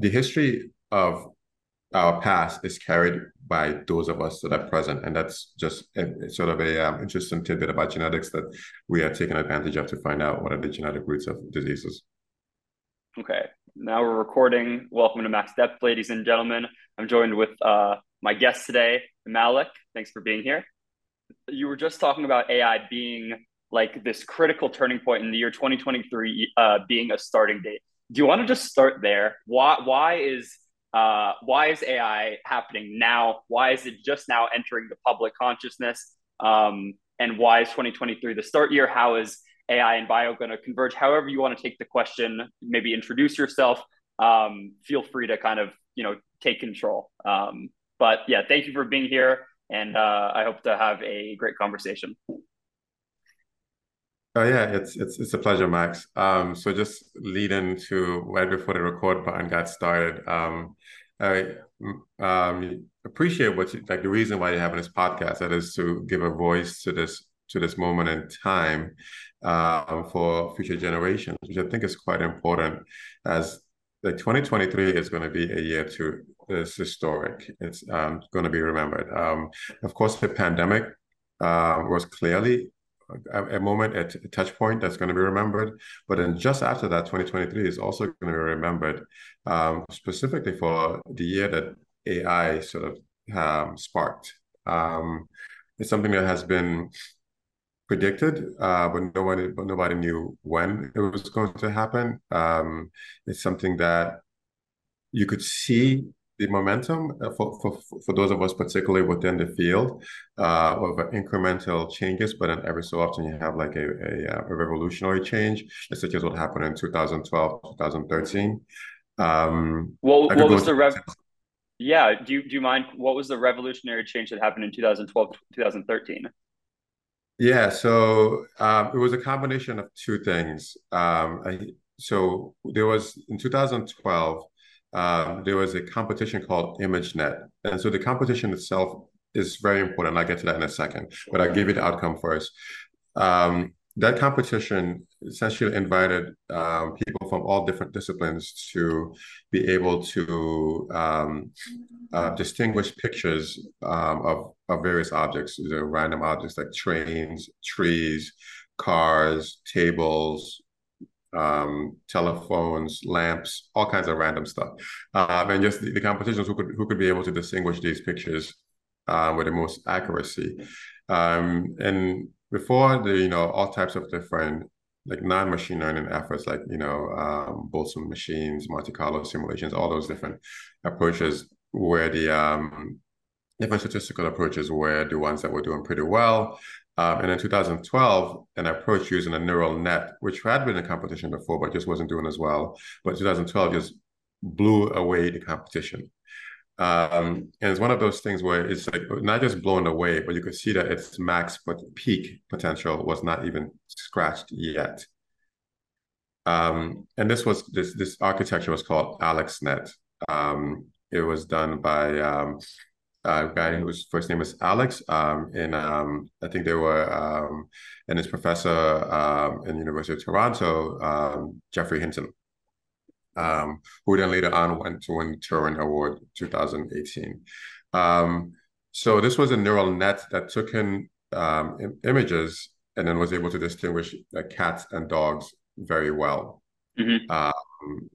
the history of our past is carried by those of us that are present, and that's just a, sort of a um, interesting tidbit about genetics that we are taking advantage of to find out what are the genetic roots of diseases. Okay, now we're recording. Welcome to Max Depth, ladies and gentlemen. I'm joined with uh, my guest today, Malick. Thanks for being here. You were just talking about AI being like this critical turning point in the year 2023 uh, being a starting date. Do you want to just start there? Why why is uh, why is AI happening now? Why is it just now entering the public consciousness? Um, and why is 2023 the start year? How is AI and bio going to converge? However you want to take the question, maybe introduce yourself. Um, feel free to kind of you know take control. Um, but yeah, thank you for being here, and uh, I hope to have a great conversation. Oh yeah, it's it's it's a pleasure, Max. Um, so just lead into right before the record button got started. Um, I um, appreciate what you, like the reason why you're having this podcast. That is to give a voice to this to this moment in time uh, for future generations, which I think is quite important. As the 2023 is going to be a year to is historic. It's um, going to be remembered. Um, of course, the pandemic uh, was clearly a, a moment, a, touch point that's going to be remembered. But then just after that, 2023 is also going to be remembered um, specifically for the year that AI sort of um, sparked. Um, it's something that has been predicted, uh, but nobody, but nobody knew when it was going to happen. Um, it's something that you could see the momentum uh, for, for, for those of us, particularly within the field uh, of incremental changes, but then every so often you have like a, a, uh, a revolutionary change, such as what happened in 2012, 2013. Um, well, what was the rev? Yeah, do you do you mind? What was the revolutionary change that happened in 2012, 2013? Yeah, so um, it was a combination of two things. Um, I, so there was in 2012 um, there was a competition called ImageNet. And so the competition itself is very important. I'll get to that in a second, but I'll give you the outcome first. Um, that competition essentially invited um, people from all different disciplines to be able to um, uh, distinguish pictures um, of, of various objects, random objects like trains, trees, cars, tables, um, telephones, lamps, all kinds of random stuff, um, and just the, the, competitions who could who could be able to distinguish these pictures uh, with the most accuracy. Um, and before the you know all types of different like non-machine learning efforts, like you know um, Boltzmann machines, Monte Carlo simulations, all those different approaches, where the um, different statistical approaches were the ones that were doing pretty well. Um, and in 2012, an approach using a neural net, which had been in competition before, but just wasn't doing as well. But 2012 just blew away the competition. Um, and it's one of those things where it's like not just blown away, but you could see that its max but peak potential was not even scratched yet. Um, and this was this this architecture was called AlexNet. Um, it was done by um, uh, guy whose first name is Alex, um, and um, I think they were, um, and his professor um, in the University of Toronto, um, Geoffrey Hinton, um, who then later on went to win the Turing Award 2018. Um, so this was a neural net that took in um, images and then was able to distinguish uh, cats and dogs very well, mm-hmm. um,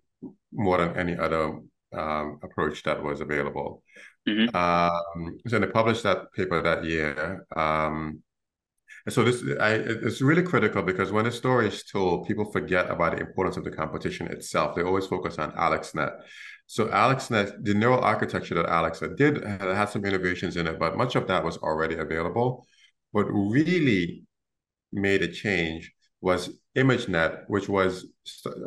more than any other um, approach that was available. Mm-hmm. Um, so they published that paper that year. Um, so this I, it's really critical because when a story is told, people forget about the importance of the competition itself. They always focus on AlexNet. So AlexNet, the neural architecture that AlexNet did had some innovations in it, but much of that was already available. What really made a change was ImageNet, which was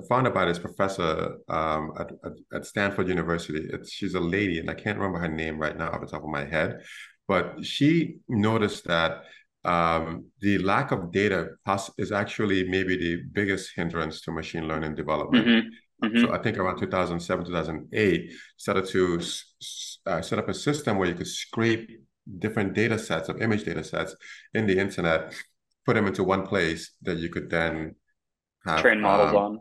founded by this professor um, at, at, at, Stanford University. It's, she's a lady, and I can't remember her name right now off the top of my head, but she noticed that um, the lack of data is actually maybe the biggest hindrance to machine learning development. Mm-hmm. Mm-hmm. So I think around 2007, 2008, started to uh, set up a system where you could scrape different data sets of image data sets in the internet, put them into one place that you could then have train models um, on.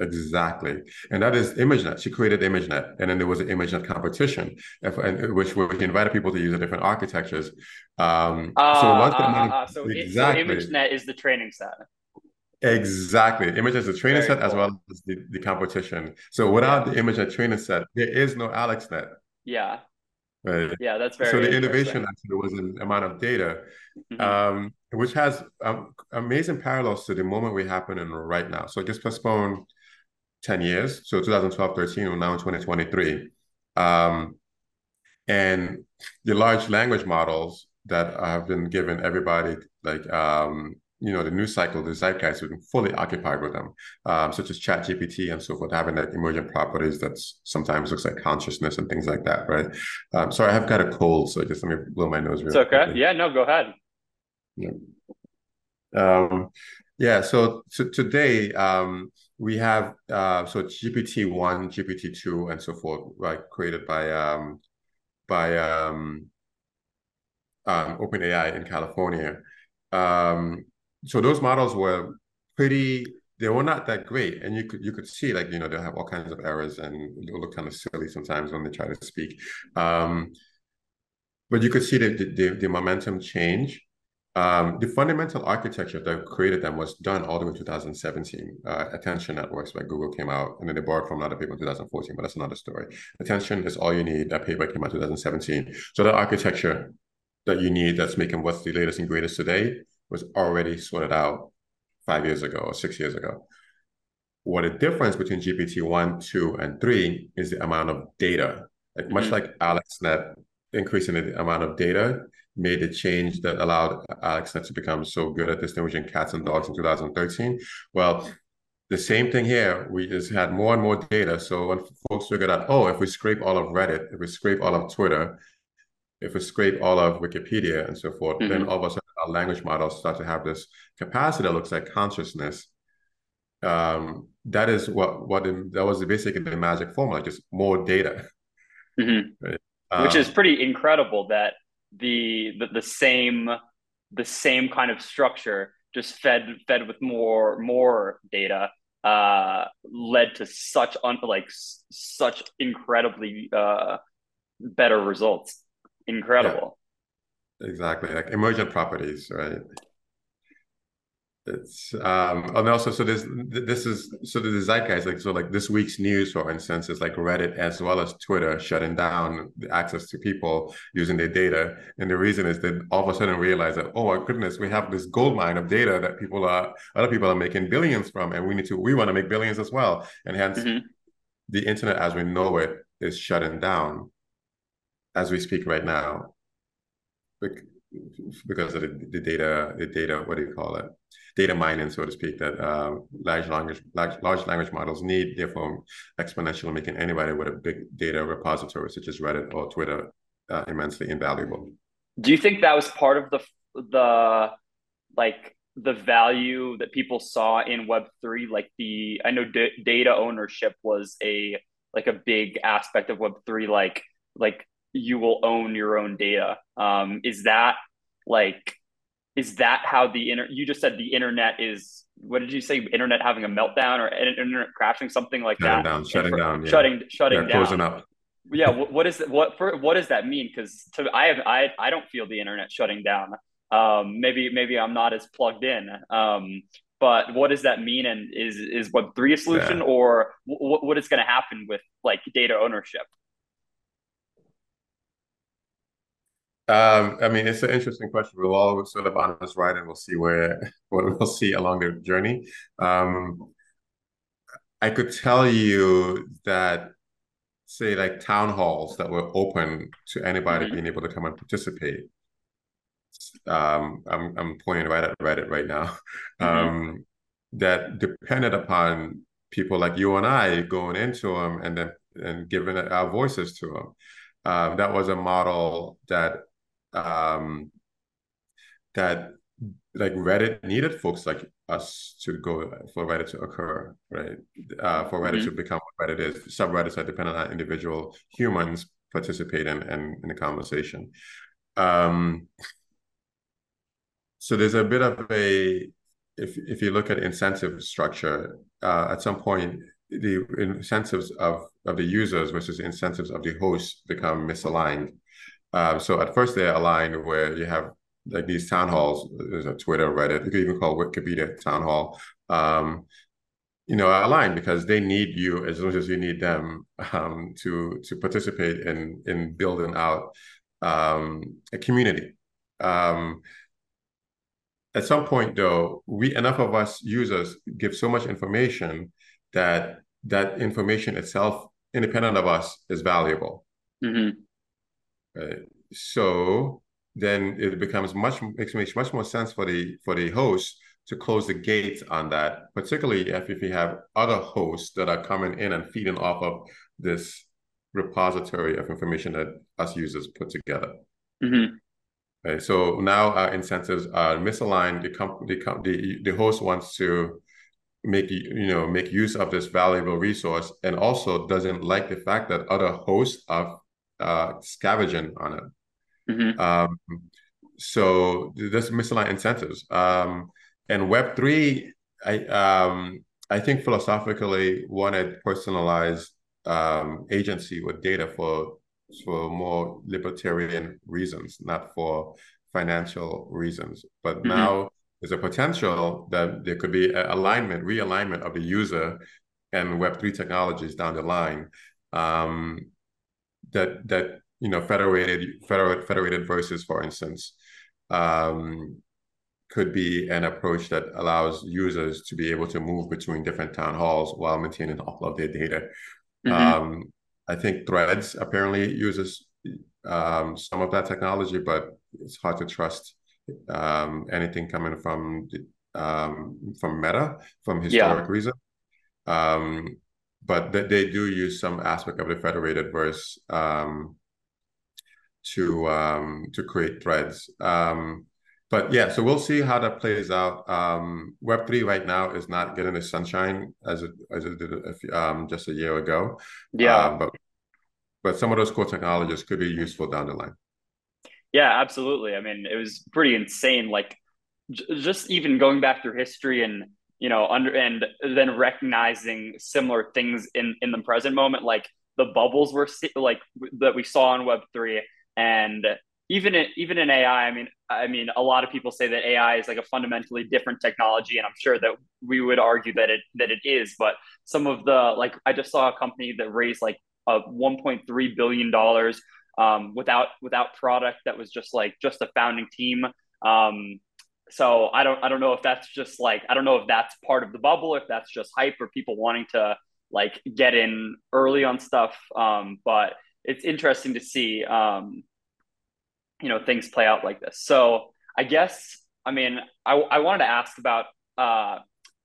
Exactly, and that is ImageNet. She created ImageNet, and then there was an ImageNet competition, if, and, which which invited people to use the different architectures. Um, uh, so once uh, uh, so exactly, it, so ImageNet is the training set. Exactly, ImageNet is the training Very set cool. as well as the, the competition. So without yeah. the ImageNet training set, there is no AlexNet. Yeah. Right. Yeah, that's very. So the innovation actually was an amount of data, mm-hmm. um, which has um, amazing parallels to the moment we happen in right now. So it gets postponed ten years. So 2012, 13, we're now in 2023, um, and the large language models that have been given everybody like um, you know the news cycle, the zeitgeist, been fully occupied with them, um, such as Chat GPT and so forth, having like emergent properties that sometimes looks like consciousness and things like that, right? Um, sorry, I have got a cold, so just let me blow my nose. It's okay. Quickly. Yeah, no, go ahead. Yeah. Um, yeah. So, so today um, we have uh, so GPT one, GPT two, and so forth, right? Created by um, by um, um, OpenAI in California. Um, so those models were pretty they were not that great. And you could you could see like you know they have all kinds of errors and they look kind of silly sometimes when they try to speak. Um, but you could see the, the, the momentum change. Um, the fundamental architecture that created them was done all the way in 2017 uh, attention networks by google came out and then they borrowed from another paper in 2014 but that's another story. Attention is all you need. That paper came out 2017 so the architecture that you need that's making what's the latest and greatest today was already sorted out five years ago or six years ago. What the difference between GPT one, two, and three is the amount of data. Like mm-hmm. much like AlexNet, increasing the amount of data made the change that allowed AlexNet to become so good at distinguishing cats and dogs in 2013. Well, the same thing here. We just had more and more data. So when folks figured out, oh, if we scrape all of Reddit, if we scrape all of Twitter, if we scrape all of Wikipedia and so forth, mm-hmm. then all of a sudden language models start to have this capacity that looks like consciousness. Um, that is what what in, that was basically the magic formula, just more data. Mm-hmm. Right? Um, Which is pretty incredible that the, the the same the same kind of structure just fed fed with more more data uh led to such un, like such incredibly uh better results incredible exactly like emergent properties right? It's um and also so this this is so the zeitgeist like so like this week's news for instance is like reddit as well as twitter shutting down the access to people using their data. And the reason is that all of a sudden realize that oh my goodness we have this gold mine of data that people are other people are making billions from and we need to we want to make billions as well. And hence mm-hmm. the internet as we know it is shutting down as we speak right now because of the, the, data, the data, what do you call it? Data mining, so to speak, that uh, large language large, large language models need, therefore exponentially making anybody with a big data repository such as Reddit or Twitter uh, immensely invaluable. Do you think that was part of the the like the value that people saw in Web three? Like the I know d- data ownership was a like a big aspect of Web three. Like like you will own your own data. Um, is that like, is that how the inter? You just said the internet is. What did you say? Internet having a meltdown or internet crashing, something like shutting that. Down, shutting for, down, yeah. shutting, shutting down. Closing up. Yeah. What, what is what for? What does that mean? Because to I have I I don't feel the internet shutting down. Um, maybe maybe I'm not as plugged in. Um, but what does that mean? And is is Web three a solution, yeah. or w- what is going to happen with like data ownership? Um, I mean, it's an interesting question. We'll all sort of on this ride, and we'll see where what we'll see along the journey. Um, I could tell you that, say, like town halls that were open to anybody mm-hmm. being able to come and participate. Um, I'm I'm pointing right at Reddit right now. Mm-hmm. Um, that depended upon people like you and I going into them and then and giving our voices to them. Um, that was a model that um, that like Reddit needed folks like us to go for Reddit to occur, right? Uh, for Reddit mm-hmm. to become what Reddit is. Subreddits are dependent on individual humans participating in, in the conversation. Um, so there's a bit of a if if you look at incentive structure, uh, at some point the incentives of of the users versus incentives of the hosts become misaligned. Um, so at first they're aligned where you have like these town halls, there's a Twitter, Reddit, you could even call Wikipedia town hall. Um, you know, aligned because they need you as much as you need them um, to to participate in in building out um, a community. Um, at some point, though, we enough of us users give so much information that that information itself, independent of us, is valuable. Mm-hmm. Right? So then it becomes much makes makes much more sense for the for the host to close the gates on that, particularly if, if you have other hosts that are coming in and feeding off of this repository of information that us users put together. Mm-hmm. Right, so now our incentives are misaligned. The company, the, the host wants to make you know make use of this valuable resource, and also doesn't like the fact that other hosts are uh, scavenging on it. Mm-hmm. Um, so there's misaligned incentives. Um, and Web three, I um, I think philosophically wanted personalized um, agency with data for for more libertarian reasons, not for financial reasons. But mm-hmm. now there's a potential that there could be alignment, realignment of the user and Web3 technologies down the line. Um, that that you know federated federated, federated voices, for instance, um, could be an approach that allows users to be able to move between different town halls while maintaining all of their data. Mm-hmm. Um, I think Threads apparently uses um, some of that technology, but it's hard to trust um, anything coming from um, from Meta from historic yeah. reason. Um, but th- they do use some aspect of the federated verse um, to um, to create threads. but yeah, so we'll see how that plays out. Web three right now is not getting the sunshine as it as it did just a year ago. Yeah, uh, but but some of those core technologies could be useful down the line. Yeah, absolutely. I mean, it was pretty insane. Like j- just even going back through history and you know under and then recognizing similar things in in the present moment, like the bubbles were like that we saw in Web three, and even in, even in AI. I mean, I mean, a lot of people say that AI is like a fundamentally different technology, and I'm sure that we would argue that it that it is. But some of the like, I just saw a company that raised like a 1.3 billion dollars um, without without product that was just like just a founding team. Um, so I don't I don't know if that's just like I don't know if that's part of the bubble, if that's just hype or people wanting to like get in early on stuff. Um, but it's interesting to see um, you know things play out like this. So I guess I mean I I wanted to ask about uh,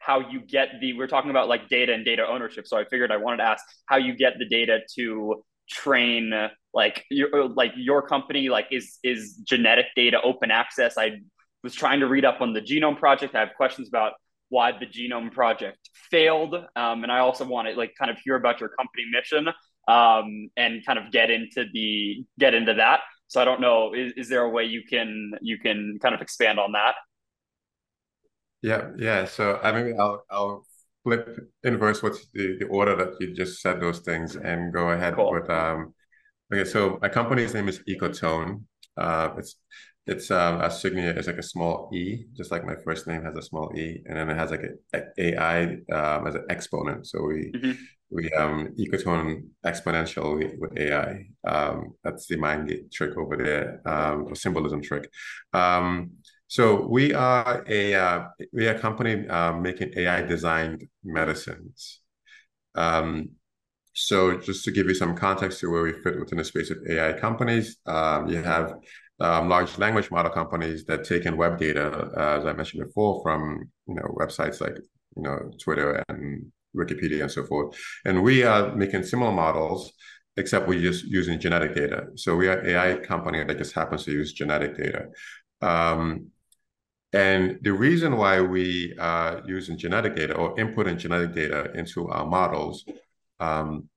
how you get the we're talking about like data and data ownership so i figured i wanted to ask how you get the data to train like your like your company like is is genetic data open access i was trying to read up on the genome project. I have questions about why the genome project failed. Um, and i also want to like kind of hear about your company mission um, and kind of get into the get into that. So i don't know is, is there a way you can you can kind of expand on that? Yeah, yeah. So I mean, I'll I'll flip inverse what's the, the order that you just said those things and go ahead cool. with um okay so my company's name is ecotone. Uh it's it's um a signia is like a small e just like my first name has a small e and then it has like a, a ai um as an exponent so we mm-hmm. we um ecotone exponential with ai um that's the mind trick over there um or symbolism trick um so we are a uh, we are a company uh, making AI designed medicines. Um, so just to give you some context to where we fit within the space of AI companies, um, you have um, large language model companies that take in web data, uh, as I mentioned before, from you know websites like you know Twitter and Wikipedia and so forth. And we are making similar models, except we're just using genetic data. So we are AI company that just happens to use genetic data. Um, and the reason why we are using genetic data or inputting genetic data into our models, um,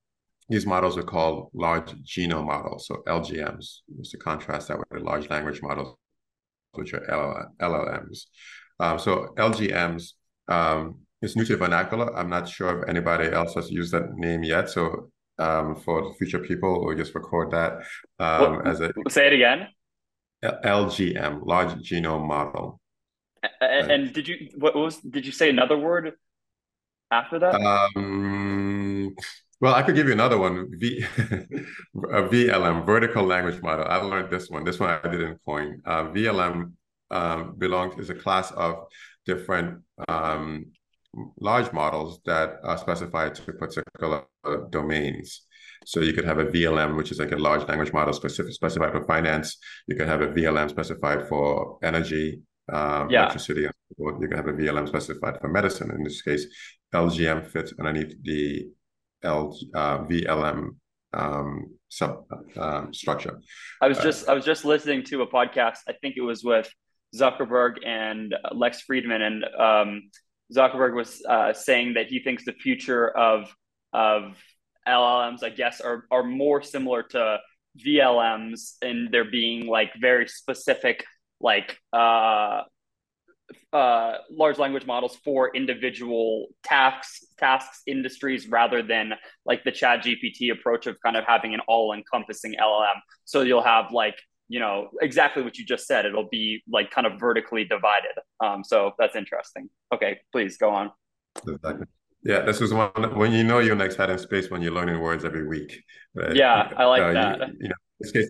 these models are called large genome models, so LGMs, just to contrast that with the large language models, which are LLMs. Um, so LGMs um, is new to the vernacular. I'm not sure if anybody else has used that name yet. So um, for future people, we'll just record that um, as a say it again. LGM, large genome model. And, and did you what was did you say another word after that? Um, well, I could give you another one. V a VLM, vertical language model. I learned this one. This one I didn't coin. Uh, VLM um, belongs is a class of different um, large models that are specified to particular domains. So you could have a VLM, which is like a large language model specific, specified for finance. You could have a VLM specified for energy, uh, yeah. electricity. You can have a VLM specified for medicine. In this case, LGM fits underneath the L, uh, VLM um, sub uh, structure. I was just I was just listening to a podcast. I think it was with Zuckerberg and Lex Fridman, and um, Zuckerberg was uh, saying that he thinks the future of of LLMs, I guess, are are more similar to VLMs in there being like very specific like uh, uh, large language models for individual tasks, tasks, industries, rather than like the Chat GPT approach of kind of having an all encompassing LLM. So you'll have like you know exactly what you just said. It'll be like kind of vertically divided. Um, so that's interesting. Okay, please go on. Exactly. Yeah, this is one when you know you're next head in space when you're learning words every week. Right? Yeah, I like uh, that. You, you know, this case,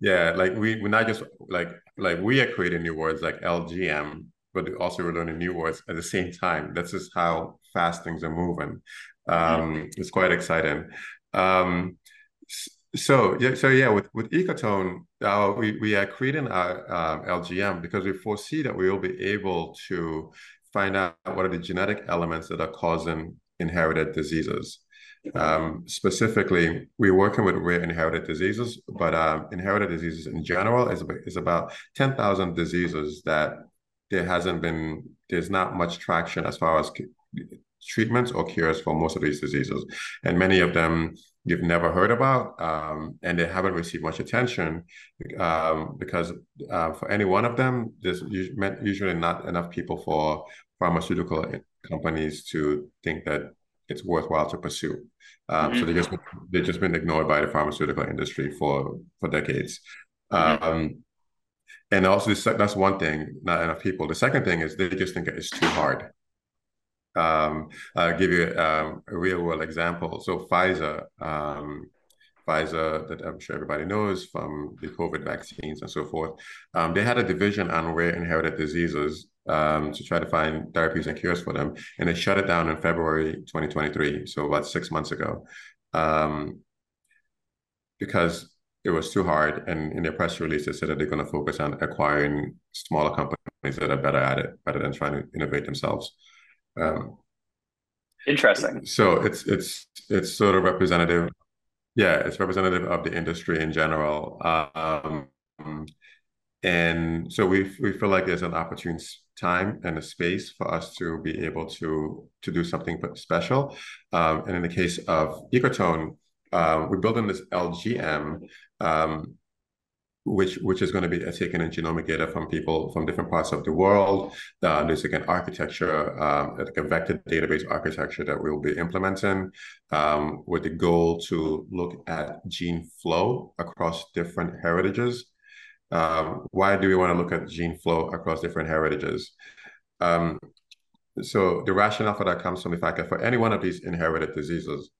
yeah, like we we're not just like like we are creating new words like LGM, but also we're learning new words at the same time. That's just how fast things are moving. Um, mm-hmm. It's quite exciting. Um, so yeah, so yeah, with with Ecotone, uh, we we are creating our uh, LGM because we foresee that we will be able to find out what are the genetic elements that are causing inherited diseases. Um, specifically, we're working with rare inherited diseases, but um, inherited diseases in general is, is about 10,000 diseases that there hasn't been, there's not much traction as far as treatments or cures for most of these diseases. And many of them you've never heard about, um, and they haven't received much attention um, because uh, for any one of them, there's usually not enough people for pharmaceutical companies to think that it's worthwhile to pursue. Um, mm-hmm. So they just they've just been ignored by the pharmaceutical industry for for decades. Mm-hmm. And also, that's one thing. Not enough people. The second thing is they just think it's too hard. Um, I'll give you um, a real world example. So Pfizer, um, Pfizer, that I'm sure everybody knows from the COVID vaccines and so forth, um, they had a division on rare inherited diseases um, to try to find therapies and cures for them, and they shut it down in February 2023, so about six months ago, um, because it was too hard. And in their press release, they said that they're going to focus on acquiring smaller companies that are better at it, rather than trying to innovate themselves. Um, Interesting. So it's it's it's sort of representative. Yeah, it's representative of the industry in general. Um, and so we we feel like there's an opportune time and a space for us to be able to to do something special. Um, and in the case of Ecotone, uh, we're building this LGM um, which which is going to be taken in genomic data from people from different parts of the world. Uh, there's like an architecture, um, like a vector database architecture that we'll be implementing um, with the goal to look at gene flow across different heritages. Um, why do we want to look at gene flow across different heritages? Um, so the rationale for that comes from the fact that for any one of these inherited diseases,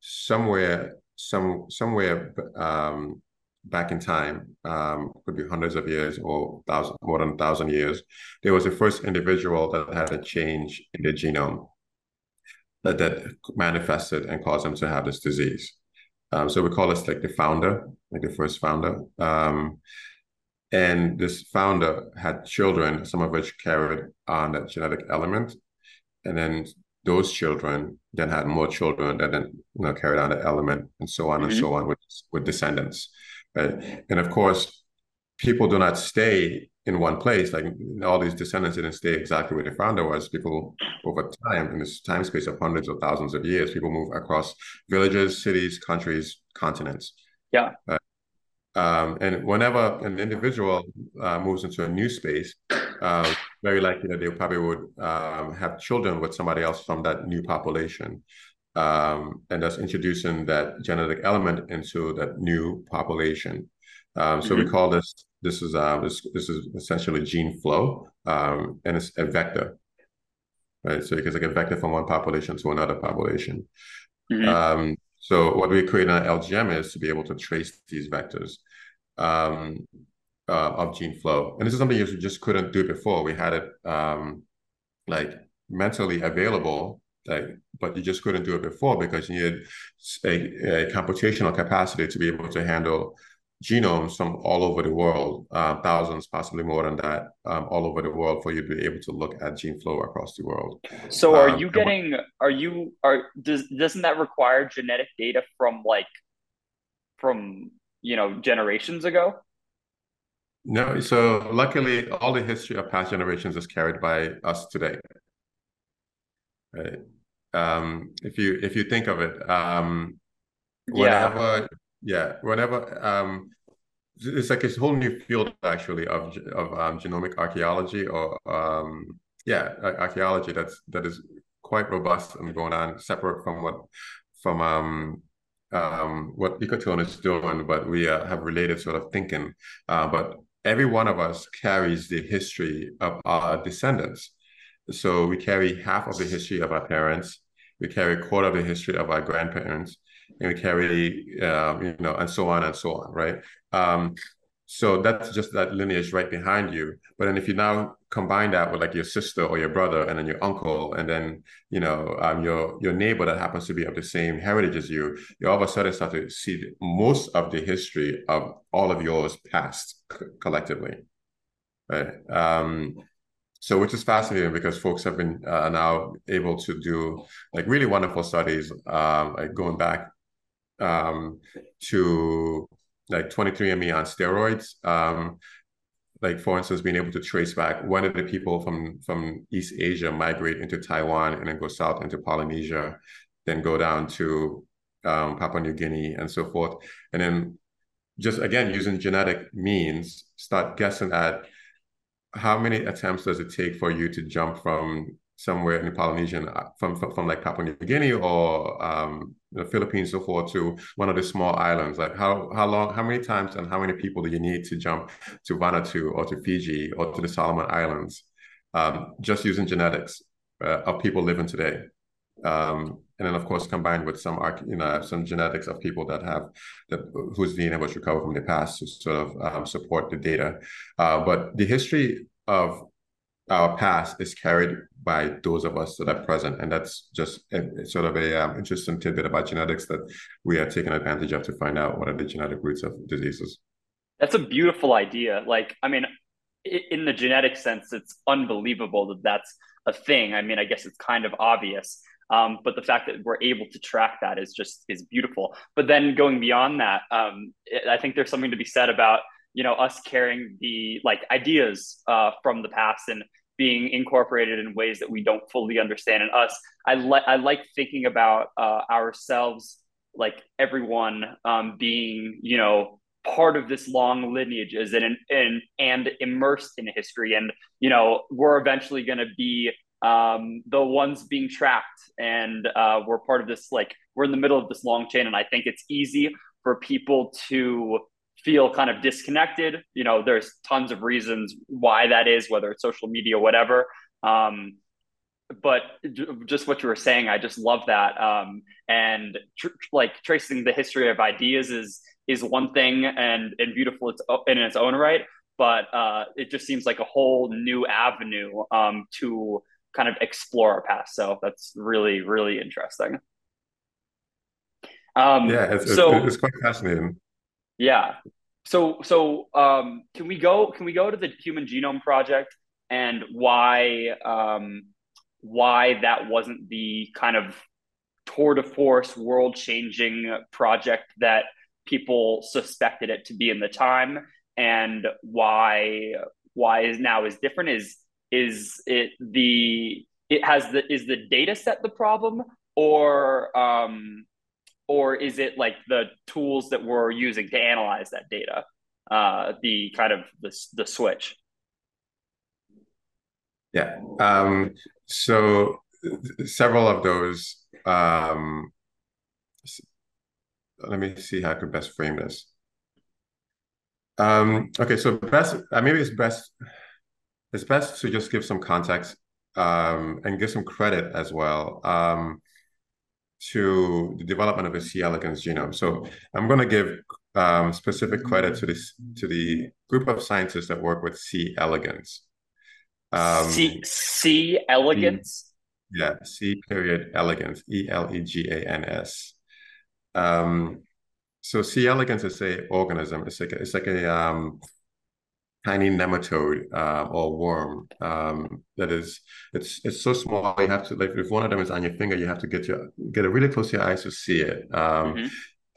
somewhere, some somewhere um, back in time, um, could be hundreds of years or thousand, more than a thousand years, there was the first individual that had a change in the genome that, that manifested and caused them to have this disease. Um, so we call this like the founder, like the first founder. Um, and this founder had children, some of which carried on that genetic element. And then those children then had more children that then you know carried on the element and so on mm-hmm. and so on with, with descendants. Right? And of course, people do not stay in one place. Like all these descendants didn't stay exactly where the founder was. People over time, in this time space of hundreds of thousands of years, people move across villages, cities, countries, continents. Yeah. Uh, Um, and whenever an individual uh, moves into a new space, uh, very likely that they probably would um, have children with somebody else from that new population. Um, and that's introducing that genetic element into that new population. Um, so mm-hmm. we call this this is uh, this this is essentially gene flow, um, and it's a vector, right? So it's like a vector from one population to another population. Mm-hmm. Um, so what we create on LGM is to be able to trace these vectors um, uh, of gene flow, and this is something you just couldn't do before. We had it um, like mentally available like, but you just couldn't do it before because you needed a, a, computational capacity to be able to handle genomes from all over the world, uh, thousands, possibly more than that, um, all over the world for you to be able to look at gene flow across the world. So, are um, you getting? Are you are does doesn't that require genetic data from like from you know generations ago? No, so luckily, all the history of past generations is carried by us today. Right. Um, if you if you think of it, um, whenever yeah, whenever um, it's like a whole new field actually of of um, genomic archaeology or um, yeah, archaeology that's that is quite robust and going on separate from what from um um what Ecotone is doing, but we uh, have related sort of thinking. Uh, but every one of us carries the history of our descendants. So we carry half of the history of our parents. We carry a quarter of the history of our grandparents and we carry, um, you know, and so on and so on, right? Um, so that's just that lineage right behind you. But then if you now combine that with like your sister or your brother, and then your uncle, and then you know um, your your neighbor that happens to be of the same heritage as you, you all of a sudden start to see most of the history of all of yours past collectively, right? Um, so which is fascinating because folks have been uh, now able to do like really wonderful studies, um, like going back um, to like 23andMe on steroids. Um, like for instance, being able to trace back when did the people from from East Asia migrate into Taiwan and then go south into Polynesia, then go down to um, Papua New Guinea and so forth, and then just again using genetic means start guessing at how many attempts does it take for you to jump from somewhere in the Polynesian, uh, from, from, from like Papua New Guinea or um, the Philippines, so forth, to one of the small islands? Like how how long, how many times, and how many people do you need to jump to Vanuatu or to Fiji or to the Solomon Islands, um, just using genetics uh, of people living today? Um, and then, of course, combined with some, you know, some genetics of people that have that whose DNA was recovered from the past to sort of um, support the data. Uh, but the history of our past is carried by those of us that are present, and that's just a, sort of a um, interesting tidbit about genetics that we are taking advantage of to find out what are the genetic roots of diseases. That's a beautiful idea. Like, I mean, in the genetic sense, it's unbelievable that that's a thing. I mean, I guess it's kind of obvious, um, but the fact that we're able to track that is just is beautiful. But then going beyond that, um, I think there's something to be said about you know us carrying the like ideas uh, from the past and being incorporated in ways that we don't fully understand And us. I like I like thinking about uh, ourselves, like everyone um, being you know part of this long lineage is in, in and immersed in history and you know we're eventually going to be um, the ones being tracked and uh, we're part of this like we're in the middle of this long chain and i think it's easy for people to feel kind of disconnected. You know there's tons of reasons why that is whether it's social media whatever. Um, but just what you were saying i just love that. Um, and tr- like tracing the history of ideas is is one thing and and beautiful it's in its own right. But uh, it just seems like a whole new avenue um, to kind of explore our past. So that's really, really interesting. Um, yeah, it's, so, it's, it's quite fascinating. Yeah. So, so um, can we go? Can we go to the Human Genome Project and why um, why that wasn't the kind of tour de force, world changing project that people suspected it to be in the time, and why why is now is different? Is is it the it has the is the data set the problem or um or is it like the tools that we're using to analyze that data? Uh, the kind of the the switch. Yeah. Um, so several of those. Um, let me see how I could best frame this. Um, okay, so best uh, maybe it's best it's best to just give some context um, and give some credit as well um, to the development of the C. elegans genome. So I'm going to give um, specific credit to this to the group of scientists that work with C. elegans. Um, C. C. elegans. C, yeah, C. Period elegans. E L E G A N S. Um, so C. elegans is a organism. It's like a, it's like a um, tiny nematode uh, or worm um, that is it's it's so small you have to like if one of them is on your finger you have to get your get it really close to your eyes to see it um, mm-hmm.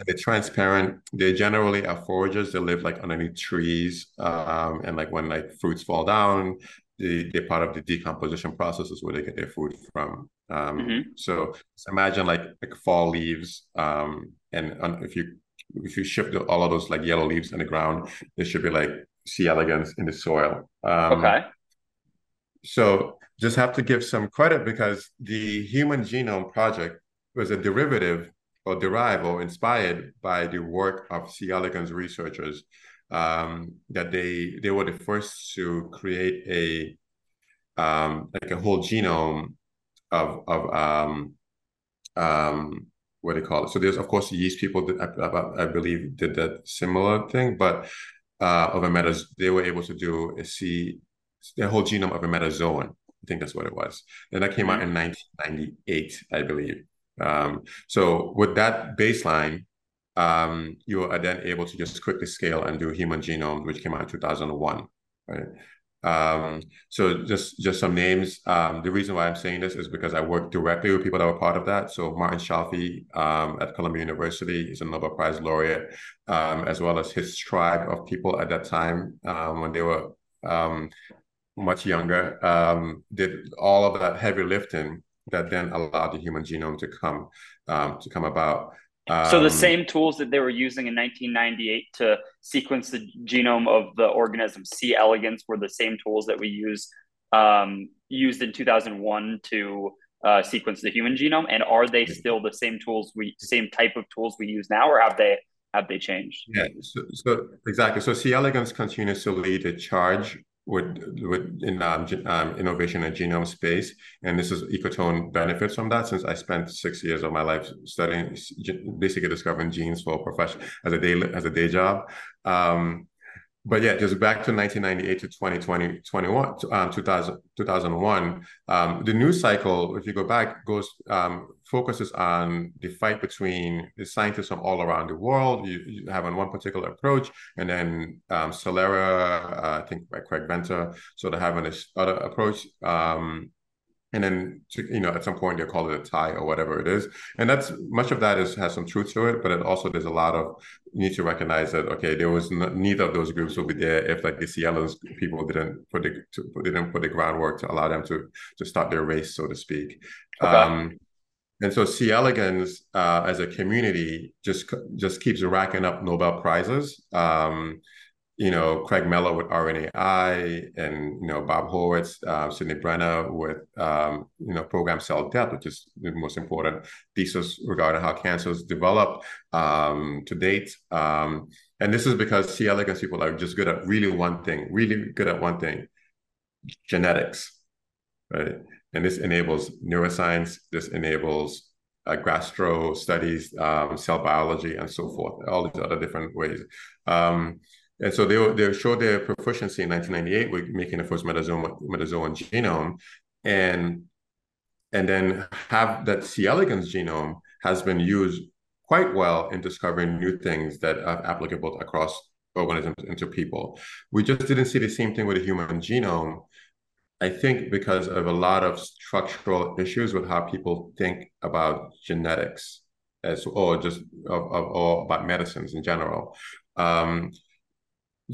they're transparent they generally are foragers they live like underneath trees um, and like when like fruits fall down they, they're part of the decomposition processes where they get their food from um, mm-hmm. so imagine like like fall leaves um, and if you if you shift all of those like yellow leaves in the ground, there should be like C. elegans in the soil. Um, okay. So just have to give some credit because the Human Genome Project was a derivative or derived or inspired by the work of C. elegans researchers. Um, that they they were the first to create a um, like a whole genome of of um, um, what do they call it? So there's of course yeast people that I, I, believe did that similar thing, but uh, of a meta, they were able to do a see the whole genome of a metazoan. I think that's what it was. And that came out in 1998, I believe. Um, so with that baseline, um, you are then able to just quickly scale and do human genome, which came out in 2001. Right? Um, so just just some names. Um, the reason why I'm saying this is because I work directly with people that were part of that. So Martin Chalfie um, at Columbia University is a Nobel Prize laureate, um, as well as his tribe of people at that time um, when they were um, much younger, did all of that heavy lifting that then allowed the human genome to come to come about. Um, so the um, same tools that they were using in 1998 to sequence the genome of the organism C. elegans were the same tools that we use um, used in 2001 to uh, sequence the human genome. And are they still the same tools we same type of tools we use now, or have they have they changed? Yeah, so, so exactly. So C. elegans continues to lead the charge with with in um, um, innovation and genome space, and this is Ecotone benefits from that since I spent six years of my life studying, basically discovering genes for a profession as a day as a day job. Um, but yeah, just back to 1998 to 2020, 21, um, 2000, 2001, um, the news cycle, if you go back, goes um, focuses on the fight between the scientists from all around the world. You, you have on one particular approach, and then um, Celera, uh, I think by Craig Venter, sort of having this other approach. Um, and then to, you know at some point they'll call it a tie or whatever it is and that's much of that is has some truth to it but it also there's a lot of you need to recognize that okay there was no, neither of those groups will be there if like the Cielos people didn't put the to, didn't put the groundwork to allow them to to start their race so to speak okay. um and so C. elegans uh, as a community just just keeps racking up Nobel prizes. Um, you know, Craig Mello with RNAi and, you know, Bob Horvitz, uh, Sidney Brenner with, um, you know, program cell death, which is the most important thesis regarding how cancers develop um, to date. Um, and this is because C. elegans people are just good at really one thing, really good at one thing, genetics, right? And this enables neuroscience, this enables uh, gastro studies, um, cell biology, and so forth, all these other different ways. Um, and so they, they showed their proficiency in 1998 with making the first metazoan, metazoan genome. And, and then have that C. elegans genome has been used quite well in discovering new things that are applicable across organisms into people. We just didn't see the same thing with the human genome. I think because of a lot of structural issues with how people think about genetics as or just of, of or about medicines in general. Um,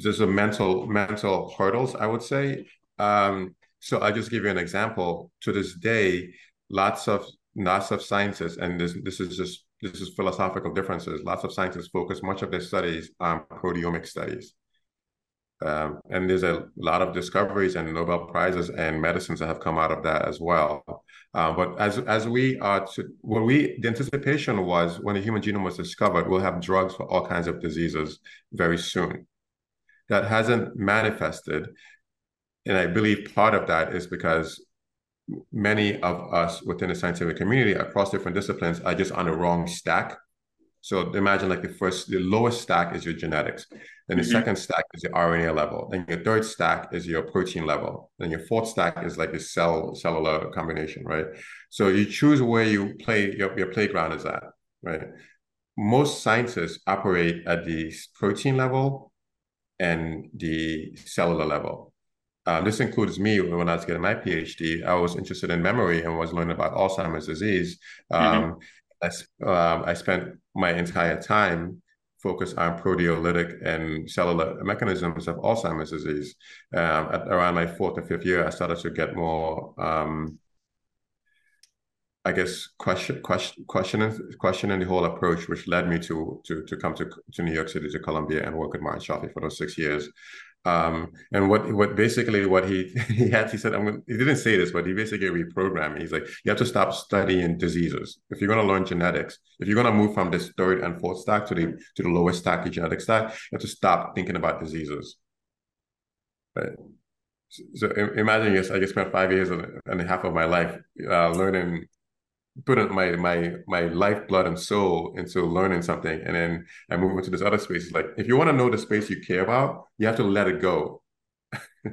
there's a mental mental hurdles i would say um, so i'll just give you an example to this day lots of lots of scientists and this this is just this is philosophical differences. Lots of scientists focus much of their studies on proteomic studies. Um, and there's a lot of discoveries and Nobel prizes and medicines that have come out of that as well. Uh, but as as we are to, what we the anticipation was when the human genome was discovered, we'll have drugs for all kinds of diseases very soon. That hasn't manifested, and I believe part of that is because many of us within the scientific community across different disciplines are just on the wrong stack so imagine like the first, the lowest stack is your genetics. Then the mm-hmm. second stack is your RNA level. Then your third stack is your protein level. Then your fourth stack is like the cell cellular combination, right? So you choose where you play your, your playground is at, right? Most scientists operate at the protein level and the cellular level. Um, this includes me when I was getting my PhD. I was interested in memory and was learning about Alzheimer's disease. Um, mm-hmm. I, um, I spent my entire time focused on proteolytic and cellular mechanisms of Alzheimer's disease. Um, at around my fourth or fifth year, I started to get more, um, I guess, question, question, questioning, questioning the whole approach, which led me to to to come to, to New York City, to Columbia, and work with Martin Chalfie for those six years. Um, and what what basically what he he had he said I'm he didn't say this but he basically reprogrammed me. He's like you have to stop studying diseases if you're going to learn genetics if you're going to move from this third and fourth stack to the to the lowest stack the genetic stack you have to stop thinking about diseases. Right. So, so imagine yes I just spent five years and a half of my life uh, learning put my my my life, blood, and soul into learning something, and then I move into this other space. It's like if you want to know the space you care about, you have to let it go. you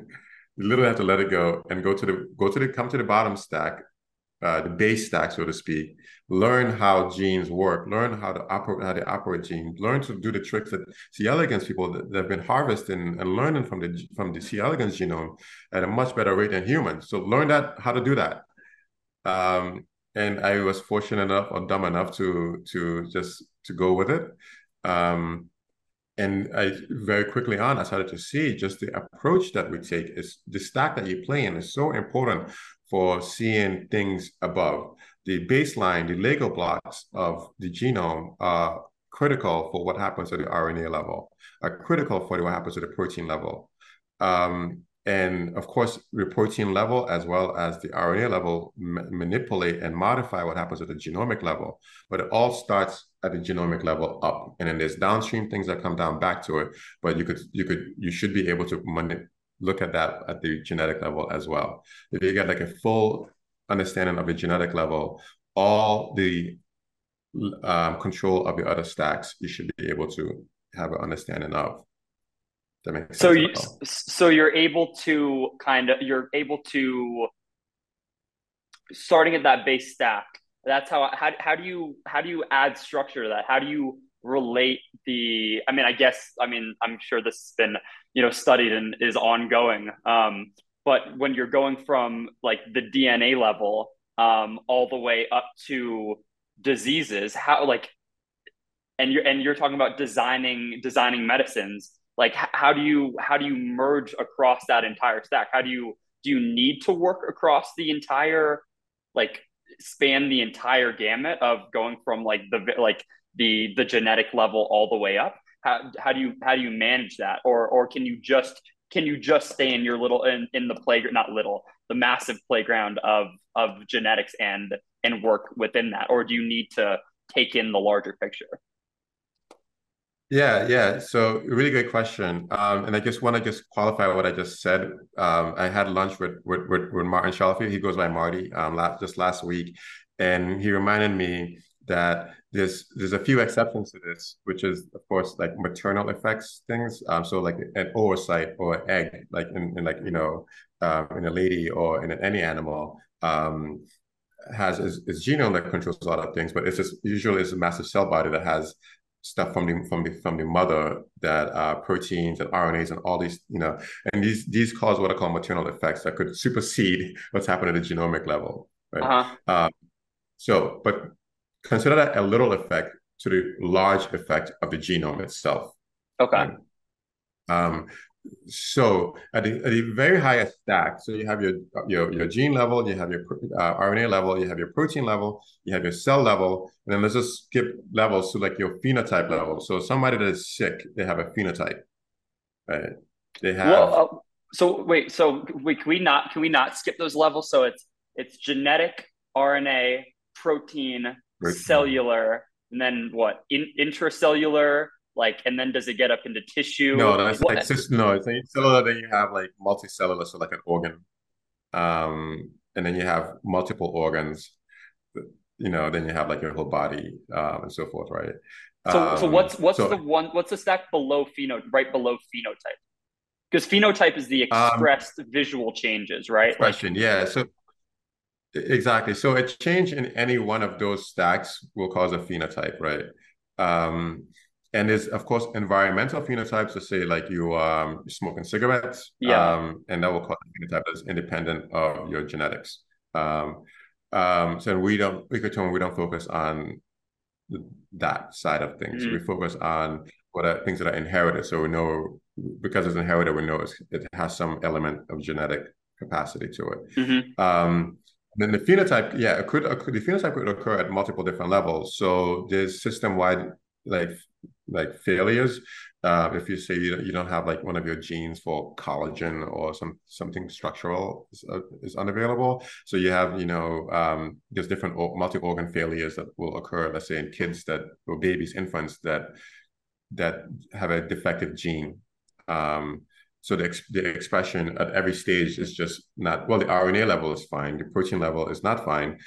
literally have to let it go and go to the go to the come to the bottom stack, uh, the base stack, so to speak. Learn how genes work. Learn how to operate how to operate genes. Learn to do the tricks that C. elegans people that, that have been harvesting and learning from the from the C. elegans genome at a much better rate than humans. So learn that how to do that. Um, and I was fortunate enough or dumb enough to to just to go with it. Um, and I very quickly on I started to see just the approach that we take is the stack that you play in is so important for seeing things above. The baseline, the Lego blocks of the genome are critical for what happens at the RNA level, are critical for what happens at the protein level. Um, and of course, the protein level as well as the RNA level ma manipulate and modify what happens at the genomic level. But it all starts at the genomic level up, and then there's downstream things that come down back to it. But you could, you could, you should be able to look at that at the genetic level as well. If you get like a full understanding of the genetic level, all the um, control of the other stacks, you should be able to have an understanding of. That makes so you so you're able to kind of you're able to starting at that base stack. That's how how how do you how do you add structure to that? How do you relate the I mean I guess I mean I'm sure this has been you know studied and is ongoing. Um, but when you're going from like the DNA level um, all the way up to diseases, how like and you're and you're talking about designing designing medicines like how do you how do you merge across that entire stack? How do you do you need to work across the entire like span the entire gamut of going from like the like the the genetic level all the way up? How, how do you how do you manage that? Or or can you just can you just stay in your little in, in the playground not little the massive playground of of genetics and and work within that? Or do you need to take in the larger picture yeah, yeah. So really great question. Um, and I just want to just qualify what I just said. Um, I had lunch with with, with, with Martin Chalfie. He goes by Marty. Um, last, just last week, and he reminded me that there's there's a few exceptions to this, which is of course like maternal effects things. Um, so like an oocyte or egg, like in, in like you know um, in a lady or in any animal. Um, has its, its genome that controls a lot of things, but it's just usually it's a massive cell body that has stuff from the from the from the mother that uh, proteins and RNAs and all these you know and these these cause what I call maternal effects that could supersede what's happening at the genomic level. Right. Uh-huh. Um, so, but consider that a little effect to the large effect of the genome itself. Okay. Um, so at the, at the very highest stack, so you have your your your gene level, you have your uh, RNA level, you have your protein level, you have your cell level, and then let's just skip levels to like your phenotype level. So somebody that is sick, they have a phenotype, right? They have. Well, uh, so wait, so we, can we not can we not skip those levels? So it's it's genetic, RNA, protein, protein. cellular, and then what? In, intracellular, like, and then does it get up into tissue? No, that's what? it's just no. It's cellular. Then you have like multicellular, so like an organ, um, and then you have multiple organs. You know, then you have like your whole body um, and so forth, right? So, um, so what's what's so, the one? What's the stack below pheno? Right below phenotype, because phenotype is the um, expressed um, visual changes, right? Question, like, yeah. So exactly. So a change in any one of those stacks will cause a phenotype, right? Um, and there's of course environmental phenotypes to say like you um smoking cigarettes yeah um, and that will cause a phenotype that's independent of your genetics um um so we don't we could we don't focus on that side of things mm-hmm. we focus on what are things that are inherited so we know because it's inherited we know it has some element of genetic capacity to it mm-hmm. um then the phenotype, yeah, it could, the phenotype could occur at multiple different levels. So there's system-wide like like failures. Uh, if you say you, you don't have like one of your genes for collagen or some something structural is, uh, is unavailable, so you have you know um, there's different multi organ failures that will occur. Let's say in kids that or babies, infants that that have a defective gene. Um, so the, the expression at every stage is just not well. The RNA level is fine. The protein level is not fine,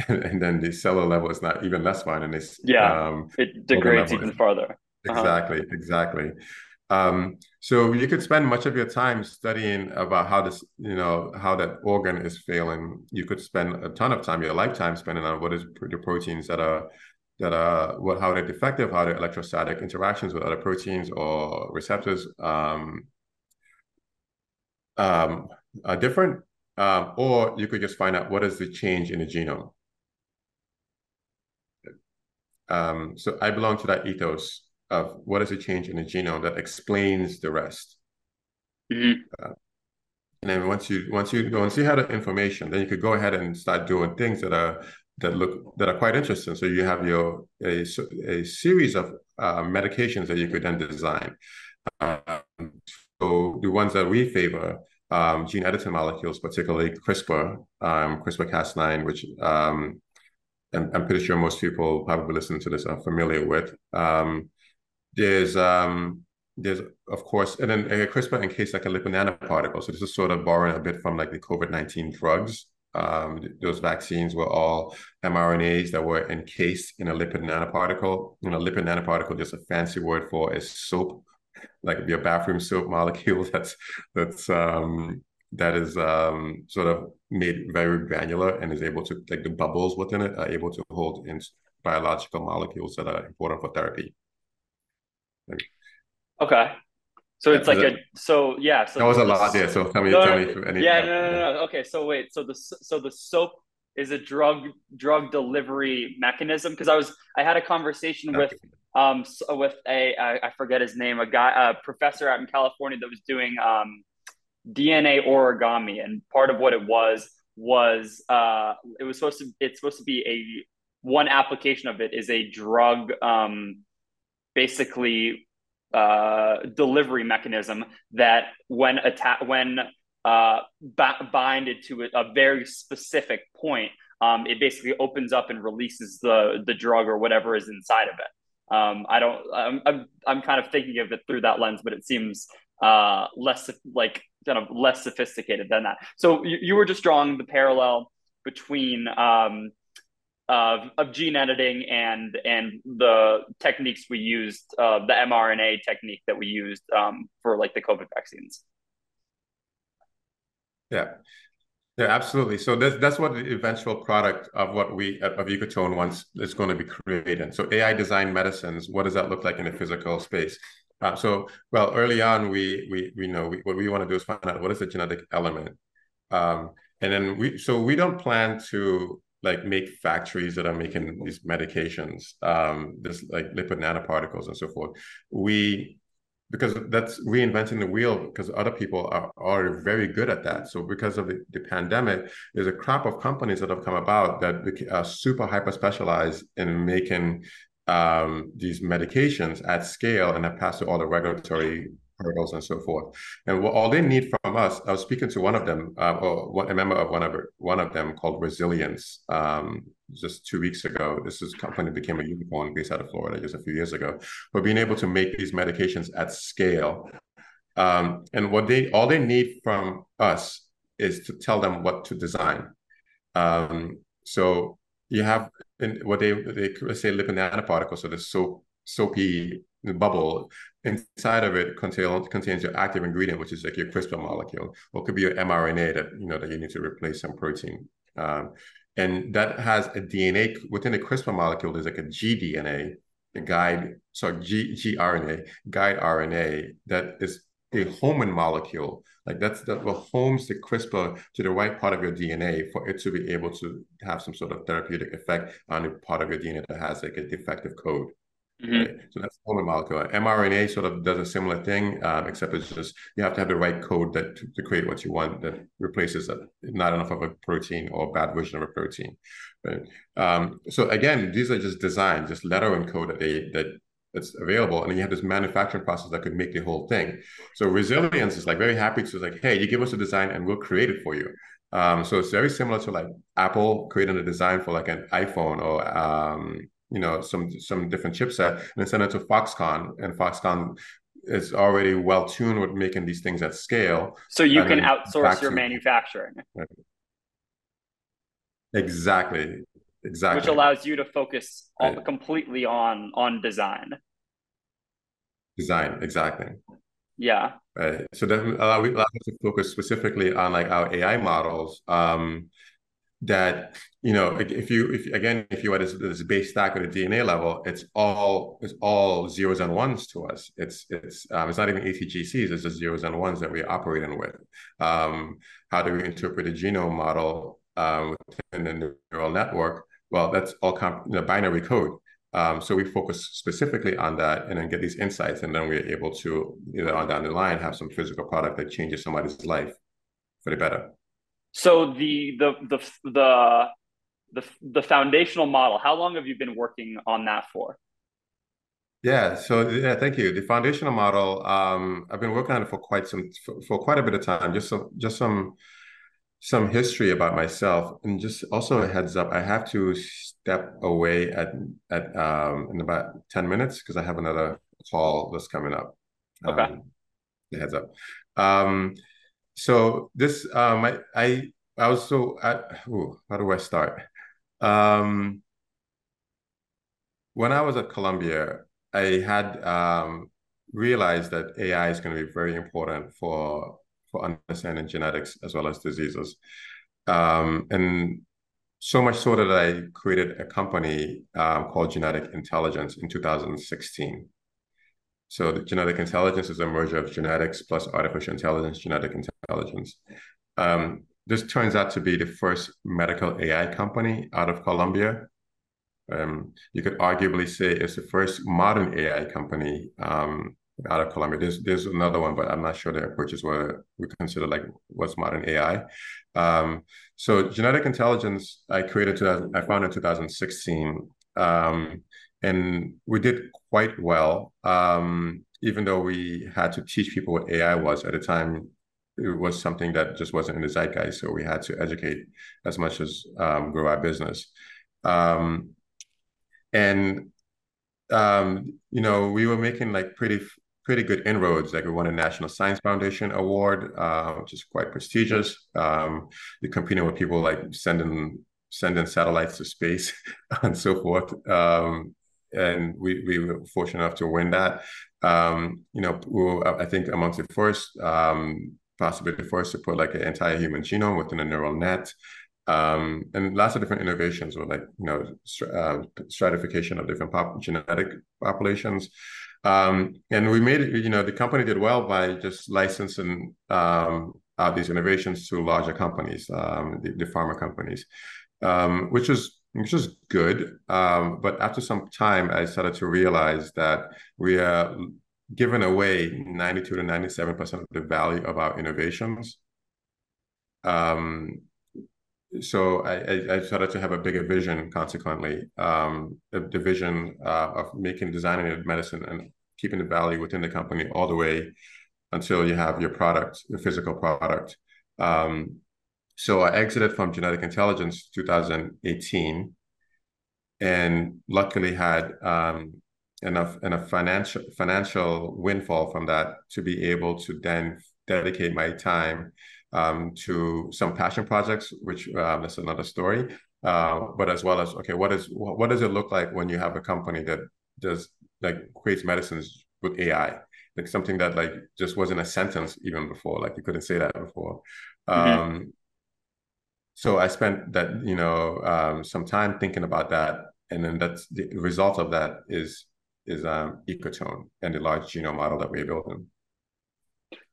and, then the cellular level is not even less fine, and this yeah, um, it degrades even farther. Uh-huh. Exactly, exactly. Um, so you could spend much of your time studying about how this, you know, how that organ is failing. You could spend a ton of time, your lifetime, spending on what is the proteins that are that are what how they're defective, how they're electrostatic interactions with other proteins or receptors um, um, are different, um, or you could just find out what is the change in the genome. Um, so I belong to that ethos of what is a change in the genome that explains the rest. Mm-hmm. Uh, and then once you once you once you have the information, then you could go ahead and start doing things that are that look that are quite interesting. So you have your a, a series of uh, medications that you could then design. Um, so the ones that we favor, um, gene editing molecules, particularly CRISPR, um, CRISPR-Cas9, which um, I'm, I'm, pretty sure most people probably listening to this are familiar with. Um, there's um, there's of course, and then uh, CRISPR encased like a lipid nanoparticle. So this is sort of borrowing a bit from like the COVID nineteen drugs. Um, those vaccines were all mRNAs that were encased in a lipid nanoparticle. You know, lipid nanoparticle just a fancy word for a soap, like your bathroom soap molecule. That's that's um, that is um, sort of made very granular and is able to like the bubbles within it are able to hold in biological molecules that are important for therapy. Okay. So it's like a so yeah. So that was a lot there. So tell me, no, tell no, me any. Yeah, no, no, no. Okay, so wait. So the so the soap is a drug drug delivery mechanism because I was I had a conversation with um with a I, I forget his name a guy a professor out in California that was doing um DNA origami and part of what it was was uh it was supposed to it's supposed to be a one application of it is a drug um basically uh, delivery mechanism that when attack when uh, b- binded to a, a, very specific point, um, it basically opens up and releases the the drug or whatever is inside of it. Um, I don't. I'm, I'm I'm kind of thinking of it through that lens, but it seems uh, less like kind of less sophisticated than that. So you, you were just drawing the parallel between um, of, of gene editing and and the techniques we used, uh, the mRNA technique that we used um, for like the COVID vaccines. Yeah, yeah, absolutely. So that's that's what the eventual product of what we of Ecotone wants is going to be created. So AI design medicines. What does that look like in a physical space? Uh, so well, early on, we we we know we, what we want to do is find out what is the genetic element, um, and then we so we don't plan to like make factories that are making these medications, um, this like lipid nanoparticles and so forth. We because that's reinventing the wheel because other people are already very good at that. So because of the, the pandemic, there's a crop of companies that have come about that are super hyper specialized in making um, these medications at scale and have passed through all the regulatory hurdles and so forth. And what all they need from us, I was speaking to one of them, uh, or a member of one of one of them called Resilience, um, just two weeks ago. This is company became a unicorn based out of Florida just a few years ago. But being able to make these medications at scale, um, and what they all they need from us is to tell them what to design. Um, so you have in what they they say lipid nanoparticles, so the soap soapy bubble inside of it contains contains your active ingredient, which is like your CRISPR molecule, or could be your mRNA that you know that you need to replace some protein. Um, and that has a DNA within the CRISPR molecule. There's like a gDNA, a guide, sorry, G gRNA, guide RNA that is a homing molecule. Like that's that what homes the CRISPR to the right part of your DNA for it to be able to have some sort of therapeutic effect on the part of your DNA that has like a defective code. Mm-hmm. Right? So that's the molecule. mRNA sort of does a similar thing, um, except it's just you have to have the right code that to, to create what you want that replaces a, not enough of a protein or a bad version of a protein. Right? Um, so again, these are just designed, just lettering code that they that that's available, and then you have this manufacturing process that could make the whole thing. So resilience is like very happy to like, hey, you give us a design and we'll create it for you. Um, so it's very similar to like Apple creating a design for like an iPhone or um, you know some some different chipset and then send it to Foxconn, and Foxconn is already well tuned with making these things at scale. So you can outsource your manufacturing. Exactly. Exactly. Which allows you to focus right. completely on on design. Design, exactly. Yeah. Right. So that allow, allow us to focus specifically on like our AI models. Um, that you know if you if again if you had this, this base stack at a dna level it's all it's all zeros and ones to us it's it's um, it's not even atgcs it's just zeros and ones that we're operating with um, how do we interpret a genome model um, within the neural network well that's all comp- you know, binary code um, so we focus specifically on that and then get these insights and then we're able to you know on down the line have some physical product that changes somebody's life for the better so the the the the the the foundational model. How long have you been working on that for? Yeah, so yeah, thank you. The foundational model, um, I've been working on it for quite some for, for quite a bit of time. Just some just some some history about myself, and just also a heads up. I have to step away at at um, in about ten minutes because I have another call that's coming up. Okay. Um, heads up. Um, so this um I I, I was so I, ooh, how do I start? Um when I was at Columbia, I had um realized that AI is going to be very important for for understanding genetics as well as diseases. Um, and so much so that I created a company um, called Genetic Intelligence in 2016. So the genetic intelligence is a merger of genetics plus artificial intelligence, genetic intelligence. Um, this turns out to be the first medical AI company out of Columbia. Um, you could arguably say it's the first modern AI company um, out of Columbia. There's there's another one, but I'm not sure their approaches what we consider like what's modern AI. Um, so genetic intelligence I created 2000, I found in 2016. Um, and we did quite well. Um, even though we had to teach people what AI was at the time, it was something that just wasn't in the zeitgeist. So we had to educate as much as um, grow our business. Um, and um, you know, we were making like pretty pretty good inroads. Like we won a National Science Foundation award, uh, which is quite prestigious. Um, you're competing with people like sending sending satellites to space and so forth. Um, and we, we were fortunate enough to win that. Um, you know, we were, I think amongst the first, um, possibly the first to put like an entire human genome within a neural net. Um, and lots of different innovations with like, you know, uh, stratification of different pop- genetic populations. Um, and we made it, you know, the company did well by just licensing um, out these innovations to larger companies, um, the, the pharma companies, um, which was which is good. Um, but after some time, I started to realize that we are giving away 92 to 97% of the value of our innovations. Um, so I, I, started to have a bigger vision consequently um, the, vision uh, of making designing medicine and keeping the value within the company all the way until you have your product your physical product. Um, so i exited from genetic intelligence 2018 and luckily had um, enough enough financial financial windfall from that to be able to then dedicate my time um, to some passion projects, which um, that's another story. Uh, but as well as okay, what is what does it look like when you have a company that does like creates medicines with AI, like something that like just wasn't a sentence even before, like you couldn't say that before. Mm-hmm. Um, so I spent that you know um, some time thinking about that, and then that's the result of that is is um, Ecotone and the large genome model that we're building.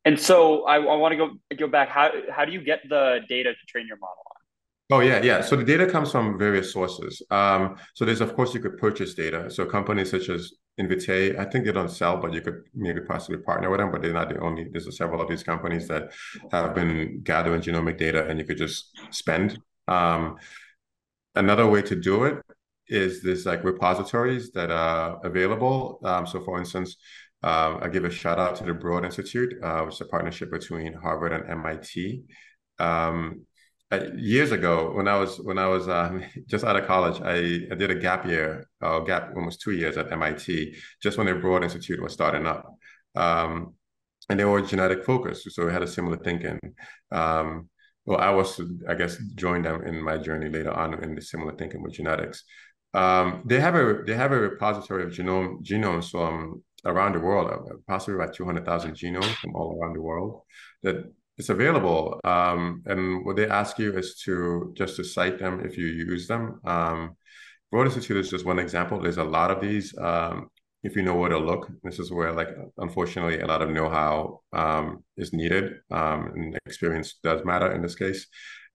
And so I, I want to go go back. How how do you get the data to train your model on? Oh yeah, yeah. So the data comes from various sources. Um, so there's of course you could purchase data. So companies such as Invitae, I think they don't sell, but you could maybe possibly partner with them. But they're not the only. There's several of these companies that have been gathering genomic data, and you could just spend. Um, another way to do it is this like repositories that are available. Um, so for instance, um, I give a shout out to the Broad Institute, uh, which is a partnership between Harvard and MIT. Um, years ago, when I was when I was um, just out of college, I, I did a gap year, uh, gap almost two years at MIT, just when the Broad Institute was starting up, um, and they were genetic focused, so we had a similar thinking. Um, well, I was, I guess, joined them in my journey later on in the similar thinking with genetics. Um, they have a they have a repository of genome genomes from around the world, uh, possibly about 200,000 genomes from all around the world that it's available. Um, and what they ask you is to just to cite them if you use them. Um, Broad Institute is just one example. There's a lot of these. Um, if you know where to look, this is where, like, unfortunately, a lot of know-how um, is needed, um, and experience does matter in this case.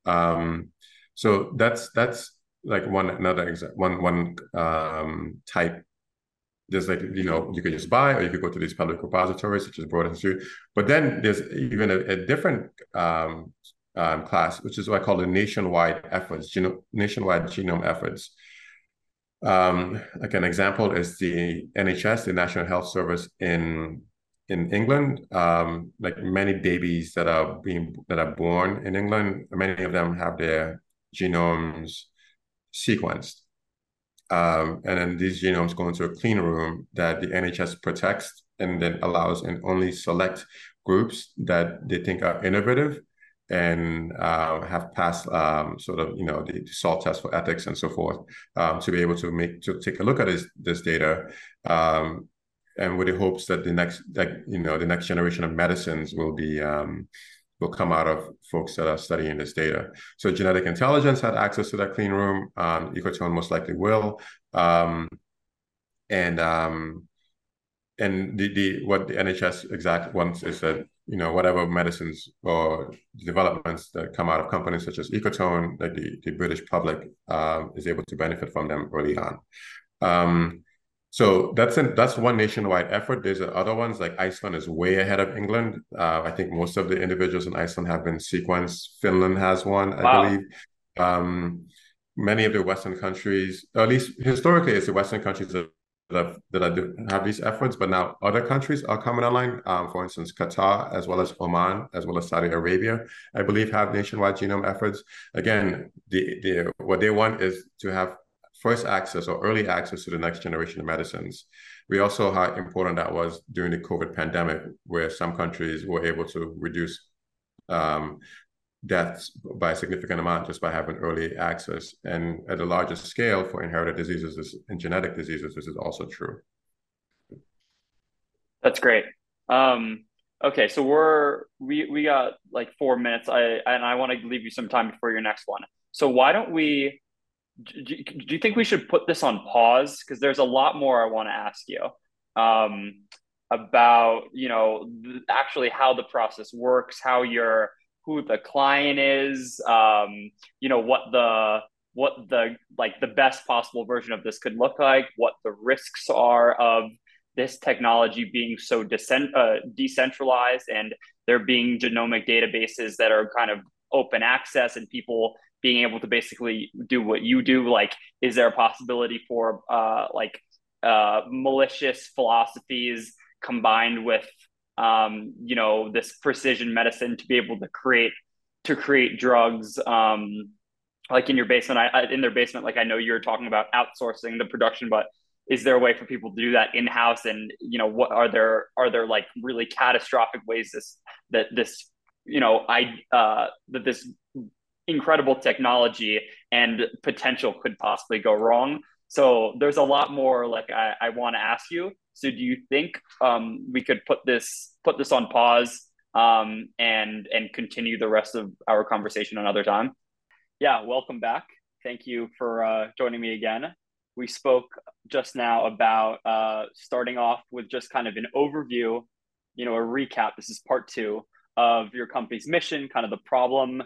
Um, so that's that's like one another exa- one one um, type there's like you know you can just buy or you could go to these public repositories such as Broad Institute. But then there's even a, a different um, um, class, which is what I call the nationwide efforts, geno- nationwide genome efforts. Um, like an example is the NHS, the National Health Service in in England. Um, like many babies that are being that are born in England, many of them have their genomes sequenced. Um, and then these genomes go into a clean room that the NHS protects and then allows and only select groups that they think are innovative and uh, have passed um, sort of you know the, SALT test for ethics and so forth um, to be able to make to take a look at this this data um, and with the hopes that the next like you know the next generation of medicines will be um, will come out of folks that are studying this data. So genetic intelligence had access to that clean room. Um, Ecotone most likely will. Um, and um, and the, the what the NHS exact wants is that you know whatever medicines or developments that come out of companies such as Ecotone, that the, the British public uh, is able to benefit from them early on. Um, so that's an, that's one nationwide effort. There's other ones like Iceland is way ahead of England. Uh, I think most of the individuals in Iceland have been sequenced. Finland has one, wow. I believe. Um, many of the Western countries, at least historically, it's the Western countries that have, that have these efforts, but now other countries are coming online. Um, for instance, Qatar, as well as Oman, as well as Saudi Arabia, I believe have nationwide genome efforts. Again, the, the what they want is to have first access or early access to the next generation of medicines. We also how important that was during the COVID pandemic, where some countries were able to reduce um, deaths by a significant amount just by having early access. And at a larger scale for inherited diseases and genetic diseases, this is also true. That's great. Um, okay, so we're we we got like four minutes. I and I want to leave you some time before your next one. So why don't we do, do you think we should put this on pause? Because there's a lot more i want to ask you um, about you know actually how the process works how your who the client is um, you know what the what the like the best possible version of this could look like what the risks are of this technology being so decent, uh, decentralized and there being genomic databases that are kind of open access and people being able to basically do what you do like is there a possibility for uh, like uh, malicious philosophies combined with um, you know this precision medicine to be able to create to create drugs um, like in your basement? I, in their basement like i know you're talking about outsourcing the production but is there a way for people to do that in house and you know what are there are there like really catastrophic ways this that this you know i uh that this incredible technology and potential could possibly go wrong. So there's a lot more like i, I want to ask you. So do you think um we could put this put this on pause um and and continue the rest of our conversation another time? Yeah welcome back. Thank you for uh joining me again. We spoke just now about uh, starting off with just kind of an overview, you know, a recap. This is part two of your company's mission, kind of the problem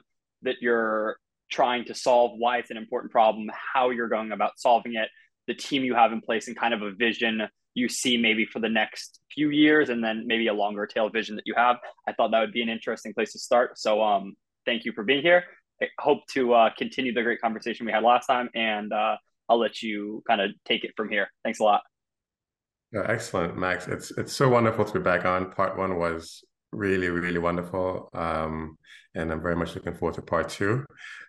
that you're trying to solve, why it's an important problem, how you're going about solving it, the team you have in place, and kind of a vision you see maybe for the next few years, and then maybe a longer tail vision that you have. I thought that would be an interesting place to start. So, um, thank you for being here. I hope to uh, continue the great conversation we had last time, and uh, I'll let you kind of take it from here. Thanks a lot. Excellent, Max. It's it's so wonderful to be back on. Part one was really, really wonderful. Um, and I'm very much looking forward to part two.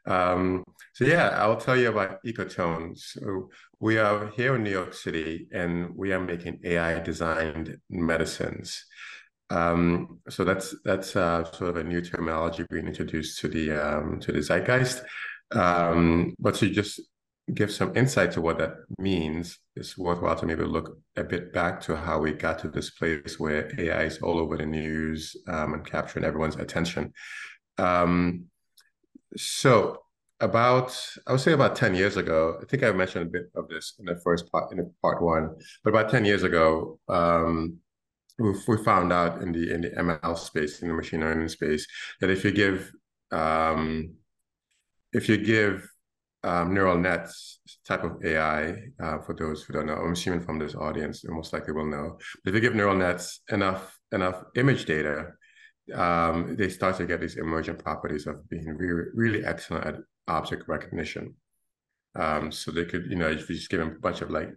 Um, so yeah, I'll tell you about Ecotone. So we are here in New York City and we are making AI designed medicines. Um, so that's that's uh, sort of a new terminology being introduced to the um, to the zeitgeist. Um, but to just give some insight to what that means, it's worthwhile to maybe look a bit back to how we got to this place where AI is all over the news um, and capturing everyone's attention. Um, so about I would say about 10 years ago, I think I mentioned a bit of this in the first part in part one, but about 10 years ago, um, we, we found out in the in the ML space, in the machine learning space, that if you give um, if you give um, neural nets type of AI, uh, for those who don't know, I'm assuming from this audience, they most likely will know. But if you give neural nets enough enough image data, um, they start to get these emergent properties of being really, really excellent at object recognition. Um, so they could, you know, if you just give them a bunch of like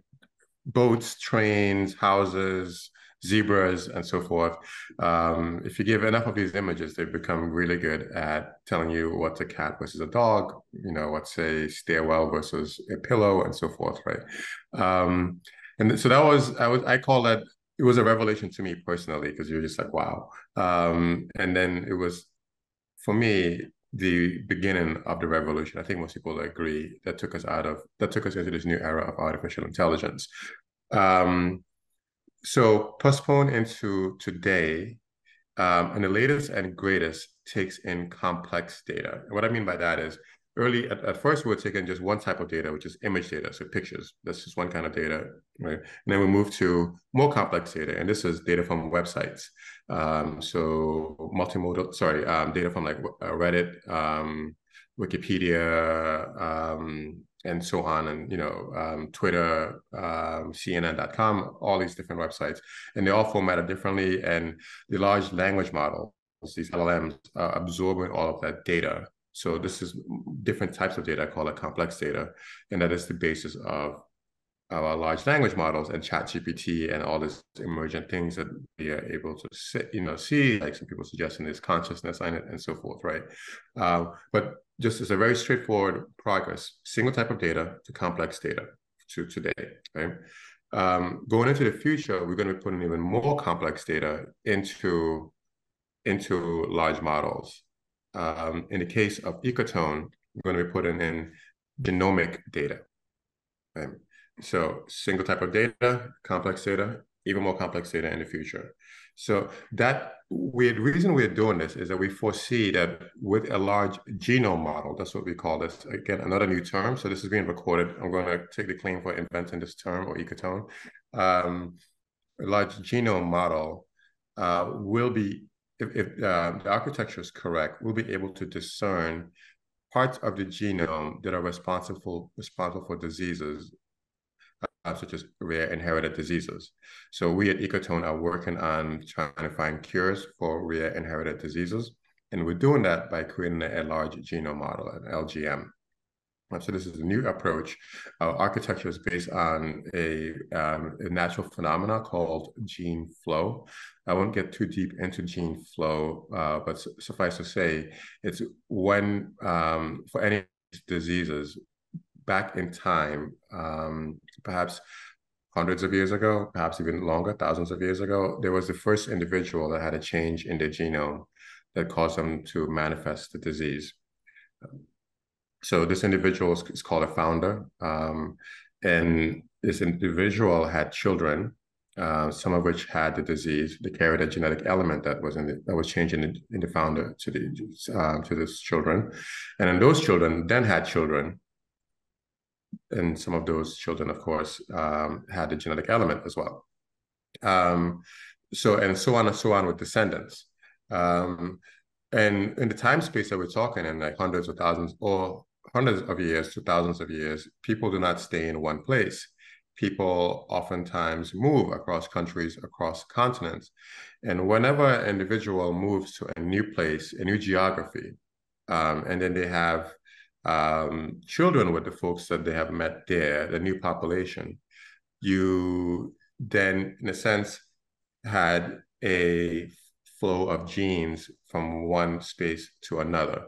boats, trains, houses, zebras and so forth. Um, if you give enough of these images, they become really good at telling you what's a cat versus a dog, you know, what's a stairwell versus a pillow and so forth, right? Um, and so that was, I was, I call that, it was a revelation to me personally, because you're just like, wow. Um, and then it was, for me, the beginning of the revolution. I think most people agree that took us out of that took us into this new era of artificial intelligence. Um, so postpone into today, um, and the latest and greatest takes in complex data. And what I mean by that is early at, at first we were taking just one type of data, which is image data, so pictures. That's just one kind of data, right? And then we moved to more complex data, and this is data from websites. Um, so multimodal, sorry, um, data from like uh, Reddit, um, Wikipedia, um, and so on, and you know, um, Twitter, um, CNN.com, all these different websites, and they all formatted differently. And the large language models, these LLMs, are absorbing all of that data. So this is different types of data. I call it complex data, and that is the basis of our large language models and chat gpt and all these emergent things that we are able to sit, you know see like some people suggesting this consciousness in and so forth right uh, but just as a very straightforward progress single type of data to complex data to today right um, going into the future we're going to be putting even more complex data into into large models um, in the case of ecotone we're going to be putting in genomic data right? So single type of data, complex data, even more complex data in the future. So that weird reason we're doing this is that we foresee that with a large genome model, that's what we call this. Again, another new term. So this is being recorded. I'm going to take the claim for inventing this term or ecotone. Um, a large genome model uh, will be, if, if uh, the architecture is correct, we'll be able to discern parts of the genome that are responsible responsible for diseases such as rare inherited diseases. So we at Ecotone are working on trying to find cures for rare inherited diseases. And we're doing that by creating a large genome model, an LGM. So this is a new approach. Our architecture is based on a, um, a natural phenomena called gene flow. I won't get too deep into gene flow, uh, but su suffice to say, it's when um, for any diseases back in time, um, perhaps hundreds of years ago, perhaps even longer, thousands of years ago, there was the first individual that had a change in their genome that caused them to manifest the disease. So this individual is, is called a founder, um, and this individual had children, uh, some of which had the disease. They carried a genetic element that was in the, that was changing in, in the founder to the uh, to this children, and then those children then had children, and some of those children, of course, um, had the genetic element as well. Um, so and so on and so on with descendants. Um, and in the time space that we're talking in, like hundreds of thousands or hundreds of years to thousands of years, people do not stay in one place. People oftentimes move across countries, across continents. And whenever an individual moves to a new place, a new geography, um, and then they have um, children with the folks that they have met there, the new population, you then, in a sense, had a flow of genes from one space to another.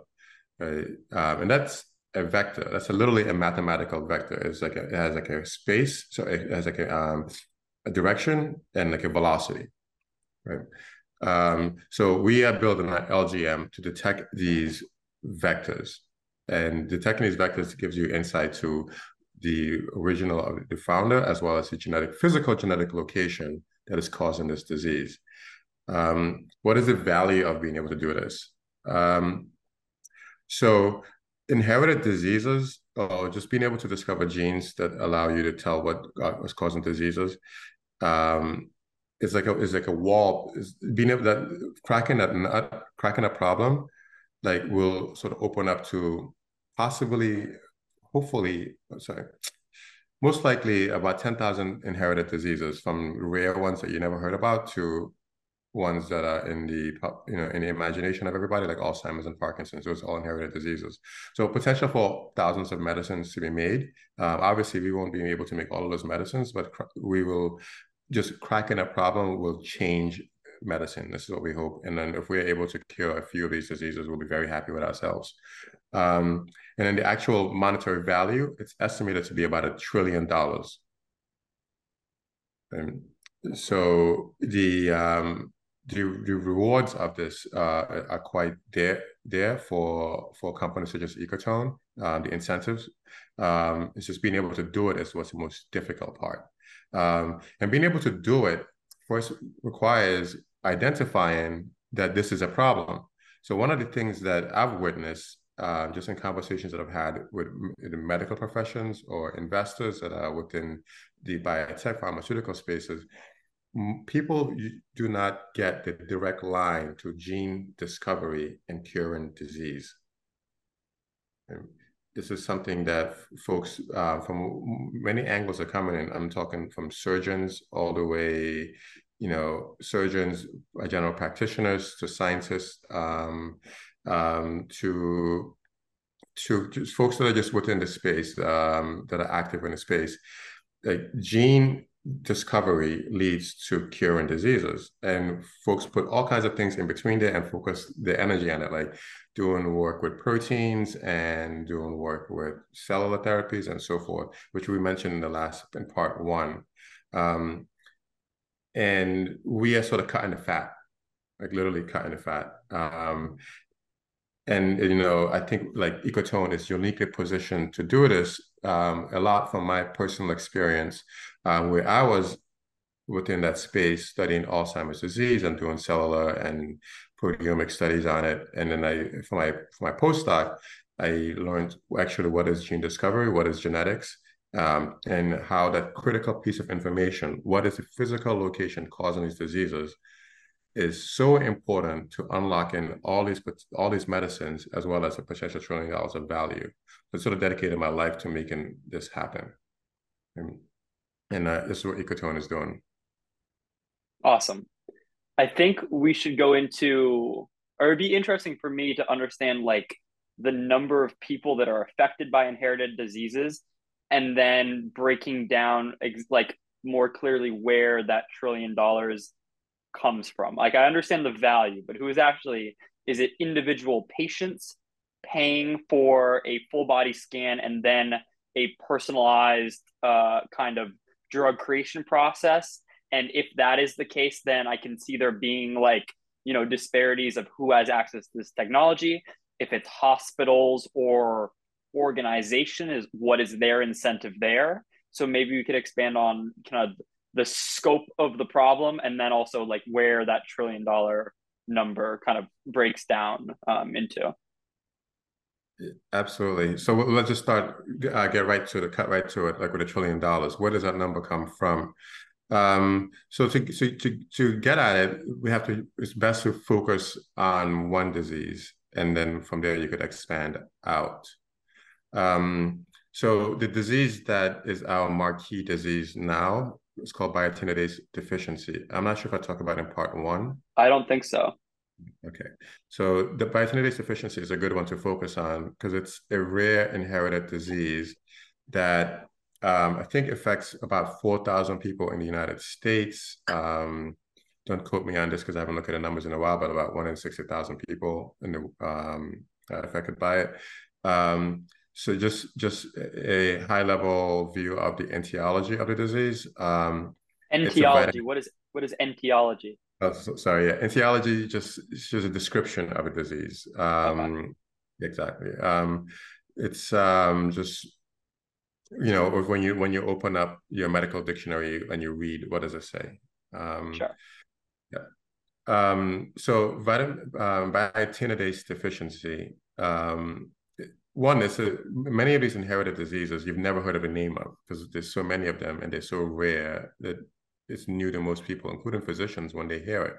Right? Um, and that's a vector. That's a, literally a mathematical vector. It's like a, it has like a space, so it has like a, um, a direction and like a velocity, right? Um, so we are building an LGM to detect these vectors, and detecting these vectors gives you insight to the original of the founder as well as the genetic, physical genetic location that is causing this disease. Um, what is the value of being able to do this? Um, so inherited diseases or just being able to discover genes that allow you to tell what was causing diseases um, is like a is like a wall is being able that cracking that nut cracking a problem like will sort of open up to possibly hopefully sorry most likely about 10,000 inherited diseases from rare ones that you never heard about to ones that are in the you know in the imagination of everybody, like Alzheimer's and Parkinson's. Those are all inherited diseases. So potential for thousands of medicines to be made. Um, obviously, we won't be able to make all of those medicines, but we will just cracking a problem will change medicine. This is what we hope. And then if we're able to cure a few of these diseases, we'll be very happy with ourselves. Um, and then the actual monetary value, it's estimated to be about a trillion dollars. And so the um, the, the rewards of this uh, are quite there there for for companies such as Ecotone. Uh, the incentives, um, it's just being able to do it is what's the most difficult part, um, and being able to do it first requires identifying that this is a problem. So one of the things that I've witnessed uh, just in conversations that I've had with the medical professions or investors that are within the biotech pharmaceutical spaces people do not get the direct line to gene discovery and curing disease. And this is something that folks uh, from many angles are coming in. I'm talking from surgeons all the way, you know, surgeons, uh, general practitioners, to scientists, um, um, to to just folks that are just within the space um, that are active in the space. Like gene discovery leads to curing diseases. And folks put all kinds of things in between there and focus their energy on it, like doing work with proteins and doing work with cellular therapies and so forth, which we mentioned in the last in part one. Um, and we are sort of cutting the fat, like literally cutting the fat. Um, and you know, I think like Ecotone is uniquely positioned to do this um, a lot from my personal experience um, where I was within that space studying Alzheimer's disease and doing cellular and proteomic studies on it. And then I, for my for my postdoc, I learned actually what is gene discovery, what is genetics, um, and how that critical piece of information, what is the physical location causing these diseases, is so important to unlocking all these all these medicines as well as a potential trillion dollars of value. I sort of dedicated my life to making this happen. And and uh, this is what Ecotone is doing. Awesome. I think we should go into, or it'd be interesting for me to understand like the number of people that are affected by inherited diseases, and then breaking down ex- like more clearly where that trillion dollars comes from. Like I understand the value, but who is actually is it individual patients paying for a full body scan and then a personalized uh, kind of drug creation process? And if that is the case, then I can see there being like you know disparities of who has access to this technology. If it's hospitals or organization, is what is their incentive there? So maybe we could expand on kind of the scope of the problem and then also like where that trillion dollar number kind of breaks down um, into. Absolutely. So let's just start, uh, get right to the cut right to it, like with a trillion dollars. Where does that number come from? Um, so to, to to get at it, we have to. It's best to focus on one disease, and then from there you could expand out. Um, so the disease that is our marquee disease now is called biotinidase deficiency. I'm not sure if I talk about in part one. I don't think so. Okay. So the biotinidase deficiency is a good one to focus on because it's a rare inherited disease that um, I think affects about 4,000 people in the United States. Um, don't quote me on this because I haven't looked at the numbers in a while, but about one in 60,000 people in the, um, affected by it. So just just a high level view of the etiology of the disease. Um, etiology. What is what is etiology? Oh, so, sorry, yeah. Etiology just shows a description of a disease. Um, okay. Exactly. Um, it's um, just you know when you when you open up your medical dictionary and you read what does it say. Um, sure. Yeah. Um, so vitamin um, biotinidase deficiency um, one is many of these inherited diseases you've never heard of a name of because there's so many of them and they're so rare that it's new to most people, including physicians, when they hear it.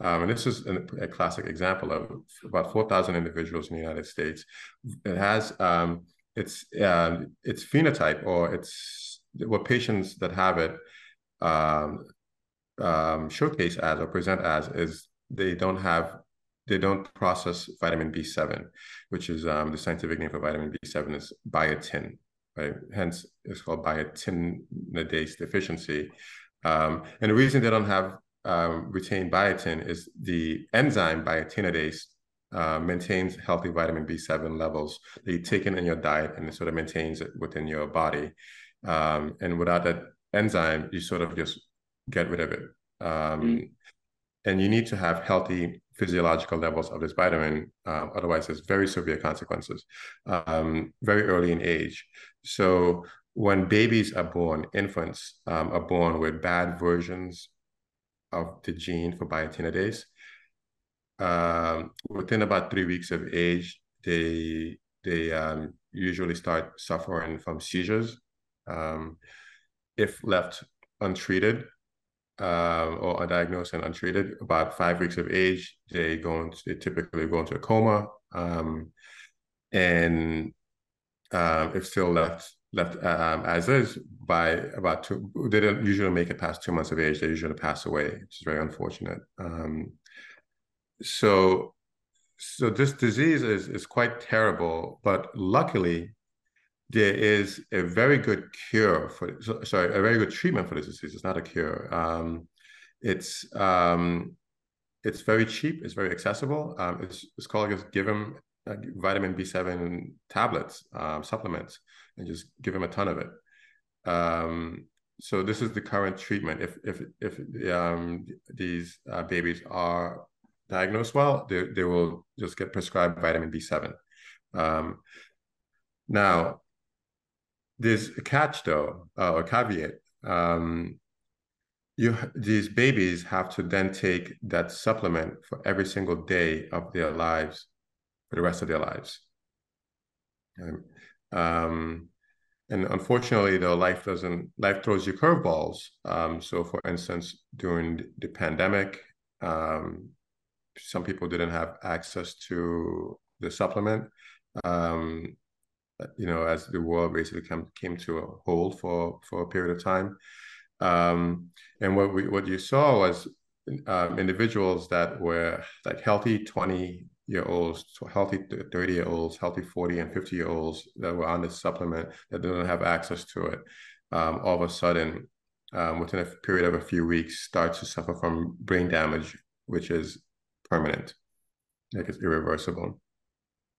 Um, and this is a, a, classic example of about 4,000 individuals in the United States. It has um, its um, its phenotype or it's what patients that have it um, um, showcase as or present as is they don't have they don't process vitamin B7, which is um, the scientific name for vitamin B7 is biotin, right? Hence, it's called biotinidase deficiency. Um, and the reason they don't have um, retained biotin is the enzyme biotinidase uh, maintains healthy vitamin B7 levels that you take in in your diet and it sort of maintains it within your body. Um, and without that enzyme, you sort of just get rid of it. Um, mm. And you need to have healthy physiological levels of this vitamin. Uh, otherwise, there's very severe consequences um, very early in age. So when babies are born, infants um, are born with bad versions of the gene for biotinidase. Um, within about three weeks of age, they they um, usually start suffering from seizures. Um, if left untreated, uh, or undiagnosed and untreated, about five weeks of age, they go into, they typically go into a coma, um, and um, if still left left um, as is by about two, they don't usually make it past two months of age. They usually pass away, which is very unfortunate. Um, so, so this disease is is quite terrible, but luckily there is a very good cure for sorry a very good treatment for this disease. It's not a cure. Um, it's um, it's very cheap. It's very accessible. Um, it's, it's called just give them uh, vitamin b7 tablets um, supplements and just give them a ton of it. Um, so this is the current treatment. If if if um, these uh, babies are diagnosed well they, they will just get prescribed vitamin b7 now there's a catch though, uh, or caveat. Um, you these babies have to then take that supplement for every single day of their lives, for the rest of their lives. Um, um, and unfortunately, though, life doesn't life throws you curveballs. Um, so, for instance, during the pandemic, um, some people didn't have access to the supplement. Um, you know, as the world basically came came to a hold for for a period of time. Um, and what we what you saw was um, individuals that were like healthy 20 year olds, healthy 30 year olds, healthy 40 and 50 year olds that were on this supplement that didn't have access to it. Um, all of a sudden, um, within a period of a few weeks, start to suffer from brain damage, which is permanent, like it's irreversible.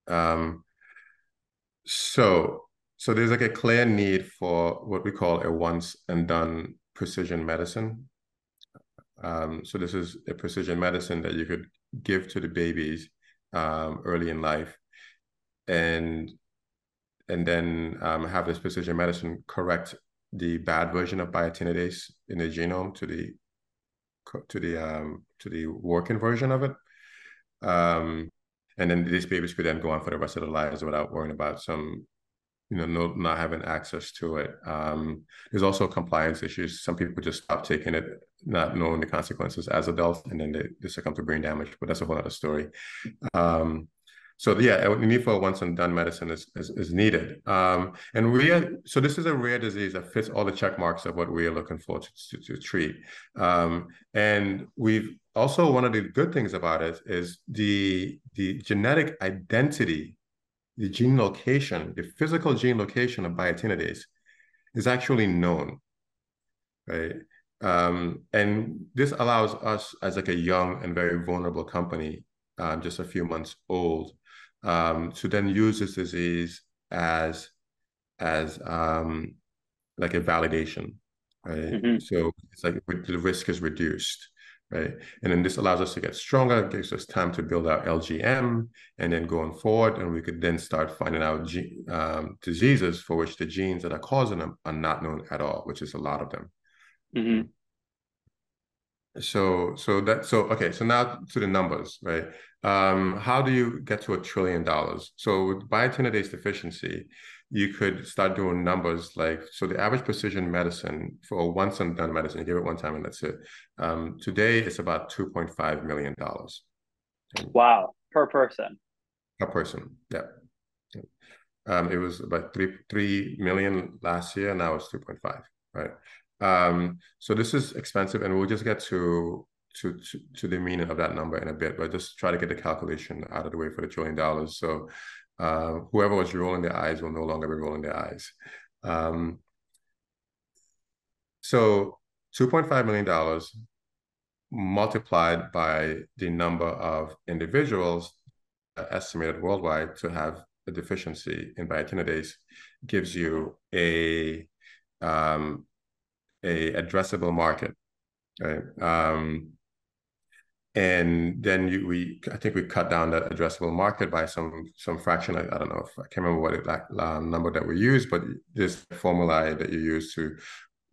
Um, so, so there's like a clear need for what we call a once and done precision medicine. Um, so this is a precision medicine that you could give to the babies um, early in life, and and then um, have this precision medicine correct the bad version of biotinidase in the genome to the to the um, to the working version of it. Um, and then these babies could then go on for the rest of their lives without worrying about some, you know, no, not having access to it. Um, there's also compliance issues. Some people just stop taking it, not knowing the consequences as adults, and then they, they succumb to brain damage. But that's a whole other story. Um, so yeah, the need for once and done medicine is is, is needed. Um, and we are, so this is a rare disease that fits all the check marks of what we are looking for to, to, to treat. Um, and we've also one of the good things about it is the the genetic identity, the gene location, the physical gene location of biotinidase is actually known, right? Um, and this allows us as like a young and very vulnerable company, um, just a few months old, um, to then use this disease as as um, like a validation, right? Mm-hmm. So it's like the risk is reduced, right? And then this allows us to get stronger, gives us time to build our LGM, and then going forward, and we could then start finding out ge- um, diseases for which the genes that are causing them are not known at all, which is a lot of them. Mm-hmm. So, so that so okay. So now to the numbers, right? Um, how do you get to a trillion dollars? So with biotinidase deficiency, you could start doing numbers like so. The average precision medicine for once and done medicine, you give it one time and that's it. Um, today it's about two point five million dollars. Wow, per person. Per person, yeah. Um, it was about three three million last year. Now it's two point five, right? Um, so this is expensive, and we'll just get to, to to to the meaning of that number in a bit, but just try to get the calculation out of the way for the trillion dollars. So uh, whoever was rolling their eyes will no longer be rolling their eyes. Um, so $2.5 million multiplied by the number of individuals estimated worldwide to have a deficiency in biotinidase gives you a um, a addressable market, right? Um, and then you, we, I think we cut down that addressable market by some some fraction. I, I don't know if I can't remember what it, number that we use, but this formula that you use to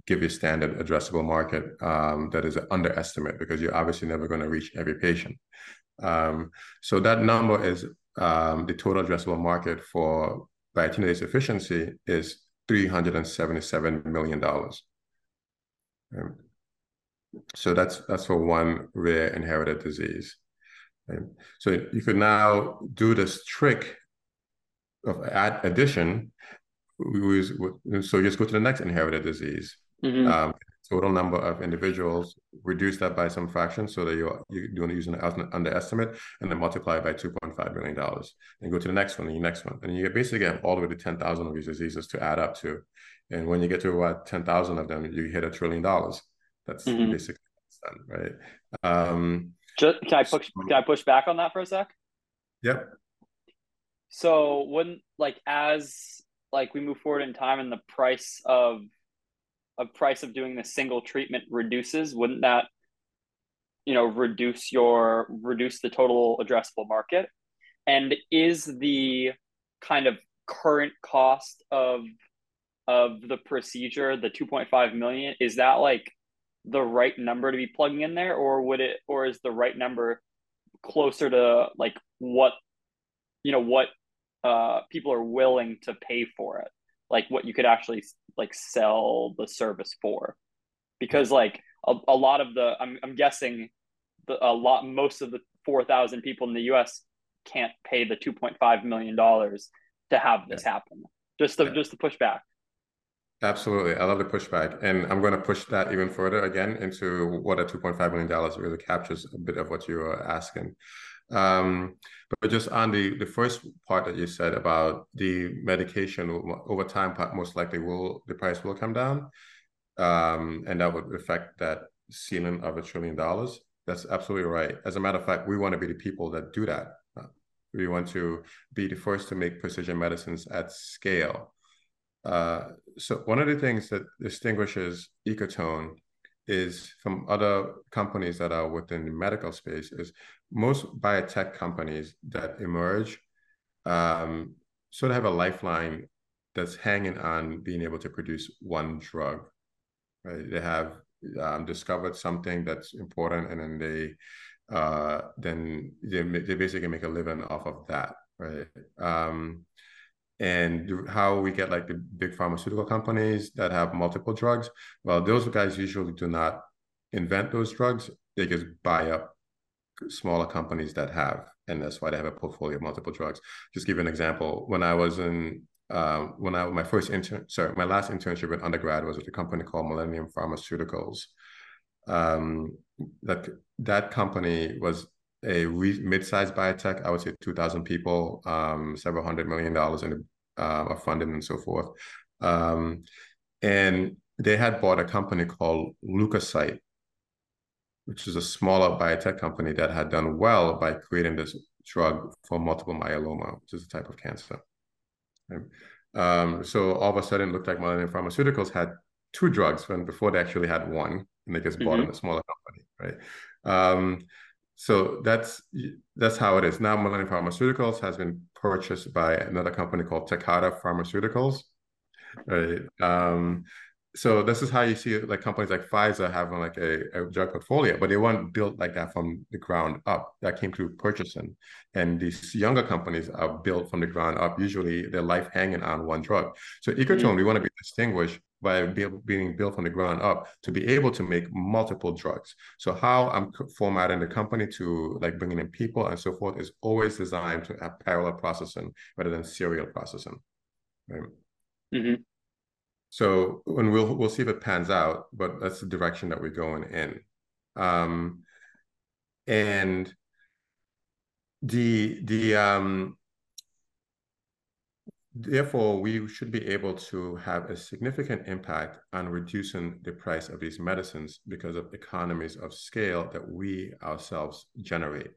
give you standard addressable market um, that is an underestimate because you're obviously never going to reach every patient. Um, so that number is um, the total addressable market for biotinidase efficiency is $377 million. Um, so that's that's for one rare inherited disease. Um, so you could now do this trick of add addition. So you just go to the next inherited disease. Mm-hmm. Um, total number of individuals, reduce that by some fraction so that you're, you're doing using an underestimate, and then multiply by $2.5 million. And go to the next one and the next one. And you basically get all the way to 10,000 of these diseases to add up to. And when you get to about 10,000 of them, you hit a trillion dollars. That's mm-hmm. basically done, right? Um, Just, can I push? So, can I push back on that for a sec? Yep. So when like as like we move forward in time and the price of a price of doing the single treatment reduces, wouldn't that you know reduce your reduce the total addressable market? And is the kind of current cost of of the procedure the 2.5 million is that like the right number to be plugging in there or would it or is the right number closer to like what you know what uh people are willing to pay for it? Like what you could actually like sell the service for? Because like a, a lot of the I'm, I'm guessing the, a lot most of the 4000 people in the us can't pay the 2.5 million dollars to have this yeah. happen. Just to yeah. just to push back Absolutely. I love the pushback. And I'm going to push that even further again into what a $2.5 million really captures a bit of what you were asking. Um, but just on the, the first part that you said about the medication over time, most likely will the price will come down. Um, and that would affect that ceiling of a trillion dollars. That's absolutely right. As a matter of fact, we want to be the people that do that. We want to be the first to make precision medicines at scale. Uh, so one of the things that distinguishes Ecotone is from other companies that are within the medical space is most biotech companies that emerge um, sort of have a lifeline that's hanging on being able to produce one drug. Right? They have um, discovered something that's important, and then they uh, then they, they basically make a living off of that. Right? Um, and how we get like the big pharmaceutical companies that have multiple drugs. Well those guys usually do not invent those drugs. They just buy up smaller companies that have and that's why they have a portfolio of multiple drugs. Just give an example. When i was in um, when i my first intern sorry my last internship in undergrad was at a company called millennium pharmaceuticals. Um, that that company was a mid-sized biotech, I would say 2,000 people, um, several hundred million dollars in uh, funding and so forth. Um, and they had bought a company called LeukoSite, which is a smaller biotech company that had done well by creating this drug for multiple myeloma, which is a type of cancer. Um, so all of a sudden, it looked like Millennium Pharmaceuticals had two drugs when before they actually had one, and they just mm-hmm. bought in a smaller company, right? So that's that's how it is now. Millennium Pharmaceuticals has been purchased by another company called Takeda Pharmaceuticals, right? Um, so this is how you see like companies like Pfizer having like a, a, drug portfolio, but they weren't built like that from the ground up. That came through purchasing, and these younger companies are built from the ground up. Usually, their life hanging on one drug. So Ecotone, mm-hmm. we want to be distinguished by be, being built from the ground up to be able to make multiple drugs. So how I'm formatting the company to like bringing in people and so forth is always designed to have parallel processing rather than serial processing. Right. Mm-hmm. So when we'll we'll see if it pans out, but that's the direction that we're going in. Um, and the the um, therefore we should be able to have a significant impact on reducing the price of these medicines because of economies of scale that we ourselves generate.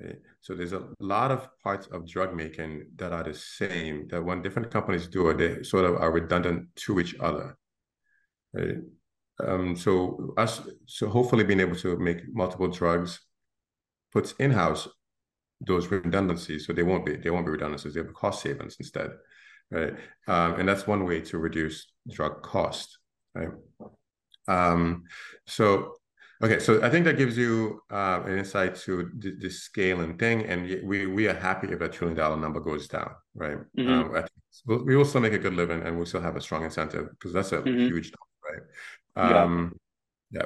Okay. So there's a lot of parts of drug making that are the same. That when different companies do it, they sort of are redundant to each other. Right? Um, so us, so hopefully being able to make multiple drugs puts in-house those redundancies, so they won't be they won't be redundancies. They'll be cost savings instead, right? Um, and that's one way to reduce drug cost, right? Um, so Okay, so I think that gives you uh, an insight to the, the, scale and thing, and we we are happy if that trillion dollar number goes down, right? Mm-hmm. Um, we'll, we will still make a good living, and we still have a strong incentive because that's a mm-hmm. huge number, right? Um, yeah.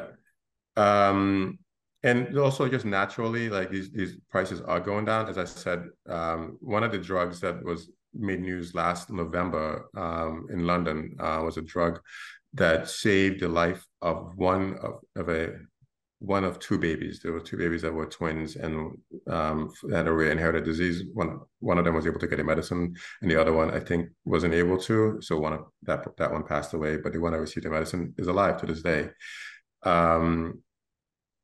yeah. Um, and also just naturally, like these these prices are going down. As I said, um, one of the drugs that was made news last November um, in London uh, was a drug that saved the life of one of, of a one of two babies. There were two babies that were twins and um, had a rare inherited disease. One one of them was able to get a medicine, and the other one I think wasn't able to. So one of that that one passed away, but the one that received the medicine is alive to this day. Um,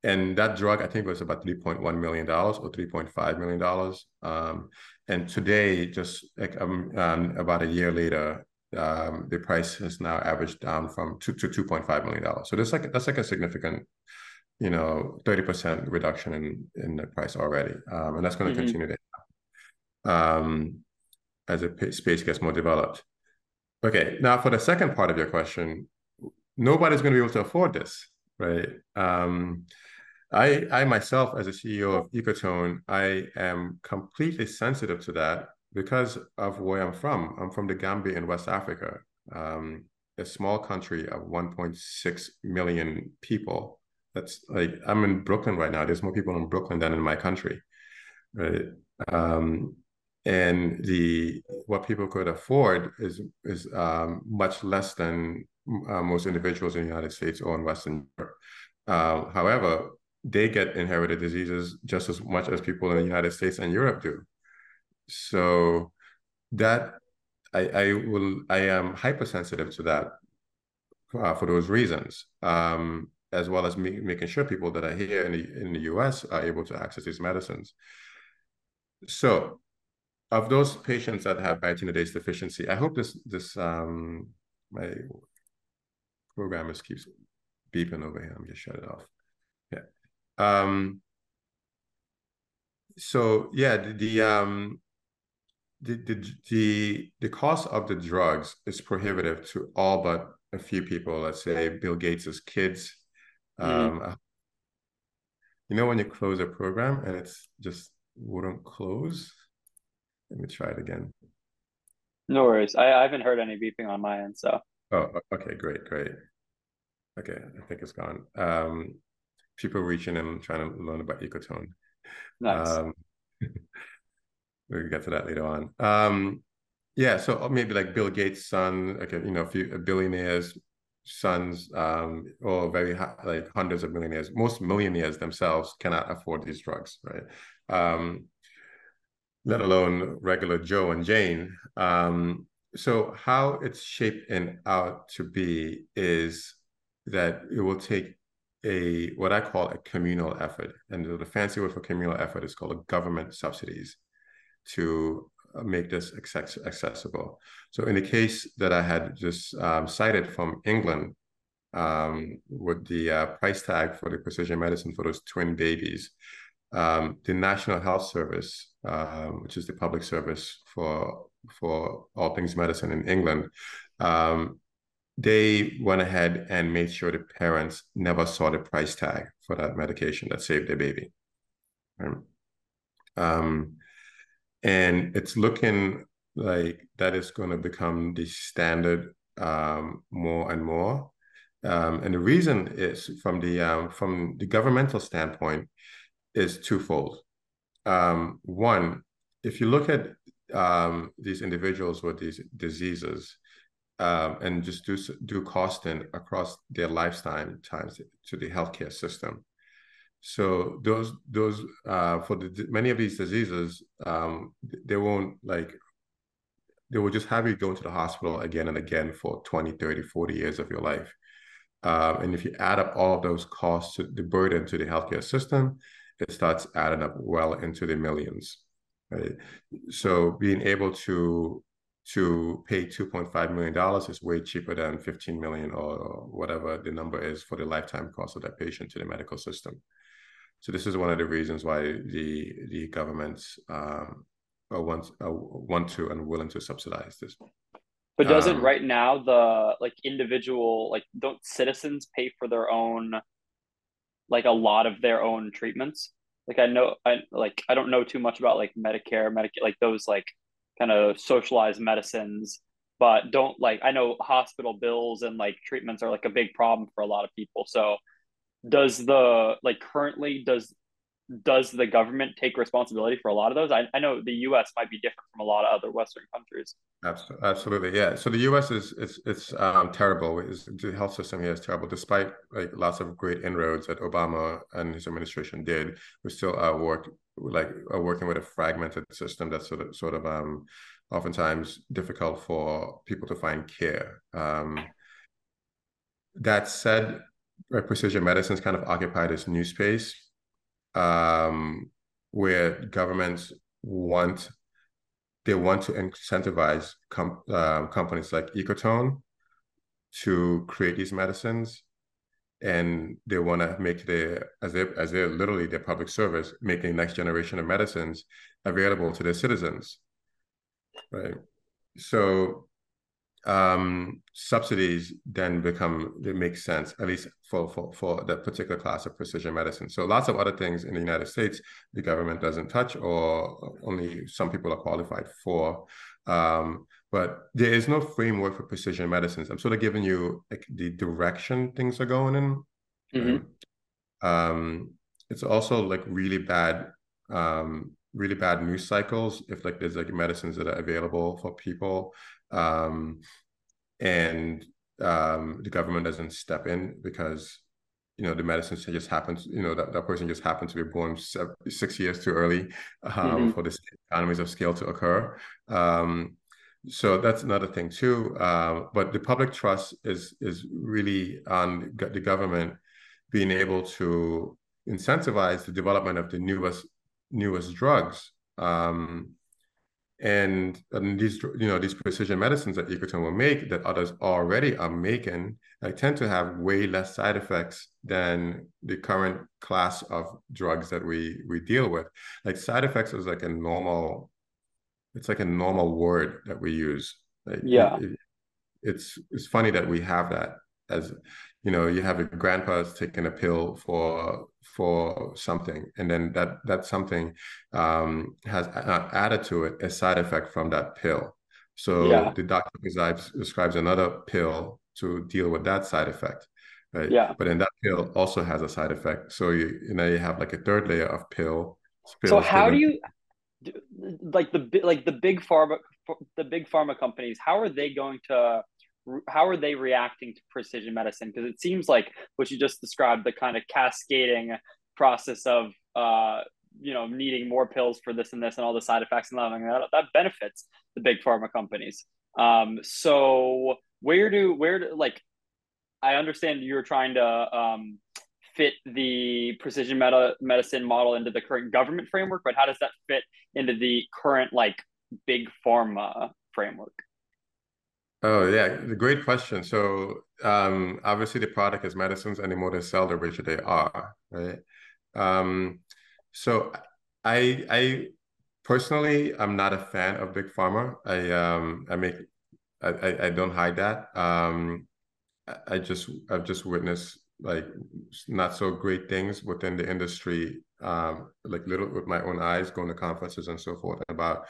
and that drug I think was about three point one million dollars or three point five million dollars. Um, and today, just like um, um about a year later, um, the price has now averaged down from two to two point five million dollars. So that's like that's like a significant you know, 30% reduction in, in the price already. Um, and that's going to mm-hmm. continue to um, as the space gets more developed. Okay, now for the second part of your question, nobody's going to be able to afford this, right? Um, I, I myself, as a CEO of Ecotone, I am completely sensitive to that because of where I'm from. I'm from the Gambia in West Africa, um, a small country of 1.6 million people that's like I'm in Brooklyn right now. There's more people in Brooklyn than in my country, right? Um, and the what people could afford is is um, much less than uh, most individuals in the United States or in Western Europe. Uh, however, they get inherited diseases just as much as people in the United States and Europe do. So that I, I will I am hypersensitive to that uh, for those reasons, um, as well as me, making sure people that are here in the in the U.S. are able to access these medicines. So, of those patients that have biotinidase deficiency, I hope this this um, my program just keeps beeping over here. I'm just shut it off. Yeah. Um, so yeah, the, the um the, the the the cost of the drugs is prohibitive to all but a few people. Let's say Bill Gates's kids. Mm-hmm. Um, you know when you close a program and it's just wouldn't close. Let me try it again. No worries. I, I haven't heard any beeping on my end, so. Oh, okay, great, great. Okay, I think it's gone. Um, people reaching and trying to learn about ecotone. Nice. Um, we'll get to that later on. Um, yeah, so uh, maybe like Bill Gates' son, like you know, a few billionaires' sons, um, or very high, like hundreds of millionaires. Most millionaires themselves cannot afford these drugs, right? Um, let alone regular Joe and Jane. Um, so how it's shaping out to be is that it will take a what I call a communal effort, and the fancy word for communal effort is called a government subsidies to make this access- accessible. So in the case that I had just um, cited from England, um, with the uh, price tag for the precision medicine for those twin babies, um, the National Health Service, uh, which is the public service for for all things medicine in England, um, they went ahead and made sure the parents never saw the price tag for that medication that saved their baby. Um, and it's looking like that is going to become the standard um, more and more. Um, and the reason is from the um, from the governmental standpoint is twofold. Um, one, if you look at um, these individuals with these diseases, um, and just do do costing across their lifetime times to the healthcare system. So those those uh, for the many of these diseases, um, they won't like they will just have you go into the hospital again and again for 20, 30, 40 years of your life. Um, and if you add up all of those costs to the burden to the healthcare system, it starts adding up well into the millions. Right? So being able to to pay $2.5 million is way cheaper than 15 million or whatever the number is for the lifetime cost of that patient to the medical system. So this is one of the reasons why the the governments um, want want to and willing to subsidize this. But doesn't um, right now the like individual like don't citizens pay for their own like a lot of their own treatments? Like I know I like I don't know too much about like Medicare, Medicare like those like kind of socialized medicines but don't like i know hospital bills and like treatments are like a big problem for a lot of people so does the like currently does does the government take responsibility for a lot of those? I, I know the U.S. might be different from a lot of other Western countries. Absolutely, yeah. So the U.S. is it's it's um, terrible. It's, the health system here is terrible, despite like lots of great inroads that Obama and his administration did. We still are work like are working with a fragmented system that's sort of sort of um, oftentimes difficult for people to find care. Um, that said, precision medicine's kind of occupied this new space um, where governments want they want to incentivize com- uh, companies like Ecotone to create these medicines, and they want to make their as they as they're literally their public service, making next generation of medicines available to their citizens, right? So um, subsidies then become they make sense at least for for for that particular class of precision medicine. So lots of other things in the United States the government doesn't touch or only some people are qualified for. Um, but there is no framework for precision medicines. I'm sort of giving you like the direction things are going in. Mm-hmm. Um, it's also like really bad um, really bad news cycles if like there's like medicines that are available for people um, and um, the government doesn't step in because you know the medicine just happens you know that, that person just happened to be born seven, six years too early um, mm-hmm. for the economies of scale to occur um, so that's another thing too uh, but the public trust is is really on the government being able to incentivize the development of the newest newest drugs. Um, and, and these you know these precision medicines that Ecotone will make that others already are making like, tend to have way less side effects than the current class of drugs that we we deal with. Like side effects is like a normal, it's like a normal word that we use. Like, yeah, it, it's it's funny that we have that as you know you have a grandpa's taking a pill for for something and then that that something um, has uh, added to it a side effect from that pill. So yeah. the doctor prescribes, prescribes another pill to deal with that side effect right? Yeah. But then that pill also has a side effect. So you you know you have like a third layer of pill so how do you like the like the big pharma the big pharma companies how are they going to how are they reacting to precision medicine? Because it seems like what you just described, the kind of cascading process of uh, you know needing more pills for this and this and all the side effects and that that benefits the big pharma companies. Um, so where do where do like I understand you're trying to um, fit the precision meta, medicine model into the current government framework, but how does that fit into the current like big pharma framework? Oh yeah, great question. So um, obviously the product is medicines, and the more they sell, the richer they are, right? Um, so I I personally I'm not a fan of big pharma. I um I make I I, don't hide that. Um, I just I've just witnessed like not so great things within the industry, um, like little with my own eyes, going to conferences and so forth about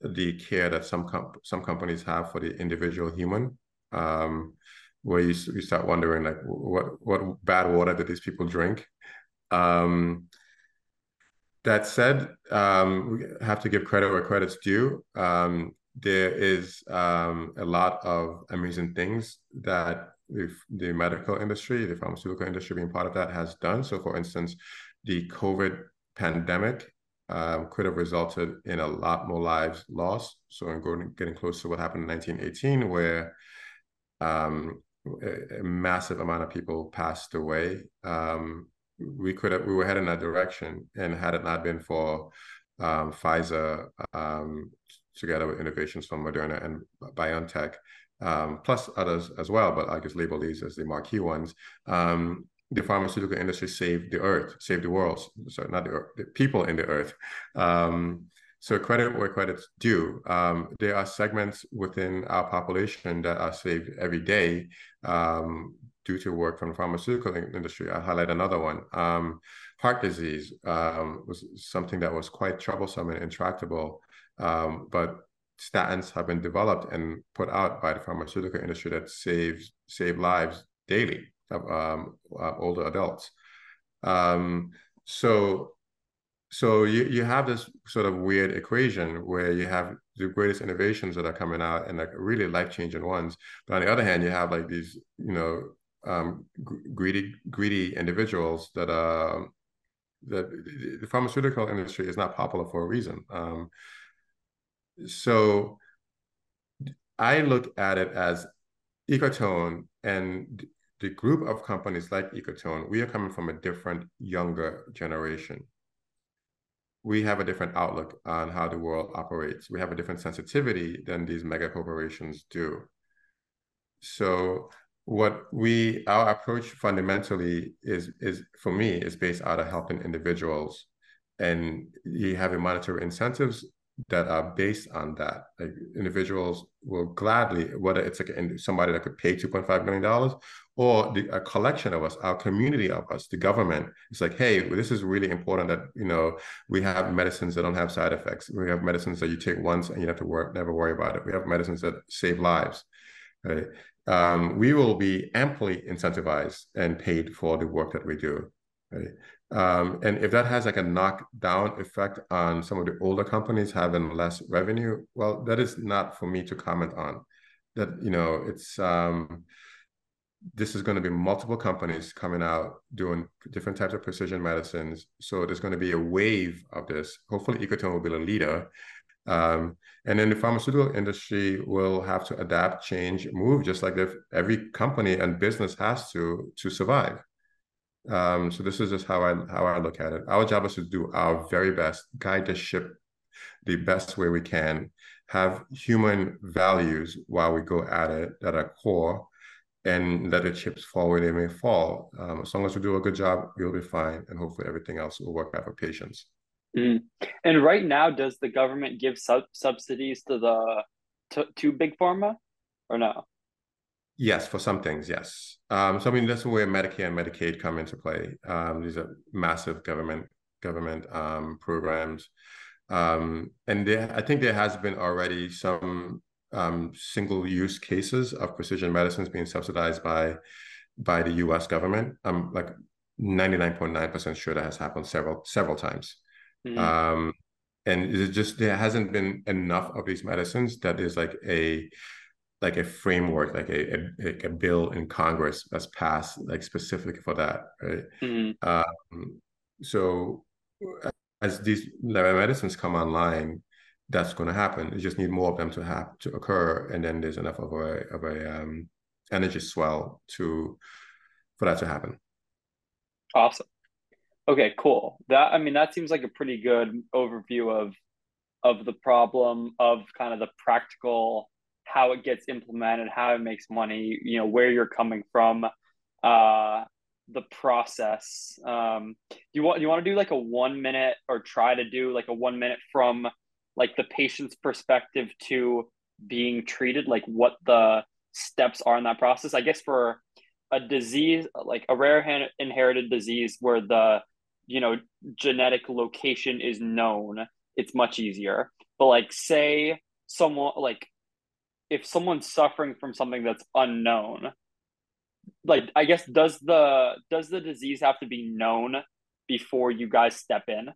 the care that some comp- some companies have for the individual human, um, where you, you start wondering like what what bad water did these people drink. Um, that said, um, we have to give credit where credit's due. Um, there is um, a lot of amazing things that the medical industry, the pharmaceutical industry being part of that has done. So, for instance, the COVID pandemic um, could have resulted in a lot more lives lost. So in going, getting close to what happened in 1918, where um, a, a, massive amount of people passed away, um, we could have we were heading that direction. And had it not been for um, Pfizer, um, together with innovations from Moderna and BioNTech, um, plus others as well, but I guess label these as the marquee ones. The pharmaceutical industry saved the earth, saved the world. So not the, earth, the people in the earth. Um, so credit where credit's due. Um, there are segments within our population that are saved every day um, due to work from the pharmaceutical industry. I'll highlight another one. Um, heart disease um, was something that was quite troublesome and intractable, um, but statins have been developed and put out by the pharmaceutical industry that saves save lives daily um, uh, older adults. Um, so, so you, you have this sort of weird equation where you have the greatest innovations that are coming out and like really life changing ones, but on the other hand, you have like these you know um, greedy greedy individuals that are that the pharmaceutical industry is not popular for a reason. Um, so I look at it as Ecotone and the group of companies like Ecotone, we are coming from a different, younger generation. We have a different outlook on how the world operates. We have a different sensitivity than these mega corporations do. So what we our approach fundamentally is is for me is based out of helping individuals and you have a monetary incentives that are based on that. Like individuals will gladly, whether it's like somebody that could pay two point five million dollars, or the, a collection of us, our community of us, the government. It's like, hey, this is really important that you know we have medicines that don't have side effects. We have medicines that you take once and you have to work, never worry about it. We have medicines that save lives. Right? Um, we will be amply incentivized and paid for the work that we do. Right? Um, and if that has like a knockdown effect on some of the older companies having less revenue, well, that is not for me to comment on. That you know, it's um, this is going to be multiple companies coming out doing different types of precision medicines. So there's going to be a wave of this. Hopefully, Ecotone will be the leader. Um, and then the pharmaceutical industry will have to adapt, change, move, just like every company and business has to to survive. Um, so this is just how I how I look at it. Our job is to do our very best, guide the ship the best way we can, have human values while we go at it that are core, and let the chips fall where they may fall. Um, as long as we do a good job, we'll be fine, and hopefully everything else will work out for patients. Mm. And right now, does the government give sub- subsidies to the to, to big pharma, or no? Yes, for some things, yes. Um, so I mean, that's where Medicare and Medicaid come into play. Um, these are massive government government um, programs, um, and there, I think there has been already some um, single use cases of precision medicines being subsidized by by the U.S. government. I'm like ninety nine point nine percent sure that has happened several several times. Mm-hmm. and it just there hasn't been enough of these medicines that is like a like a framework, like a, a, like a bill in Congress that's passed like specific for that, right? Mm-hmm. Um, so as these medicines come online, that's going to happen. You just need more of them to have to occur, and then there's enough of a of a um, energy swell to for that to happen. Awesome. Okay, cool. That I mean, that seems like a pretty good overview of of the problem of kind of the practical how it gets implemented, how it makes money, you know, where you're coming from, uh, the process. Um, you want you want to do like a one minute or try to do like a one minute from like the patient's perspective to being treated, like what the steps are in that process? I guess for a disease like a rare inherited disease where the you know genetic location is known, it's much easier. But like say someone like if someone's suffering from something that's unknown like i guess does the does the disease have to be known before you guys step in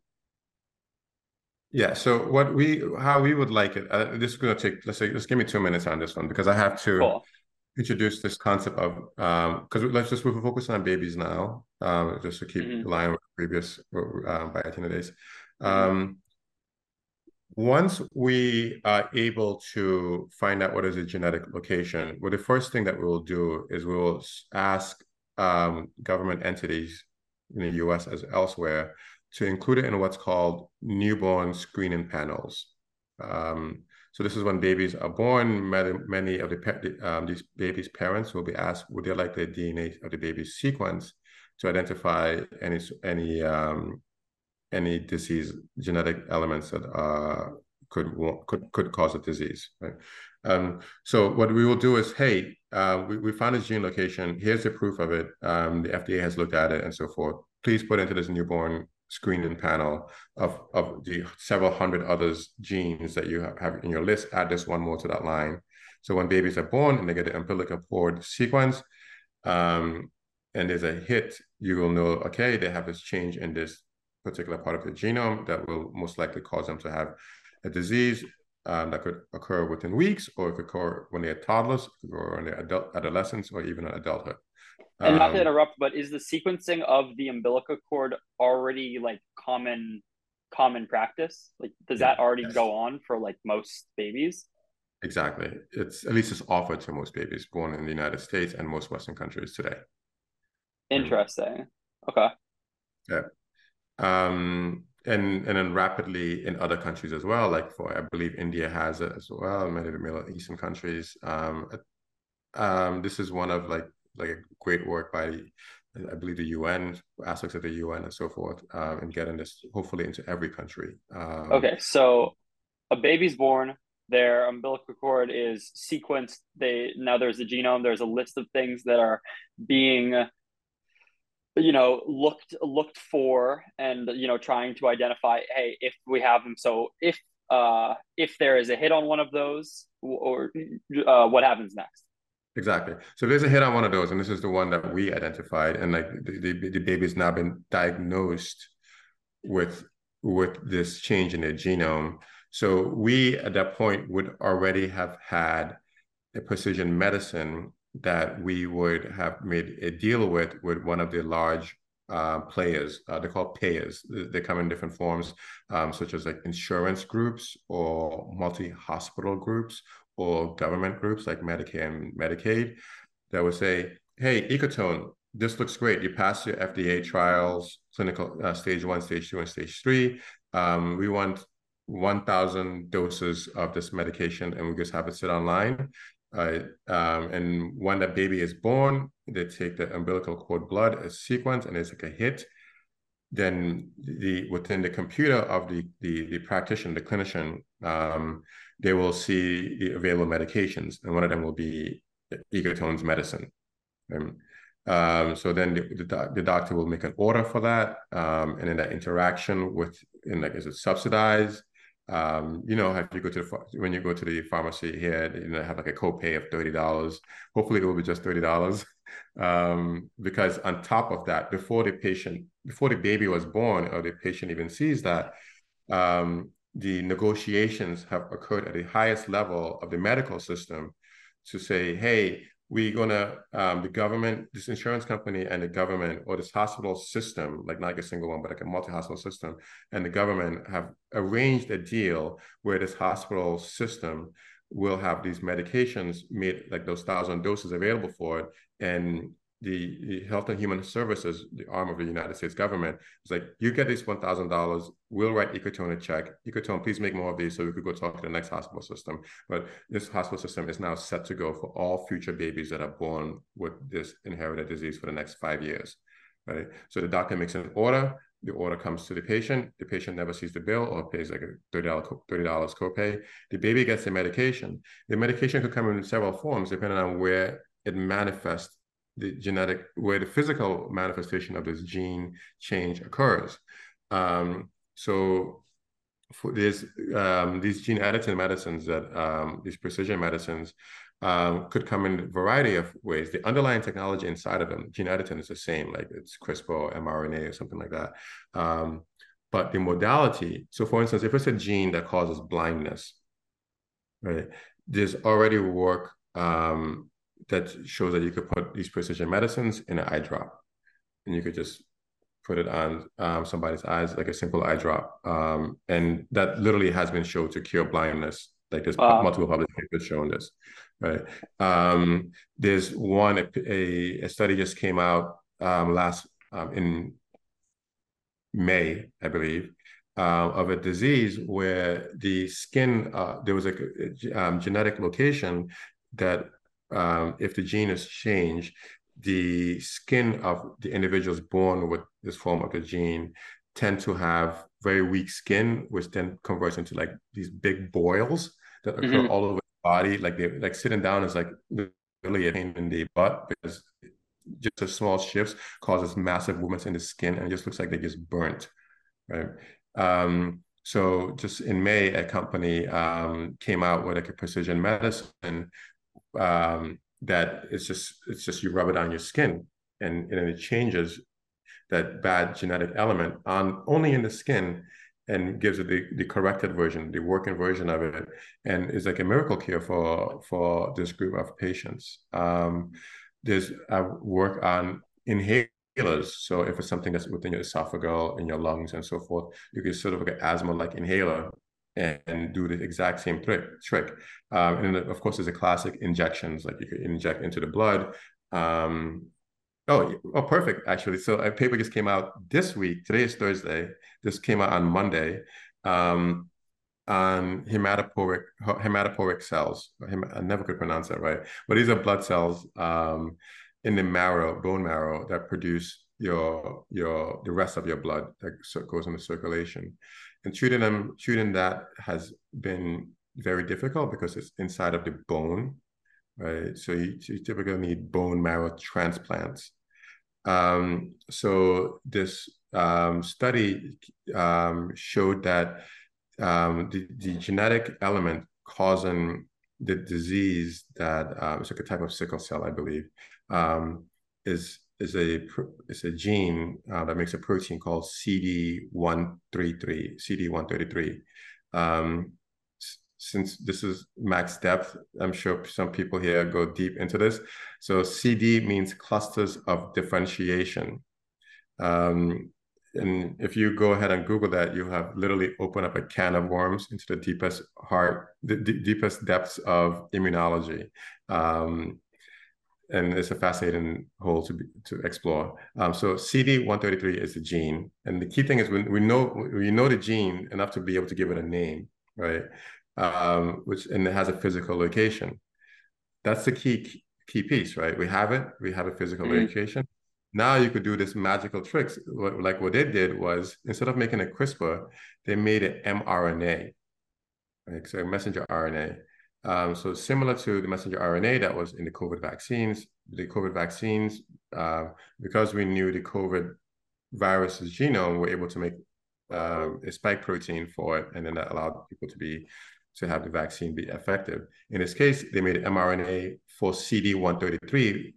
yeah so what we how we would like it uh, this is going to take let's say just give me two minutes on this one because i have to cool. introduce this concept of um because let's just we're focusing on babies now um just to keep mm-hmm. line with previous um, by days mm-hmm. um once we are able to find out what is the genetic location, well, the first thing that we will do is we will ask um, government entities in the US as elsewhere to include it in what's called newborn screening panels. Um, so this is when babies are born. Many, many of the um, these babies' parents will be asked, would they like the DNA of the baby's sequence to identify any any um, any disease genetic elements that could could could cause a disease. Right? Um, so what we will do is, hey, uh, we, we found this gene location. Here's the proof of it. Um, the FDA has looked at it and so forth. Please put into this newborn screening panel of, of the several hundred others genes that you have in your list. Add this one more to that line. So when babies are born and they get the umbilical cord sequence, um, and there's a hit, you will know, okay, they have this change in this particular part of the genome that will most likely cause them to have a disease um, that could occur within weeks, or it could occur when they're toddlers, or when they're adult adolescents, or even in adulthood. And um, not to um, interrupt, but is the sequencing of the umbilical cord already like common common practice? Like, does yeah, that already yes. go on for like most babies? Exactly. It's at least it's offered to most babies born in the United States and most Western countries today. Interesting. Okay. Yeah um, and and then rapidly in other countries as well. Like for I believe India has it as well. Many of the Middle Eastern countries. Um, um, this is one of like like great work by I believe the UN aspects of the UN and so forth, um, and getting this hopefully into every country. Um, okay, so a baby's born, their umbilical cord is sequenced. They now there's a genome. There's a list of things that are being you know looked looked for and you know trying to identify hey if we have them so if uh if there is a hit on one of those or uh, what happens next Exactly. So there's a hit on one of those, and this is the one that we identified, and like the, the, the baby's now been diagnosed with with this change in their genome. So we at that point would already have had a precision medicine that we would have made a deal with with one of the large uh, players. Uh, they're called payers. They come in different forms, um, such as like insurance groups or multi-hospital groups or government groups like Medicare and Medicaid that would say, hey, Ecotone, this looks great. You passed your FDA trials, clinical uh, stage one, stage two, and stage three. Um, we want 1,000 doses of this medication and we just have it sit online. Uh, um, and when the baby is born, they take the umbilical cord blood a sequence and it's like a hit. Then the within the computer of the the, the practitioner, the clinician, um, they will see the available medications, and one of them will be Ecotone's medicine. Um, um, so then the, the, the, doctor will make an order for that, um, and then that interaction with, in like, is it subsidized? Um, you know, if you go to the when you go to the pharmacy here, you know, have like a copay of thirty dollars. Hopefully, it will be just thirty dollars, um, because on top of that, before the patient, before the baby was born, or the patient even sees that, um, the negotiations have occurred at the highest level of the medical system to say, hey, we're gonna um, the government, this insurance company and the government or this hospital system, like not like a single one, but like a multi-hospital system, and the government have arranged a deal where this hospital system will have these medications made like those thousand doses available for it and the, the, Health and Human Services, the arm of the United States government, is like, you get this one thousand dollars. We'll write Ecotone a check. Ecotone, please make more of these so we could go talk to the next hospital system. But this hospital system is now set to go for all future babies that are born with this inherited disease for the next five years. Right. So the doctor makes an order. The order comes to the patient. The patient never sees the bill or pays like a thirty dollars thirty dollars copay. The baby gets the medication. The medication could come in several forms depending on where it manifests the genetic where the physical manifestation of this gene change occurs. Um, so for this, um, these gene editing medicines that um, these precision medicines um, could come in a variety of ways. The underlying technology inside of them, gene editing, is the same, like it's CRISPR mRNA or something like that. Um, but the modality, so for instance, if it's a gene that causes blindness, right, there's already work um, that shows that you could put these precision medicines in an eye drop, and you could just put it on um, somebody's eyes like a simple eye drop, um, and that literally has been shown to cure blindness. Like there's wow. multiple published papers showing this, right? Um, there's one a, a study just came out um, last um, in May, I believe, uh, of a disease where the skin uh, there was a, a um, genetic location that um, if the gene is changed, the skin of the individuals born with this form of the gene tend to have very weak skin, which then converts into like these big boils that occur mm-hmm. all over the body. Like they like sitting down is like really a pain in the butt because just a small shifts causes massive movements in the skin and it just looks like they just burnt, right? Um, so just in May, a company um, came out with like a precision medicine um, that it's just it's just you rub it on your skin and, and it changes that bad genetic element on only in the skin and gives it the, the corrected version, the working version of it, and is like a miracle cure for for this group of patients. Um, there's uh, work on inhalers. So if it's something that's within your esophagus in your lungs and so forth, you can sort of like an asthma-like inhaler and, do the exact same trick. trick. Um, and of course, there's a classic injections, like you could inject into the blood. Um, oh, oh, perfect, actually. So a paper just came out this week. Today is Thursday. This came out on Monday um, on hematopoietic, hematopoietic cells. I never could pronounce that right. But these are blood cells um, in the marrow, bone marrow, that produce your your the rest of your blood that goes into circulation and treating them treating that has been very difficult because it's inside of the bone right? So you, you typically need bone marrow transplants. Um, so this um, study um, showed that um, the, the genetic element causing the disease that uh, it's like a type of sickle cell, I believe, um, is is a is a gene uh, that makes a protein called CD133, CD133. Um, since this is max depth, I'm sure some people here go deep into this. So CD means clusters of differentiation. Um, and if you go ahead and Google that, you have literally opened up a can of worms into the deepest heart, the deepest depths of immunology. Um, and it's a fascinating hole to be, to explore. Um, so CD133 is the gene, and the key thing is we, we know we know the gene enough to be able to give it a name, right? Um, which and it has a physical location. That's the key key piece, right? We have it. We have a physical mm-hmm. location. Now you could do this magical tricks. Like what they did was instead of making a CRISPR, they made an mRNA, right? So a messenger RNA. Um, so similar to the messenger RNA that was in the COVID vaccines, the COVID vaccines, uh, because we knew the COVID virus's genome, we're able to make uh, a spike protein for it, and then that allowed people to be to have the vaccine be effective. In this case, they made mRNA for CD133,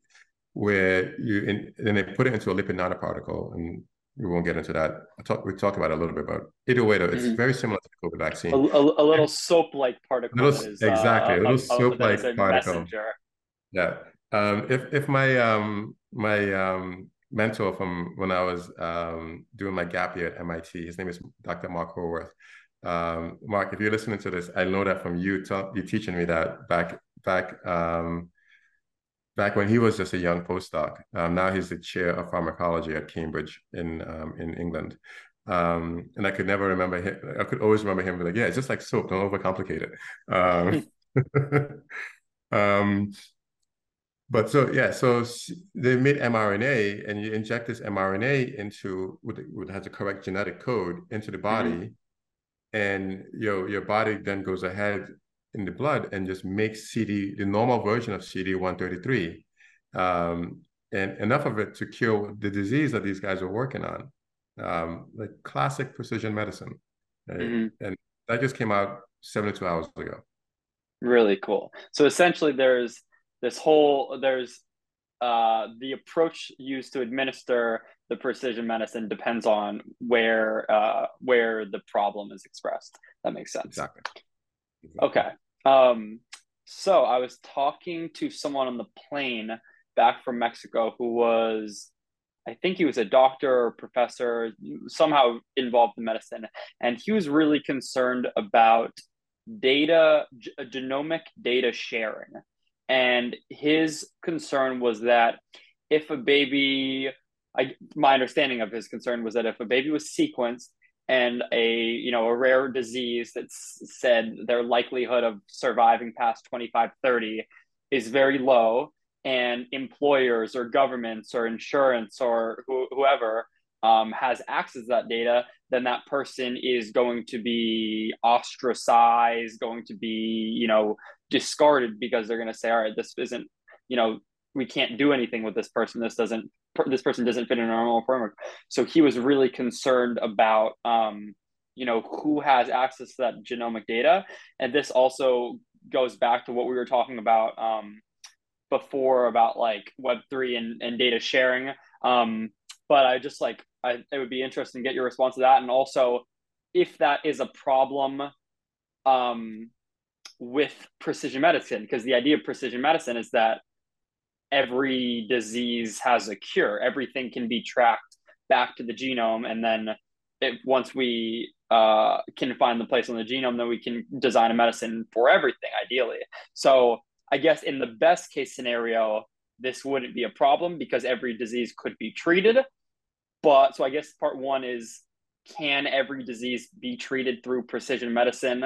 where you in, then they put it into a lipid nanoparticle, and we won't get into that. I talk, we talk about it a little bit, but either way, though, it's mm-hmm. very similar to the COVID vaccine. A, a, a little soap-like particle. Little, is, exactly, uh, a little soap-like particle. Messenger. Yeah. Um, if if my um, my um, mentor from when I was um, doing my gap year at MIT, his name is Dr. Mark Howarth. Um, Mark, if you're listening to this, I know that from you, t- you teaching me that back back um, back when he was just a young postdoc. Um, now he's the chair of pharmacology at Cambridge in um, in England. Um, and I could never remember him. I could always remember him like, yeah, it's just like soap. Don't overcomplicate it. Um, um, but so yeah, so they made mRNA, and you inject this mRNA into with, with has the correct genetic code into the body, mm-hmm. and your your body then goes ahead in the blood and just makes CD, the normal version of CD133, um, and enough of it to cure the disease that these guys are working on, um, like classic precision medicine. Right? Mm-hmm. And that just came out 72 hours ago. Really cool. So essentially, there's this whole, there's uh, the approach used to administer the precision medicine depends on where uh, where the problem is expressed. That makes sense. Exactly. exactly. Okay. Um, so I was talking to someone on the plane back from Mexico who was, I think he was a doctor or professor, somehow involved in medicine, and he was really concerned about data, g- genomic data sharing. And his concern was that if a baby, I, my understanding of his concern was that if a baby was sequenced and a you know a rare disease that's said their likelihood of surviving past 25 30 is very low and employers or governments or insurance or whoever um, has access to that data then that person is going to be ostracized going to be you know discarded because they're going to say all right this isn't you know we can't do anything with this person. This doesn't this person doesn't fit in a normal framework. So he was really concerned about, um, you know, who has access to that genomic data. And this also goes back to what we were talking about um, before about like Web3 and, and data sharing. Um, but I just like, I, it would be interesting to get your response to that. And also, if that is a problem um, with precision medicine, because the idea of precision medicine is that every disease has a cure. Everything can be tracked back to the genome, and then it, once we uh, can find the place on the genome, then we can design a medicine for everything, ideally. So I guess in the best case scenario, this wouldn't be a problem because every disease could be treated. But so I guess part one is can every disease be treated through precision medicine?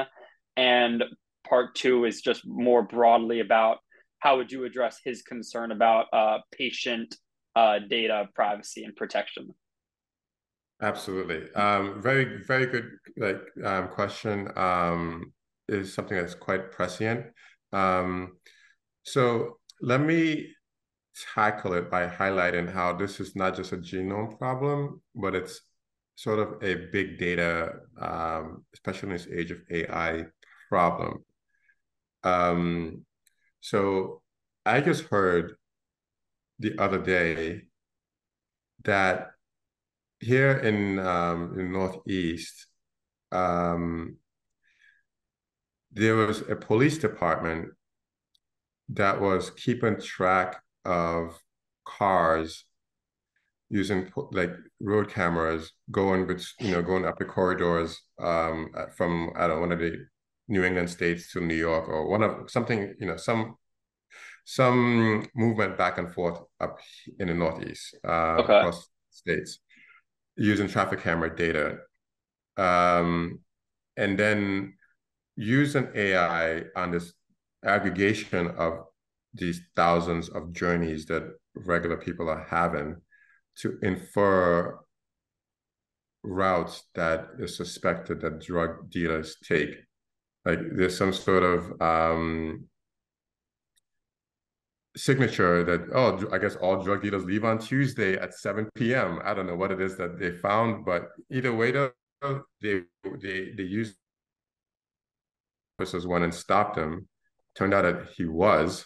And part two is just more broadly about how would you address his concern about uh, patient uh, data privacy and protection? Absolutely. Um, very, very good like um, question. Um, is something that's quite prescient. Um, so let me tackle it by highlighting how this is not just a genome problem, but it's sort of a big data, um, especially in this age of AI problem. Um, so I just heard the other day that here in um, in Northeast, um, there was a police department that was keeping track of cars using like road cameras going you know going up the corridors um, from I don't know one of the New England states to New York or one of something you know some some movement back and forth up in the Northeast uh, okay. across states using traffic camera data, um, and then use an AI on this aggregation of these thousands of journeys that regular people are having to infer routes that is suspected that drug dealers take. Like there's some sort of um, signature that oh I guess all drug dealers leave on Tuesday at 7 p.m. I don't know what it is that they found, but either way though they they they used officers went and stopped him. Turned out that he was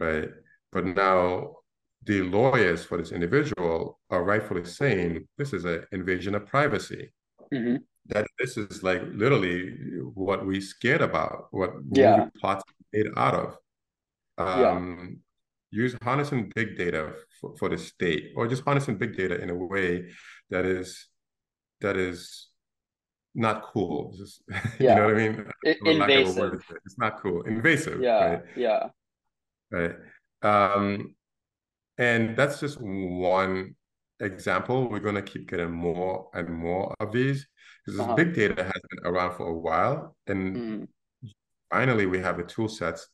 right, but now the lawyers for this individual are rightfully saying this is an invasion of privacy. Mm-hmm. That this is like literally what we scared about, what yeah. movie plots made out of. Um, yeah. Use harnessing big data for, for the state, or just harnessing big data in a way that is that is not cool. Just, yeah. you know what I mean? It, invasive. It's not cool. Invasive. Yeah. Right? Yeah. Right. Um, and that's just one example. We're going to keep getting more and more of these because uh-huh. big data has been around for a while. And mm. finally, we have the tool sets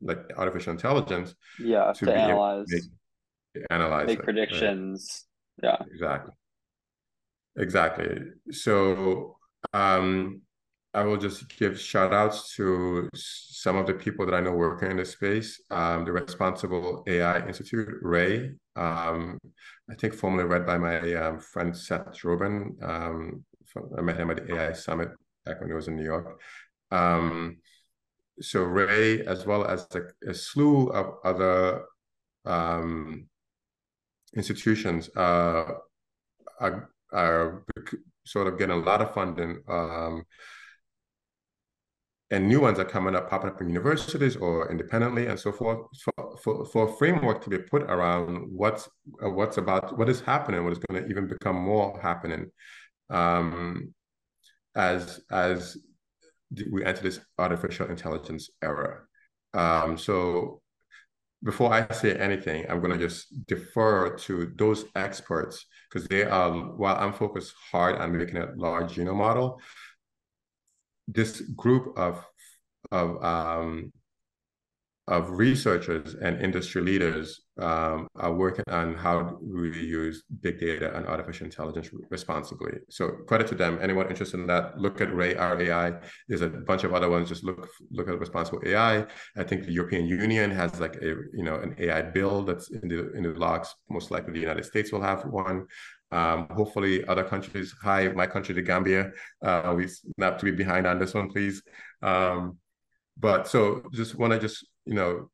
like artificial intelligence. Yeah, to, to analyze. Make, analyze make it, predictions. Right? Yeah. Exactly. Exactly. So um, I will just give shout outs to some of the people that I know working in this space. Um, the Responsible AI Institute, Ray, um, I think formerly read by my um, friend Seth Dobrin. Um, I met him at the AI Summit back when he was in New York. Um, so Ray, as well as a, a slew of other um, institutions, uh, are, are sort of getting a lot of funding and new ones are coming up, popping up in universities or independently and so forth, for, for, for a framework to be put around what's what's about what is happening, what is going to even become more happening, um, as as we enter this artificial intelligence era. Um, so before I say anything, I'm going to just defer to those experts because they are, while I'm focused hard on making a large genome model, this group of of um, of researchers and industry leaders um, are working on how we use big data and artificial intelligence responsibly. So credit to them. Anyone interested in that, look at Ray RAI. There's a bunch of other ones. Just look look at responsible AI. I think the European Union has like a you know an AI bill that's in the in the locks. Most likely the United States will have one. Um, hopefully other countries, hi, my country, the Gambia, uh, we not to be behind on this one, please. Um, but so just want to just, you know,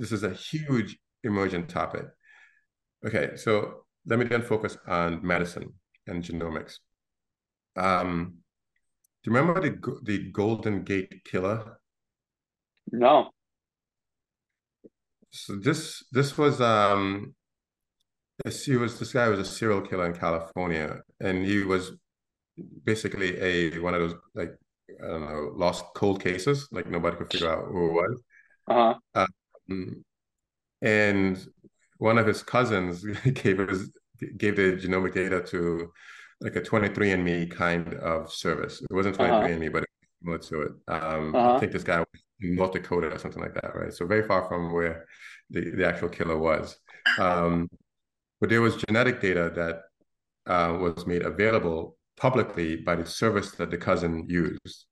this is a huge emergent topic. Okay, so let me then focus on medicine and genomics. Um, do you remember the the Golden Gate Killer? No. So this this was um he was this guy was a serial killer in California, and he was basically a one of those like I don't know lost cold cases, like nobody could figure out who it was. Uh-huh. Um, and one of his cousins gave his gave the genomic data to like a 23andMe kind of service. It wasn't 23andMe, uh-huh. but it was similar to it. Um, uh-huh. I think this guy was in North Dakota or something like that, right? So very far from where the, the actual killer was. Um, but there was genetic data that uh, was made available publicly by the service that the cousin used,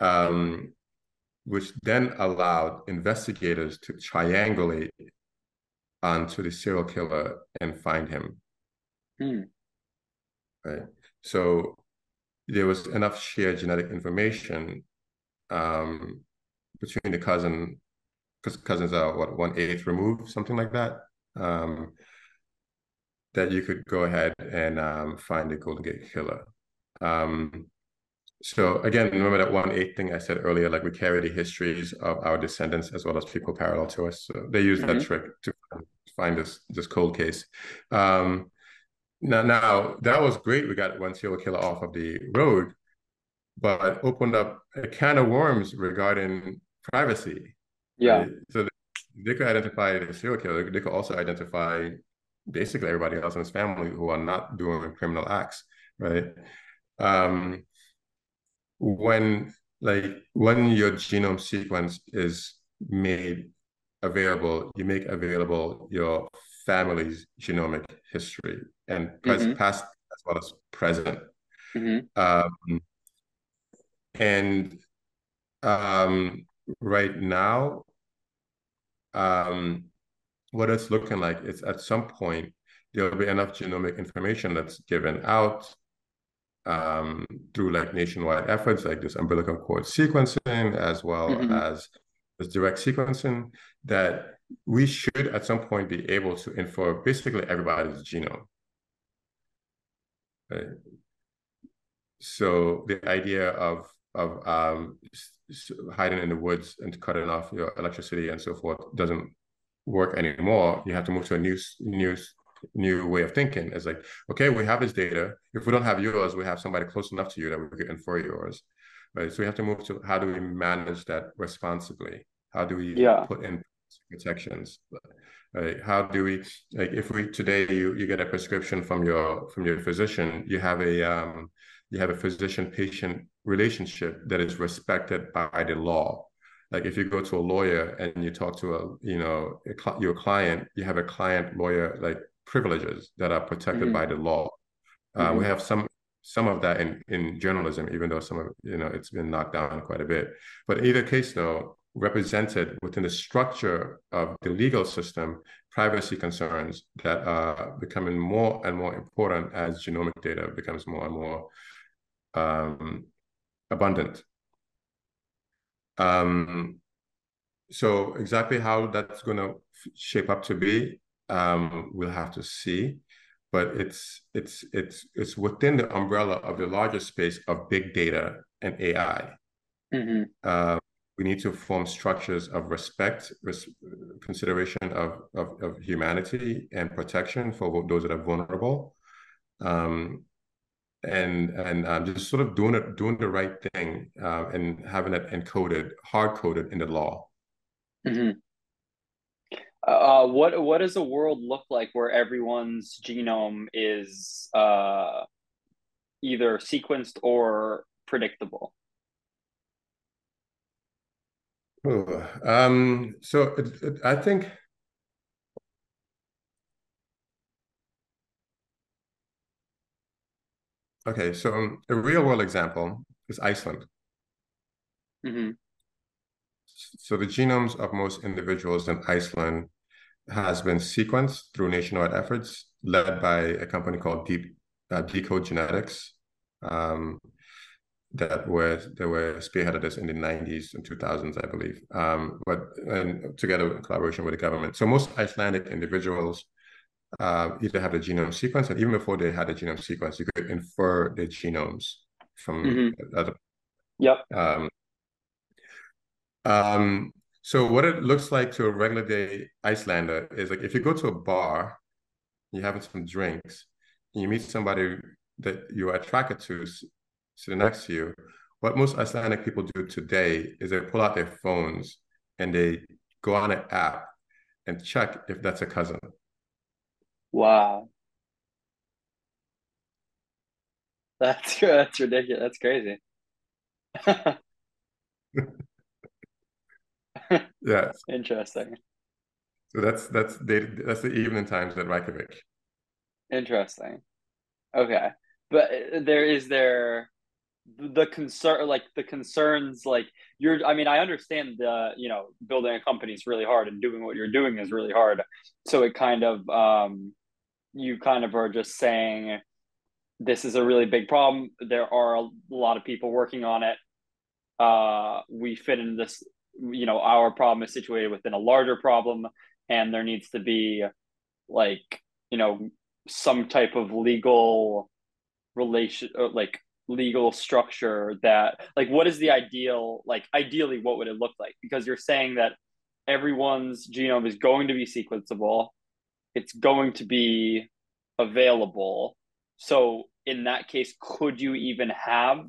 um, which then allowed investigators to triangulate onto the serial killer and find him. Mm. Right. So there was enough shared genetic information um, between the cousin, because cousins are what one eighth removed, something like that. Um, that you could go ahead and um, find the Golden Gate Killer. Um, so again, remember that one eighth thing I said earlier, like we carry the histories of our descendants as well as people parallel to us. So they use mm-hmm. that trick to find this this cold case. Um, now, now that was great. We got one serial killer off of the road, but opened up a can of worms regarding privacy. Yeah. So they could identify the serial killer. They could also identify basically everybody else in his family who are not doing criminal acts, right? Um, when like when your genome sequence is made available, you make available your family's genomic history and mm-hmm. past as well as present. Mm-hmm. Um, and um, right now, um, what it's looking like is at some point there'll be enough genomic information that's given out um, through like nationwide efforts like this umbilical cord sequencing as well mm-hmm. as this direct sequencing that we should at some point be able to infer basically everybody's genome. Right? So the idea of of um, hiding in the woods and cutting off your electricity and so forth doesn't work anymore. You have to move to a new new new way of thinking. is like, okay, we have this data. If we don't have yours, we have somebody close enough to you that we can infer yours. Right. So we have to move to how do we manage that responsibly? How do we yeah. put in protections? Right. How do we like if we today you you get a prescription from your from your physician, you have a um you have a physician patient relationship that is respected by the law like if you go to a lawyer and you talk to a you know a, your client you have a client lawyer like privileges that are protected mm-hmm. by the law uh, mm-hmm. we have some some of that in in journalism even though some of you know it's been knocked down quite a bit but either case though represented within the structure of the legal system privacy concerns that are becoming more and more important as genomic data becomes more and more um, abundant um, so exactly how that's going to shape up to be, um, we'll have to see. But it's it's it's it's within the umbrella of the larger space of big data and AI. Mm-hmm. Uh, we need to form structures of respect, res- consideration of, of, of humanity, and protection for those that are vulnerable. Um, and and um, just sort of doing it, doing the right thing, uh, and having it encoded, hard coded in the law. Mm-hmm. Uh, what what does the world look like where everyone's genome is uh, either sequenced or predictable? Oh, um, so it, it, I think Okay, so um, a real world example is Iceland. Mm-hmm. So the genomes of most individuals in Iceland has been sequenced through nationwide efforts led by a company called Deep uh, Decode Genetics. Um, that were that were spearheaded this in the 90s and 2000s, I believe. Um, but and together in collaboration with the government. So most Icelandic individuals uh, either have the genome sequence, and even before they had the genome sequence, you could infer the genomes from mm-hmm. other. Yep. Um, um, so what it looks like to a regular day Icelander is like if you go to a bar, you're having some drinks, you meet somebody that you're attracted to sitting next to you. What most Icelandic people do today is they pull out their phones and they go on an app and check if that's a cousin. Wow. That's that's ridiculous. That's crazy. yes. Interesting. So that's that's the that's the evening times at Reykjavik. Interesting. Okay. But uh, there is there the concern like the concerns like you're i mean i understand the you know building a company is really hard and doing what you're doing is really hard so it kind of um you kind of are just saying this is a really big problem. There are a lot of people working on it. uh, we fit in this you know our problem is situated within a larger problem and there needs to be like you know some type of legal relation uh, like legal structure that like what is the ideal like ideally what would it look like? Because you're saying that everyone's genome is going to be sequenceable. It's going to be available. So in that case could you even have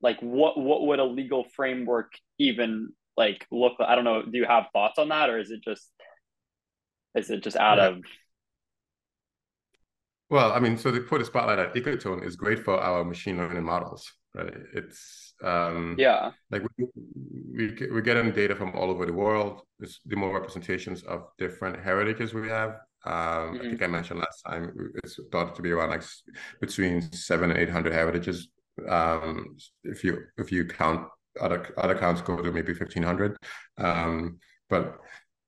like what what would a legal framework even like look i don't know do you have thoughts on that or is it just is it just out yeah. of well i mean so the put a spotlight at ecotone is great for our machine learning models right it's um yeah like we, we, we're getting data from all over the world it's the more representations of different heritages we have um, mm-hmm. I think I mentioned last time it's thought to be around like between seven and eight hundred heritages. Um, if you if you count other other counts go to maybe 1500 um, but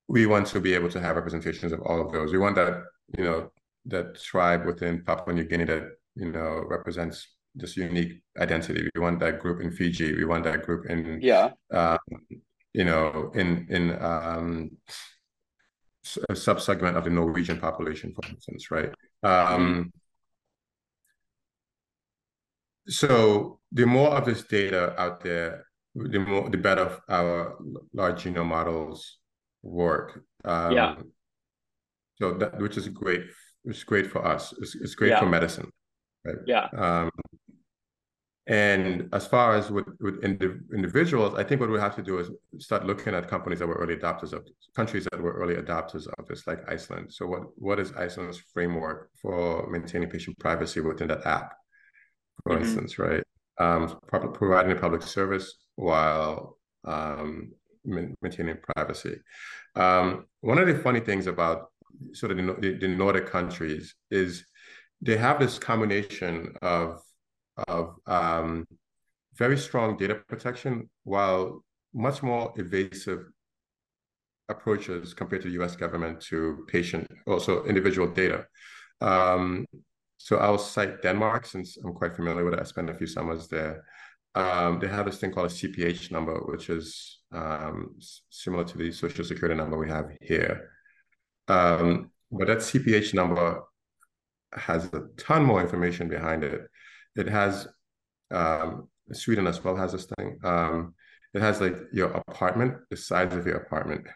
we want to be able to have representations of all of those. We want that you know that tribe within papua new guinea that you know represents this unique identity. We want that group in fiji. We want that group in yeah. um, you know in in um, a subsegment of the norwegian population for instance right? Um, so the more of this data out there the more the better our large genome models work. Um, yeah. So that which is great. It's great for us. It's, it's great yeah. for medicine. Right? Yeah. Um, and as far as with, with indiv- individuals, I think what we have to do is start looking at companies that were early adopters of countries that were early adopters of this, like Iceland. So what what is Iceland's framework for maintaining patient privacy within that app, for mm-hmm. instance, right? Um, providing a public service while um, maintaining privacy. Um, one of the funny things about sort of the, the, Nordic countries is they have this combination of of um, very strong data protection while much more evasive approaches compared to the U.S. government to patient, also individual data. Um, so I'll cite Denmark since I'm quite familiar with it. I spent a few summers there um, they have this thing called a CPH number, which is um, similar to the social security number we have here. Um, but that CPH number has a ton more information behind it. It has um, Sweden as well has this thing. Um, it has like your apartment, the size of your apartment,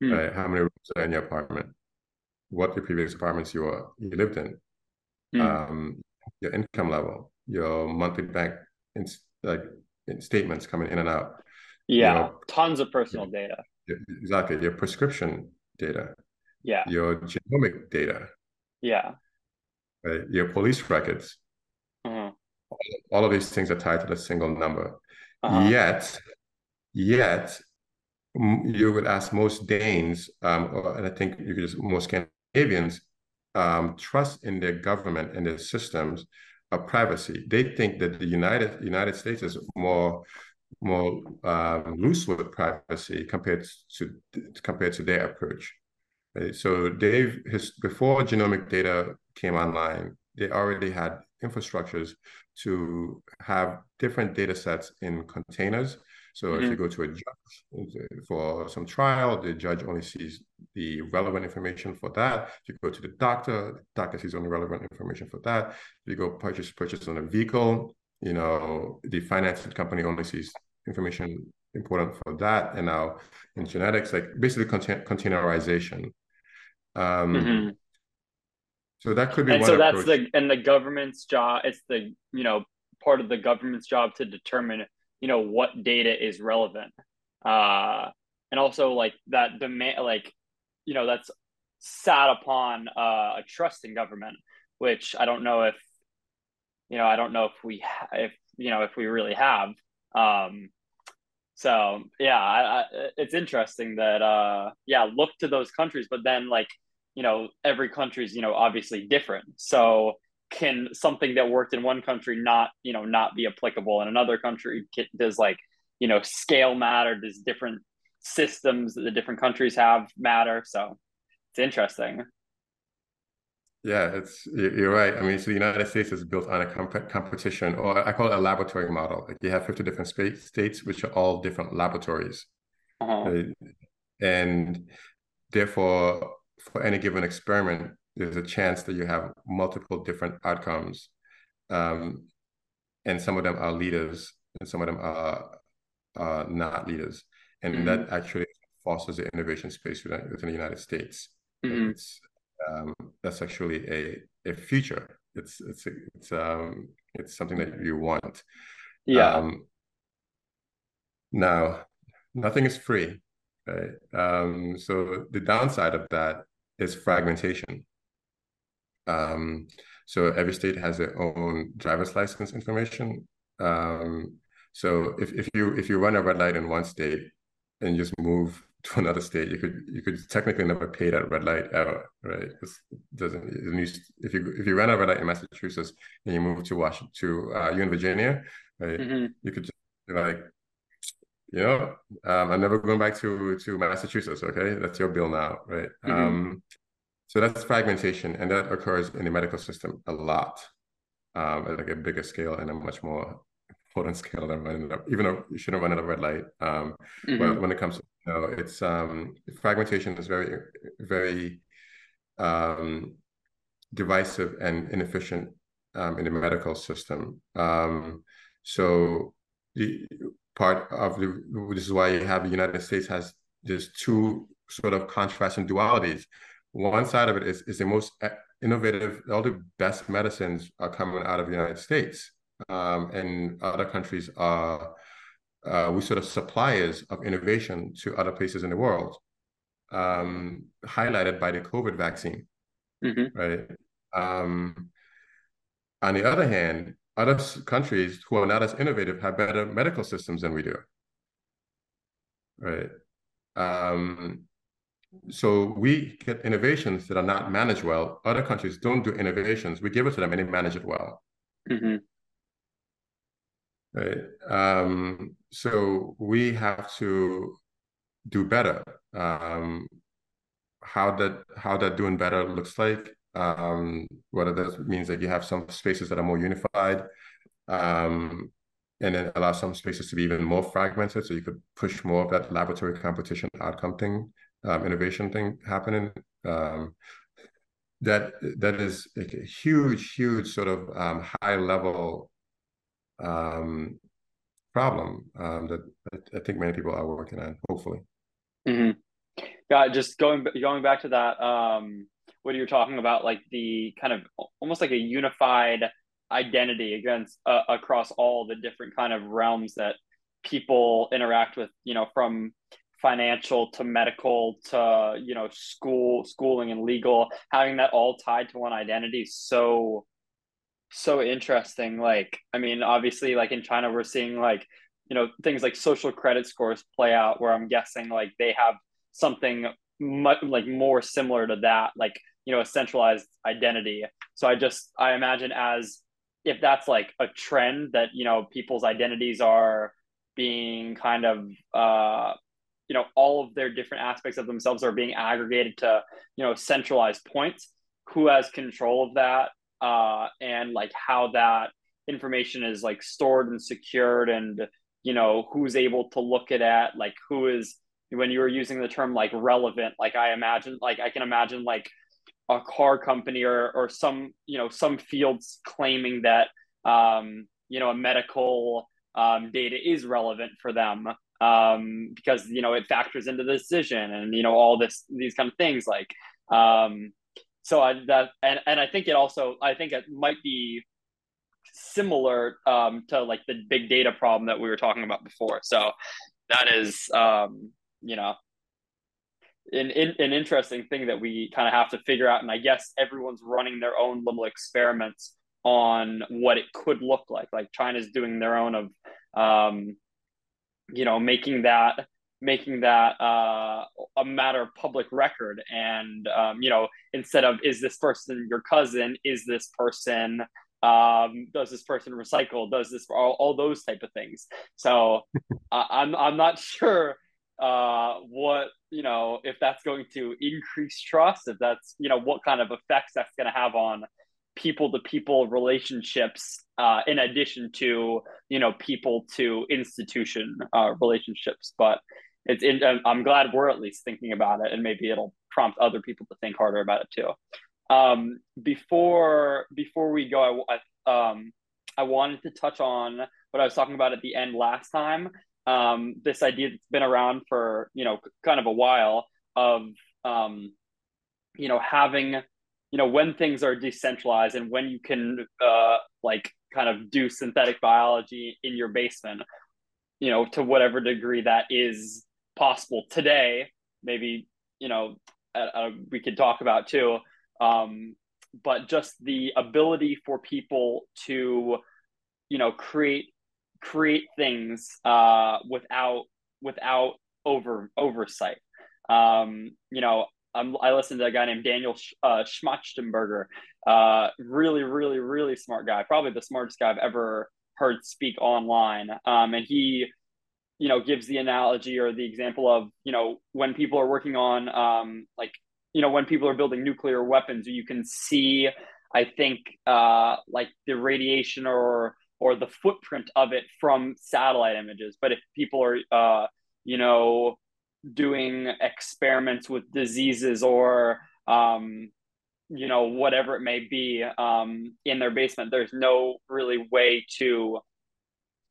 hmm. right? How many rooms are in your apartment? What the previous apartments you were you lived in, hmm. um, your income level, your monthly bank in like in statements coming in and out. Yeah, you know, tons of personal data. Exactly, your prescription data. Yeah. Your genomic data. Yeah. Right? Your police records. Uh-huh. All of these things are tied to a single number. Uh-huh. Yet, yet, you would ask most Danes, um, or, and I think you could just most Scandinavians, um, trust in their government and their systems of privacy. They think that the United United States is more more um, loose with privacy compared to compared to their approach. Right? So they've his, before genomic data came online, they already had infrastructures to have different data sets in containers so mm-hmm. if you go to a judge for some trial, the judge only sees the relevant information for that. If you go to the doctor, the doctor sees only relevant information for that. If you go purchase purchase on a vehicle, you know, the financing company only sees information important for that. And now in genetics, like basically containerization. Um, mm-hmm. So that could be and so that's the and the government's job. It's the you know part of the government's job to determine you know what data is relevant. Uh and also like that demand like you know that's sat upon uh, a trust in government which i don't know if you know i don't know if we ha- if you know if we really have. Um so yeah I, I, it's interesting that uh yeah look to those countries but then like you know every country's you know obviously different. So can something that worked in one country not you know not be applicable in another country does like you know scale matter does different systems that the different countries have matter so it's interesting Yeah, it's you're right. I mean, so the United States is built on a comp competition, or I call it a laboratory model. Like you have 50 different states, which are all different laboratories. Uh-huh. And therefore, for any given experiment, there's a chance that you have multiple different outcomes. Um, and some of them are leaders, and some of them are, are not leaders. And mm -hmm. that actually fosters the innovation space within, within the United States. Mm -hmm. It's um, that's actually a a future. It's it's it's um it's something that you want. Yeah. Um, now, nothing is free, right? Um, so the downside of that is fragmentation. Um, so every state has their own driver's license information. Um, so if, if you if you run a red light in one state and you just move to another state, you could you could technically never pay that red light ever, right? Because doesn't if you if you run a red light in Massachusetts and you move to Washington to uh, you in Virginia, right? Mm-hmm. You could just like, you know, um, I'm never going back to to Massachusetts. Okay, that's your bill now, right? Mm-hmm. Um, so that's fragmentation, and that occurs in the medical system a lot, um, at like a bigger scale and a much more important scale than running up, even though you shouldn't run at a red light. Um, mm-hmm. But when it comes to no, it's um, fragmentation is very, very um, divisive and inefficient um, in the medical system. Um, so the part of the this is why you have the United States has just two sort of contrasting dualities. One side of it is is the most uh, innovative, all the best medicines are coming out of the United States, um, and other countries are uh, we sort of suppliers of innovation to other places in the world, um, highlighted by the COVID vaccine, mm-hmm. right? Um, on the other hand, other countries who are not as innovative have better medical systems than we do, right? Um, so we get innovations that are not managed well. Other countries don't do innovations. We give it to them and they manage it well. Mm-hmm. Right. Um, so we have to do better. Um, how that how that doing better looks like, um, whether that means that you have some spaces that are more unified, um, and then allow some spaces to be even more fragmented, so you could push more of that laboratory competition outcome thing, um, innovation thing happening. Um, that that is a huge, huge sort of um, high level um, problem um, that I, think many people are working on. Hopefully. Mm-hmm. Yeah, just going going back to that, um, what you're talking about, like the kind of almost like a unified identity against uh, across all the different kind of realms that people interact with. You know, from financial to medical to you know school schooling and legal having that all tied to one identity so so interesting. Like, I mean, obviously, like in China, we're seeing like, you know, things like social credit scores play out where I'm guessing like they have something much like more similar to that, like, you know, a centralized identity. So I just, I imagine as if that's like a trend that, you know, people's identities are being kind of, uh, you know, all of their different aspects of themselves are being aggregated to, you know, centralized points. Who has control of that? uh, and like how that information is like stored and secured and you know who's able to look it at like who is when you were using the term like relevant like i imagine like i can imagine like a car company or or some you know some fields claiming that um you know a medical um, data is relevant for them um because you know it factors into the decision and you know all this these kind of things like um so I that and and I think it also I think it might be similar um, to like the big data problem that we were talking about before. So that is um, you know an, an interesting thing that we kind of have to figure out. And I guess everyone's running their own little experiments on what it could look like. Like China's doing their own of um, you know making that making that uh, a matter of public record. And um, you know instead of is this person your cousin? Is this person um, does this person recycle? Does this all, all those type of things. So uh, i'm i'm not sure uh, what you know if that's going to increase trust, if that's you know what kind of effects that's going to have on people to people relationships uh, in addition to you know people to institution uh, relationships. But it's in, i'm glad we're at least thinking about it and maybe it'll prompt other people to think harder about it too. Um, before before we go I, I, um, I wanted to touch on what i was talking about at the end last time. Um, this idea that's been around for you know kind of a while of um, you know having you know when things are decentralized and when you can uh, like kind of do synthetic biology in your basement you know to whatever degree that is possible today maybe you know uh, we could talk about too um, but just the ability for people to you know create create things uh, without without over oversight. Um, you know, I'm, i listened to a guy named Daniel uh, Schmachtenberger, uh, really, really, really smart guy, probably the smartest guy I've ever heard speak online. Um, and he, you know, gives the analogy or the example of, you know, when people are working on, um, like, you know, when people are building nuclear weapons, you can see, I think, uh, like the radiation or or the footprint of it from satellite images. But if people are, uh, you know, doing experiments with diseases or, um, you know, whatever it may be um, in their basement, there's no really way to,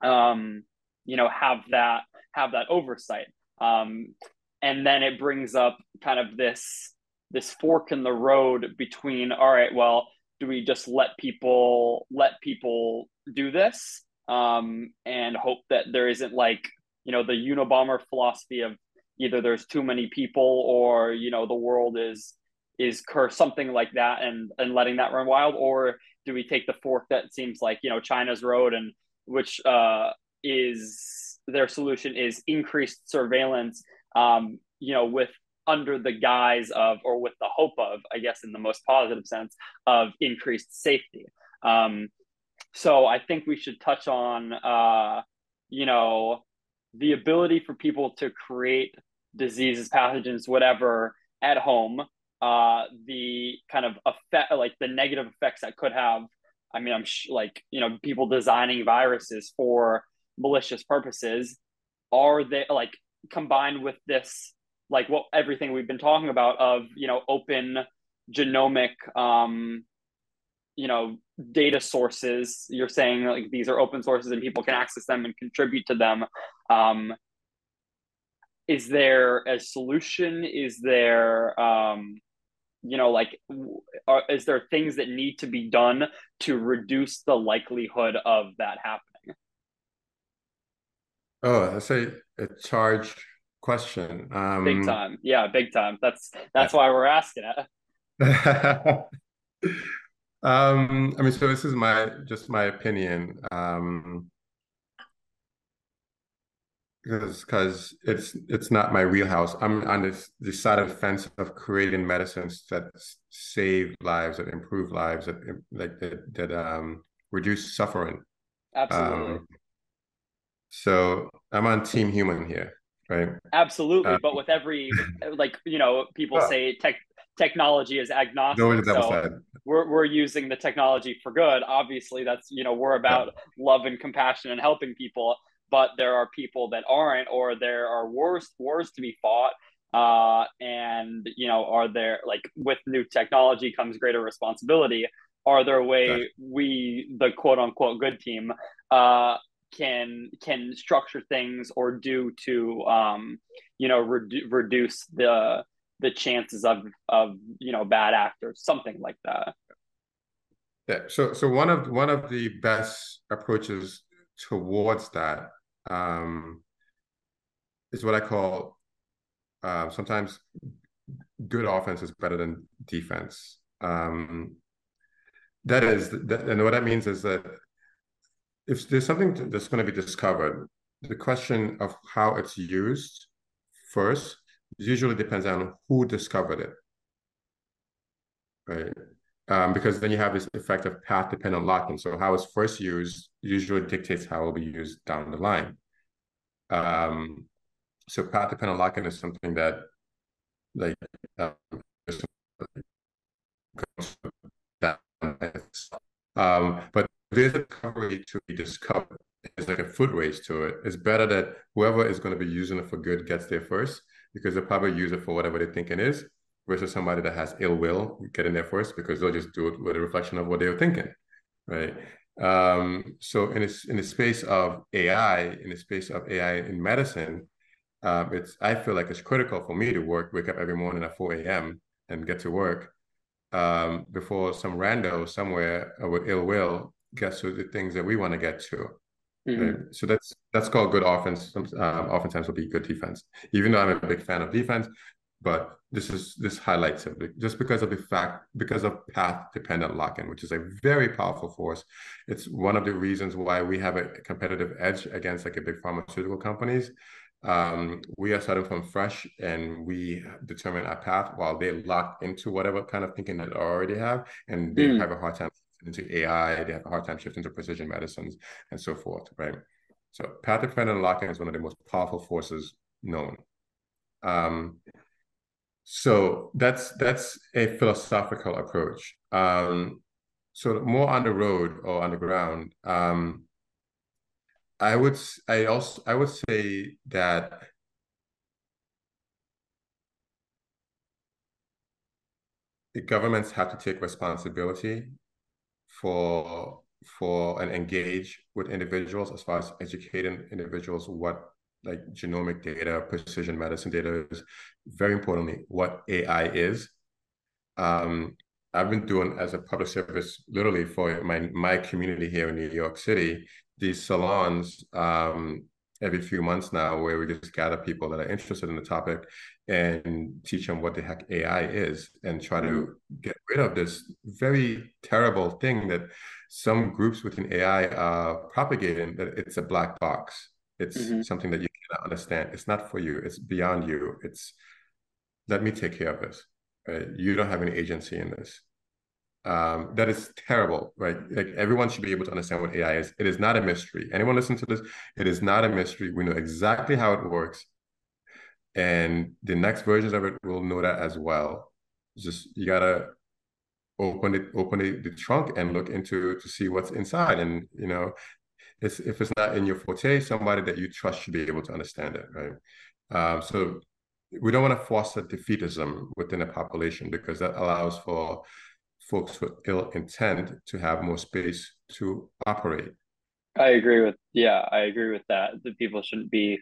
um, you know, have that have that oversight. Um, and then it brings up kind of this this fork in the road between all right, well, do we just let people let people do this um, and hope that there isn't like you know the Unabomber philosophy of either there's too many people or you know the world is is cursed something like that and and letting that run wild or do we take the fork that seems like you know China's road and which uh, is their solution is increased surveillance um, you know with under the guise of or with the hope of i guess in the most positive sense of increased safety. Um, so I think we should touch on, uh, you know, the ability for people to create diseases, pathogens, whatever, at home. Uh, the kind of effect, like the negative effects that could have. I mean, I'm sh- like, you know, people designing viruses for malicious purposes. Are they like combined with this, like what everything we've been talking about of, you know, open genomic um, you know data sources you're saying like these are open sources and people can access them and contribute to them um, is there a solution? Is there um, you know like are, is there things that need to be done to reduce the likelihood of that happening? Oh that's a, a charged question. Um, big time. Yeah big time. That's that's why we're asking it. Um, I mean, so this is my just my opinion. Um, because because it's it's not my wheelhouse. I'm on this the side of the fence of creating medicines that save lives, that improve lives, that like that that um reduce suffering. Absolutely. Um, so I'm on Team Human here, right? Absolutely, uh, but with every like you know, people say tech technology is agnostic. No, So we're, we're using the technology for good. Obviously, that's, you know, we're about yeah. love and compassion and helping people, but there are people that aren't, or there are wars, wars to be fought. Uh, and, you know, are there like with new technology comes greater responsibility? Are there a way yeah. we, the quote unquote good team, uh, can can structure things or do to um, you know redu- reduce the the chances of of you know bad actors, something like that. Yeah. So so one of one of the best approaches towards that um, is what I call uh, sometimes good offense is better than defense. Um, that is, that, and what that means is that if there's something that's going to be discovered, the question of how it's used first usually depends on who discovered it, right? Um, because then you have this effect of path dependent lock-in. So how it's first used usually dictates how it will be used down the line. Um, so path dependent lock-in is something that like um, um, but there's a recovery to be discovered. It's like a foot race to it. It's better that whoever is going to be using it for good gets there first because they'll probably use it for whatever they think it is versus somebody that has ill will getting there first because they'll just do it with a reflection of what they were thinking, right? Um, so in this in the space of AI, in the space of AI in medicine, um, it's I feel like it's critical for me to work, wake up every morning at 4 a.m. and get to work um, before some rando somewhere with ill will gets to the things that we want to get to. Mm-hmm. Right? So that's that's called good offense. Um, oftentimes will be good defense. Even though I'm a big fan of defense, but this is this highlights it just because of the fact because of path dependent lock-in which is a very powerful force. It's one of the reasons why we have a competitive edge against like a big pharmaceutical companies. Um, we are starting from fresh and we determine our path while they lock into whatever kind of thinking that they already have and they mm. have a hard time into ai they have a hard time shifting to precision medicines and so forth right? So path dependent lock-in is one of the most powerful forces known. Um, so that's that's a philosophical approach. Um, so more on the road or on the ground, um, I would I also I would say that the governments have to take responsibility for for and engage with individuals as far as educating individuals what like genomic data, precision medicine data is very importantly what AI is. Um, I've been doing as a public service literally for my my community here in New York City, these salons um, every few months now where we just gather people that are interested in the topic and teach them what the heck AI is and try to mm-hmm. get rid of this very terrible thing that some groups within AI are propagating that it's a black box. It's mm-hmm. something that you cannot understand. It's not for you. It's beyond you. It's let me take care of this. Right? You don't have any agency in this. Um, that is terrible, right? Like everyone should be able to understand what AI is. It is not a mystery. Anyone listen to this? It is not a mystery. We know exactly how it works, and the next versions of it will know that as well. Just you gotta open it, open the, the trunk, and look into to see what's inside. And you know, it's, if it's not in your forte, somebody that you trust should be able to understand it, right? Um, so we don't want to foster defeatism within a population because that allows for folks with ill intent to have more space to operate. I agree with yeah, I agree with that. That people shouldn't be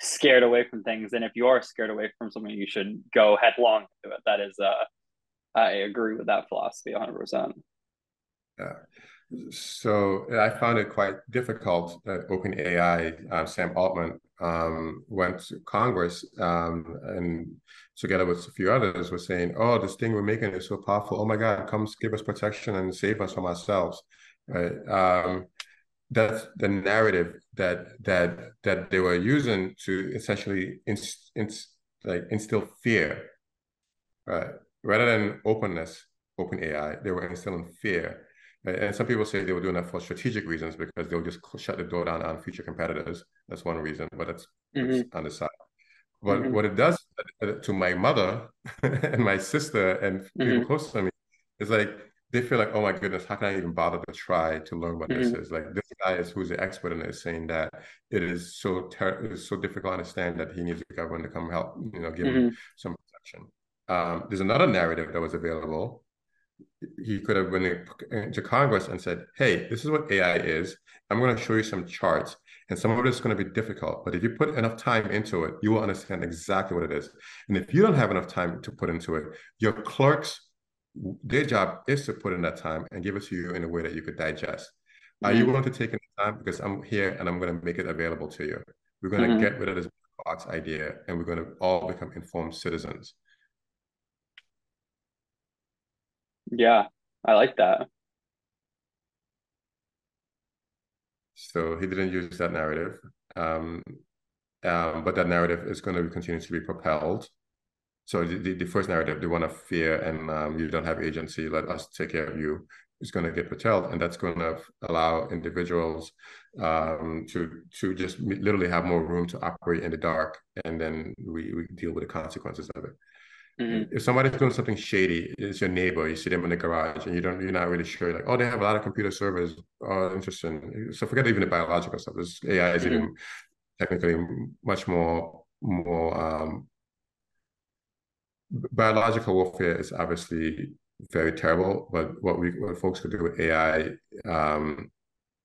scared away from things, and if you are scared away from something, you should go headlong into it. That is, uh, I agree with that philosophy, one hundred percent. Yeah. So I found it quite difficult that OpenAI, uh, Sam Altman, um, went to Congress um, and together with a few others was saying, oh, this thing we're making is so powerful. Oh my God, come give us protection and save us from ourselves. Right? Um, that's the narrative that that that they were using to essentially inst, inst, like instill fear, right? Rather than openness, open AI, they were instilling fear and some people say they were doing that for strategic reasons because they'll just shut the door down on future competitors. That's one reason, but that's, mm-hmm. that's on the side. But mm-hmm. what it does uh, to my mother and my sister and people mm-hmm. close to me is like they feel like, oh my goodness, how can I even bother to try to learn what this mm-hmm. is? Like this guy is who's the expert in it, saying that it is so ter- is so difficult to understand that he needs the government to come help, you know, give him mm-hmm. some protection. Um, there's another narrative that was available he could have went into Congress and said, "Hey, this is what AI is. I'm going to show you some charts, and some of it is going to be difficult. But if you put enough time into it, you will understand exactly what it is. And if you don't have enough time to put into it, your clerks, their job is to put in that time and give it to you in a way that you could digest. Mm-hmm. Are you willing mm-hmm. to take in time? Because I'm here and I'm going to make it available to you. We're going mm-hmm. to get rid of this box idea, and we're going to all become informed citizens." Yeah, I like that. So he didn't use that narrative. Um, um, but that narrative is going to continue to be propelled. So the, the, the first narrative, the one of fear and um, you don't have agency, let us take care of you, is going to get curtailed, and that's going to allow individuals um, to to just literally have more room to operate in the dark, and then we, we deal with the consequences of it. Mm-hmm. If somebody's doing something shady, it's your neighbor. You see them in the garage, and you don't, you're not really sure. Like, oh, they have a lot of computer servers. Oh, interesting. So forget even the biological stuff. This AI is mm-hmm. even technically much more more um, biological warfare is obviously very terrible. But what we what folks could do with AI um,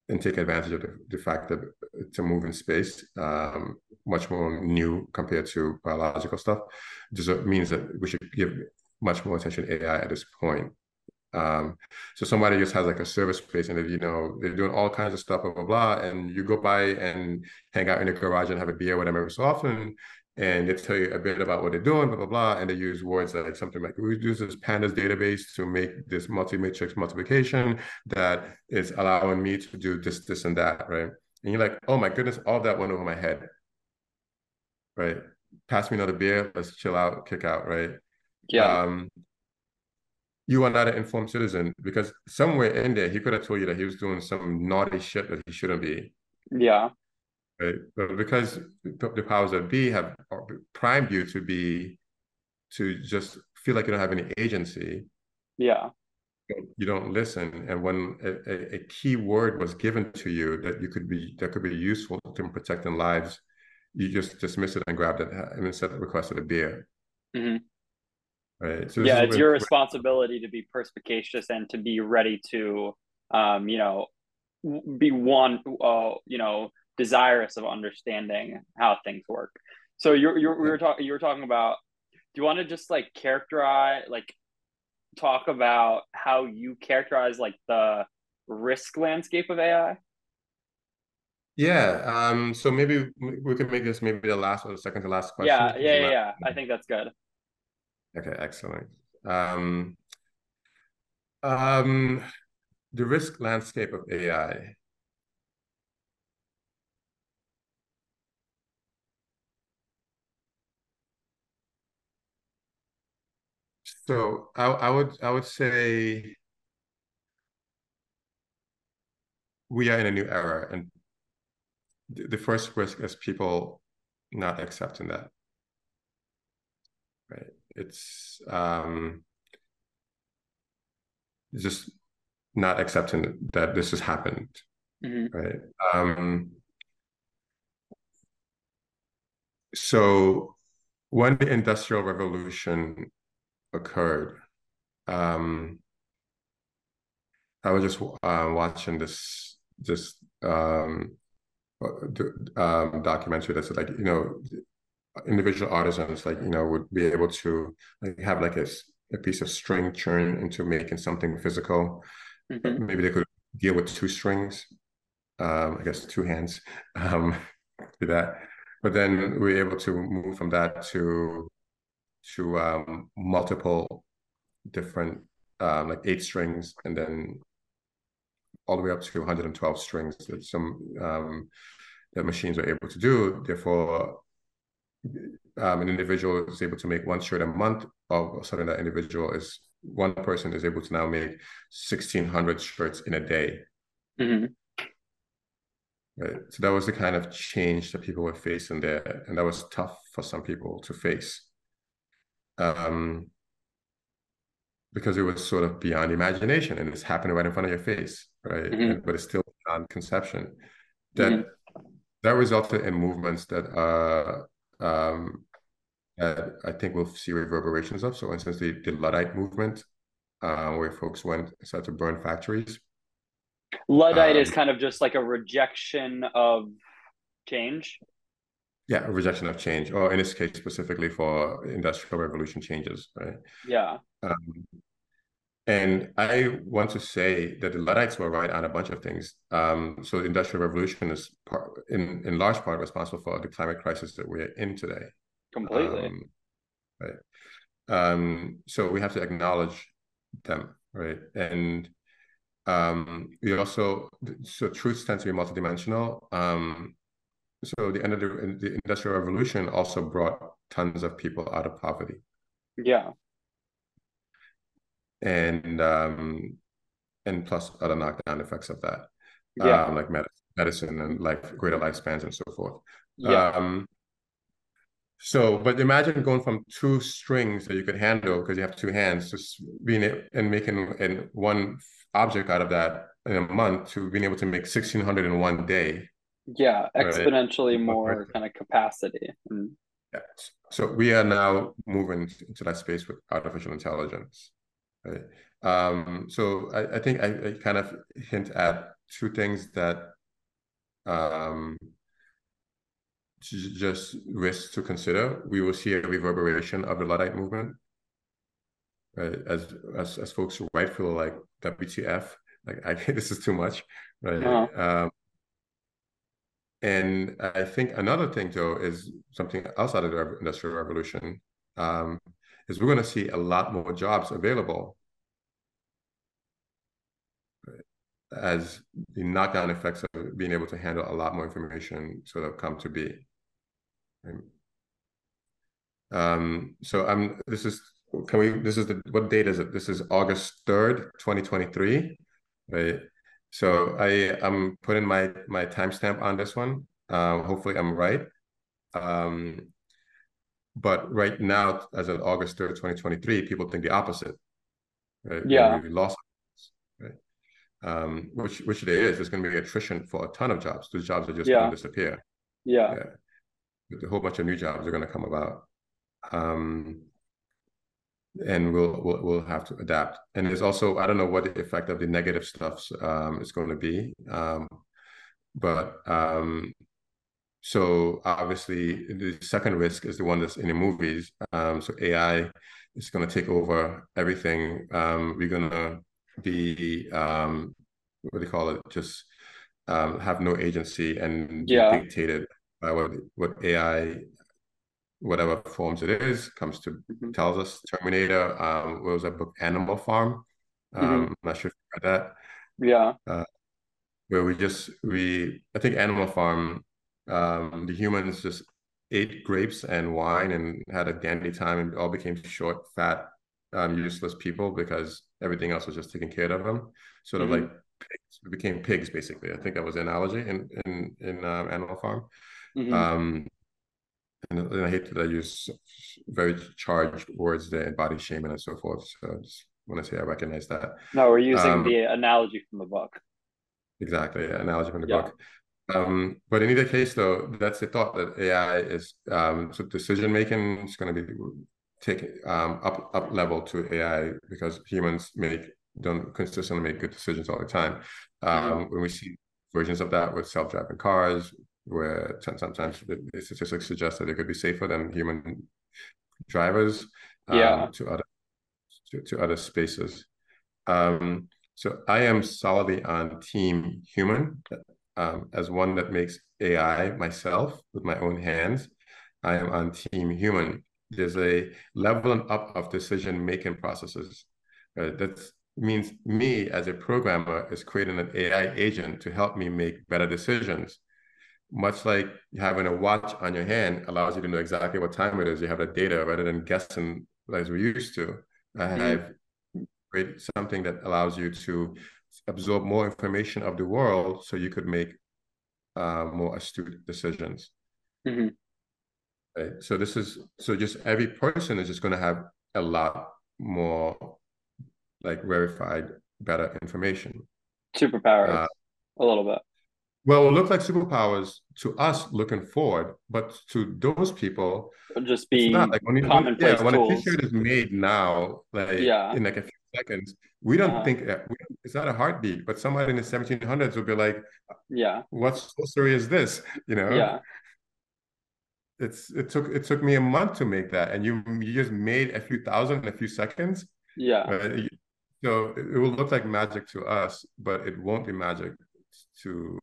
and take advantage of the, the fact that it's a moving space, um, much more new compared to biological stuff, just means that we should give much more attention to AI at this point. Um, so somebody just has like a service space and you know, they're doing all kinds of stuff, blah, blah, blah, and you go by and hang out in the garage and have a beer, whatever, every so often, and they tell you a bit about what they're doing, blah, blah, blah. And they use words like something like, we use this pandas database to make this multi-matrix multiplication that is allowing me to do this, this, and that, right? And you're like, oh my goodness, all that went over my head, right? Pass me another beer, let's chill out, kick out, right? Yeah. Um, you are not an informed citizen because somewhere in there, he could have told you that he was doing some naughty shit that he shouldn't be. Yeah right? But because the powers that be have primed you to be to just feel like you don't have any agency. Yeah. You don't listen, and when a, a key word was given to you that you could be that could be useful to protecting lives, you just dismiss it and grabbed it and instead requested a beer. Mm-hmm. Right. So yeah, it's your responsibility to be perspicacious and to be ready to, um, you know, be one, uh, you know, desirous of understanding how things work. So you're, you're we were talking you were talking about do you want to just like characterize like talk about how you characterize like the risk landscape of AI? Yeah. Um, so maybe we could make this maybe the last or the second to last question. Yeah, yeah, yeah, yeah. I think that's good. Okay, excellent. Um, um, the risk landscape of AI. So I, I would I would say we are in a new era, and the first risk is people not accepting that. Right? It's um, just not accepting that this has happened. Mm-hmm. Right. Um, so when the industrial revolution occurred. Um, I was just uh, watching this this um, um, documentary that said like you know individual artisans like you know would be able to like, have like a, a piece of string churn into making something physical. Mm-hmm. Maybe they could deal with two strings, um, I guess two hands, um, do that. But then we we're able to move from that to to um, multiple different um, like eight strings and then all the way up to 112 strings that some um, that machines are able to do. Therefore, um, an individual is able to make one shirt a month. Of a sudden, that individual is one person is able to now make 1,600 shirts in a day. Mm-hmm. Right. So that was the kind of change that people were facing there, and that was tough for some people to face um, because it was sort of beyond imagination and it's happening right in front of your face, right? Mm-hmm. And, but it's still beyond conception. That mm-hmm. that resulted in movements that uh, um, that I think we'll see reverberations of. So, for instance, the, the Luddite movement, uh, where folks went started to burn factories. Luddite um, is kind of just like a rejection of change yeah rejection of change or in this case specifically for industrial revolution changes right? Yeah. Um, and i want to say that the luddites were right on a bunch of things. Um, so the industrial revolution is part, in, in large part responsible for the climate crisis that we're in today. Completely. Um, right. Um, so we have to acknowledge them right? And um, we also so truths tend to be multidimensional. Um, so the end of the, the industrial revolution also brought tons of people out of poverty yeah and um and plus other knockdown effects of that, Yeah. um, like medicine, medicine and like greater lifespans and so forth. Yeah. Um, so, but imagine going from two strings that you could handle because you have two hands, just being it and making in one object out of that in a month to being able to make 1600 in one day. Yeah. Exponentially One more kind of capacity. Mm. Yeah. So we are now moving into that space with artificial intelligence. Right. Um, so I, I think I, I kind of hint at two things that um, just risks to consider. We will see a reverberation of the Luddite movement, right? As as as folks right feel like WTF, like I this is too much, right? Uh-huh. Um, and I think another thing, Joe, is something outside of the industrial revolution, um, is we're going to see a lot more jobs available as the knockdown effects of being able to handle a lot more information sort of come to be. Um, so I'm. This is. Can we? This is the. What date is it? This is August third, twenty twenty three, right? So I I'm putting my my timestamp on this one. Um, hopefully I'm right. Um, but right now, as of August third, twenty twenty three, people think the opposite. Right? Yeah. we lost. Right? Um, which which there is. There's going to be attrition for a ton of jobs. Those jobs are just Yeah. going to disappear. Yeah. Yeah. A whole bunch of new jobs are going to come about. Um, and we'll, we'll we'll have to adapt. And there's also I don't know what the effect of the negative stuff um, is going to be, um, but um, so obviously the second risk is the one that's in the movies. Um, so AI is going to take over everything. Um, we're going to be um, what do you call it? Just um, have no agency and be Yeah. dictated by what what AI whatever forms it is comes to Mhm. tells us terminator um what was that book animal farm um Mhm. i'm not sure if you read that Yeah. where we just we i think animal farm um the humans just ate grapes and wine and had a dandy time and all became short fat um useless people because everything else was just taken care of them sort of Mhm. like pigs we became pigs basically i think that was the analogy in in in um, animal farm Mhm. um and, and I hate that I use very charged words there, and body shaming and so forth. So I just want to say I recognize that. No, we're using Um, the analogy from the book. Exactly, yeah, analogy from the Yeah. book. Um, but in either case, though, that's the thought that AI is um, so decision making is going to be taken um, up up level to AI because humans make don't consistently make good decisions all the time. Um, When we see versions of that with self driving cars, where sometimes the statistics suggest that they could be safer than human drivers um, Yeah. to other to, to other spaces. Um, so I am solidly on team human um, as one that makes AI myself with my own hands. I am on team human. There's a leveling up of decision making processes. Uh, that means me as a programmer is creating an AI agent to help me make better decisions. Much like having a watch on your hand allows you to know exactly what time it is. You have the data rather than guessing as we're used to. I Mhm. have created something that allows you to absorb more information of the world so you could make uh, more astute decisions. Mhm. Right? So this is so just every person is just going to have a lot more like verified, better information. Superpowers, Uh, a little bit. Well, it look like superpowers to us looking forward, but to those people, It'll just it's be not like when, you- commonplace yeah, when a tools. t-shirt is made now, like Yeah. in like a few seconds, we don't Uh-huh. think we, it's not a heartbeat, but somebody in the 1700s would be like, Yeah. what sorcery is this? You know? Yeah. It's it took it took me a month to make that, and you you just made a few thousand in a few seconds. Yeah. Uh, so it will look like magic to us, but it won't be magic to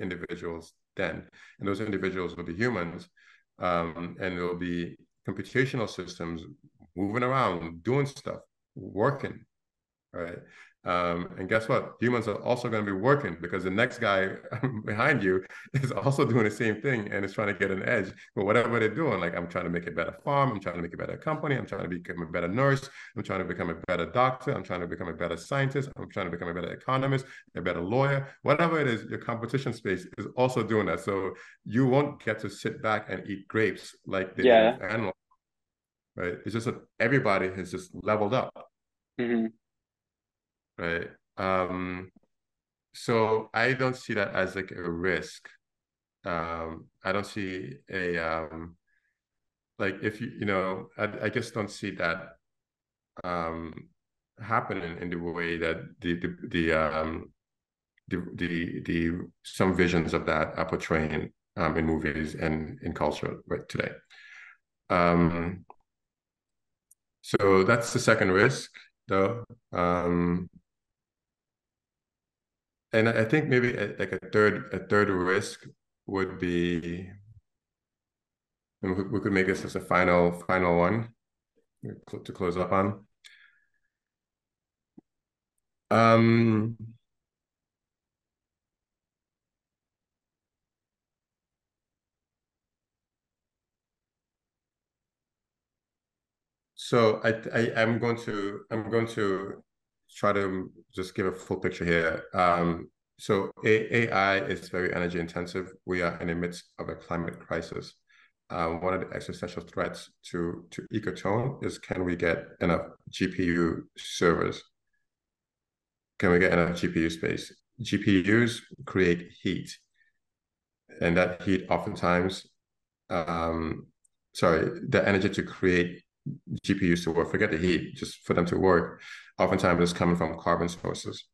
individuals then. And those individuals will be humans, um, and there will be computational systems moving around, doing stuff, working, right? Um, and guess what? Humans are also going to be working because the next guy behind you is also doing the same thing and is trying to get an edge. But whatever they're doing, like I'm trying to make a better farm, I'm trying to make a better company, I'm trying to become a better nurse, I'm trying to become a better doctor, I'm trying to become a better scientist, I'm trying to become a better economist, a better lawyer, whatever it is, your competition space is also doing that. So you won't get to sit back and eat grapes like the yeah. do animals. Right. It's just that everybody has just leveled up. Mm-hmm right? Um, so I don't see that as like a risk. Um, I don't see a um, like if you you know I, I just don't see that um, happening in the way that the the, the um, the, the the some visions of that are portraying um, in movies and in culture right today. Um, so that's the second risk, though. Um, and I think maybe a, like a third a third risk would be, and we, could make this as a final final one to close up on. Um, so I, I I'm going to I'm going to try to just give a full picture here. Um, so AI is very energy intensive. We are in the midst of a climate crisis. Um, one of the existential threats to to Ecotone is can we get enough GPU servers? Can we get enough GPU space? GPUs create heat, and that heat oftentimes, um, sorry, the energy to create GPUs to work, forget the heat, just for them to work, oftentimes it's coming from carbon sources.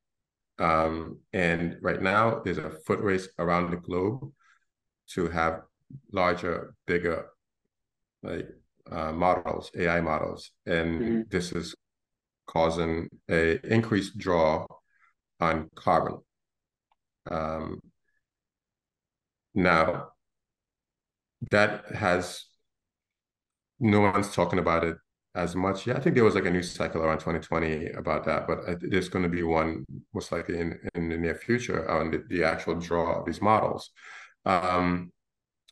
Um, and right now, there's a foot race around the globe to have larger, bigger, like uh, models, AI models, and mm-hmm. this is causing a increased draw on carbon. Um, now, that has no one's talking about it as much. Yeah, I think there was like a news cycle around 2020 about that, but there's going to be one most likely in, in the near future on the, the actual draw of these models. Um,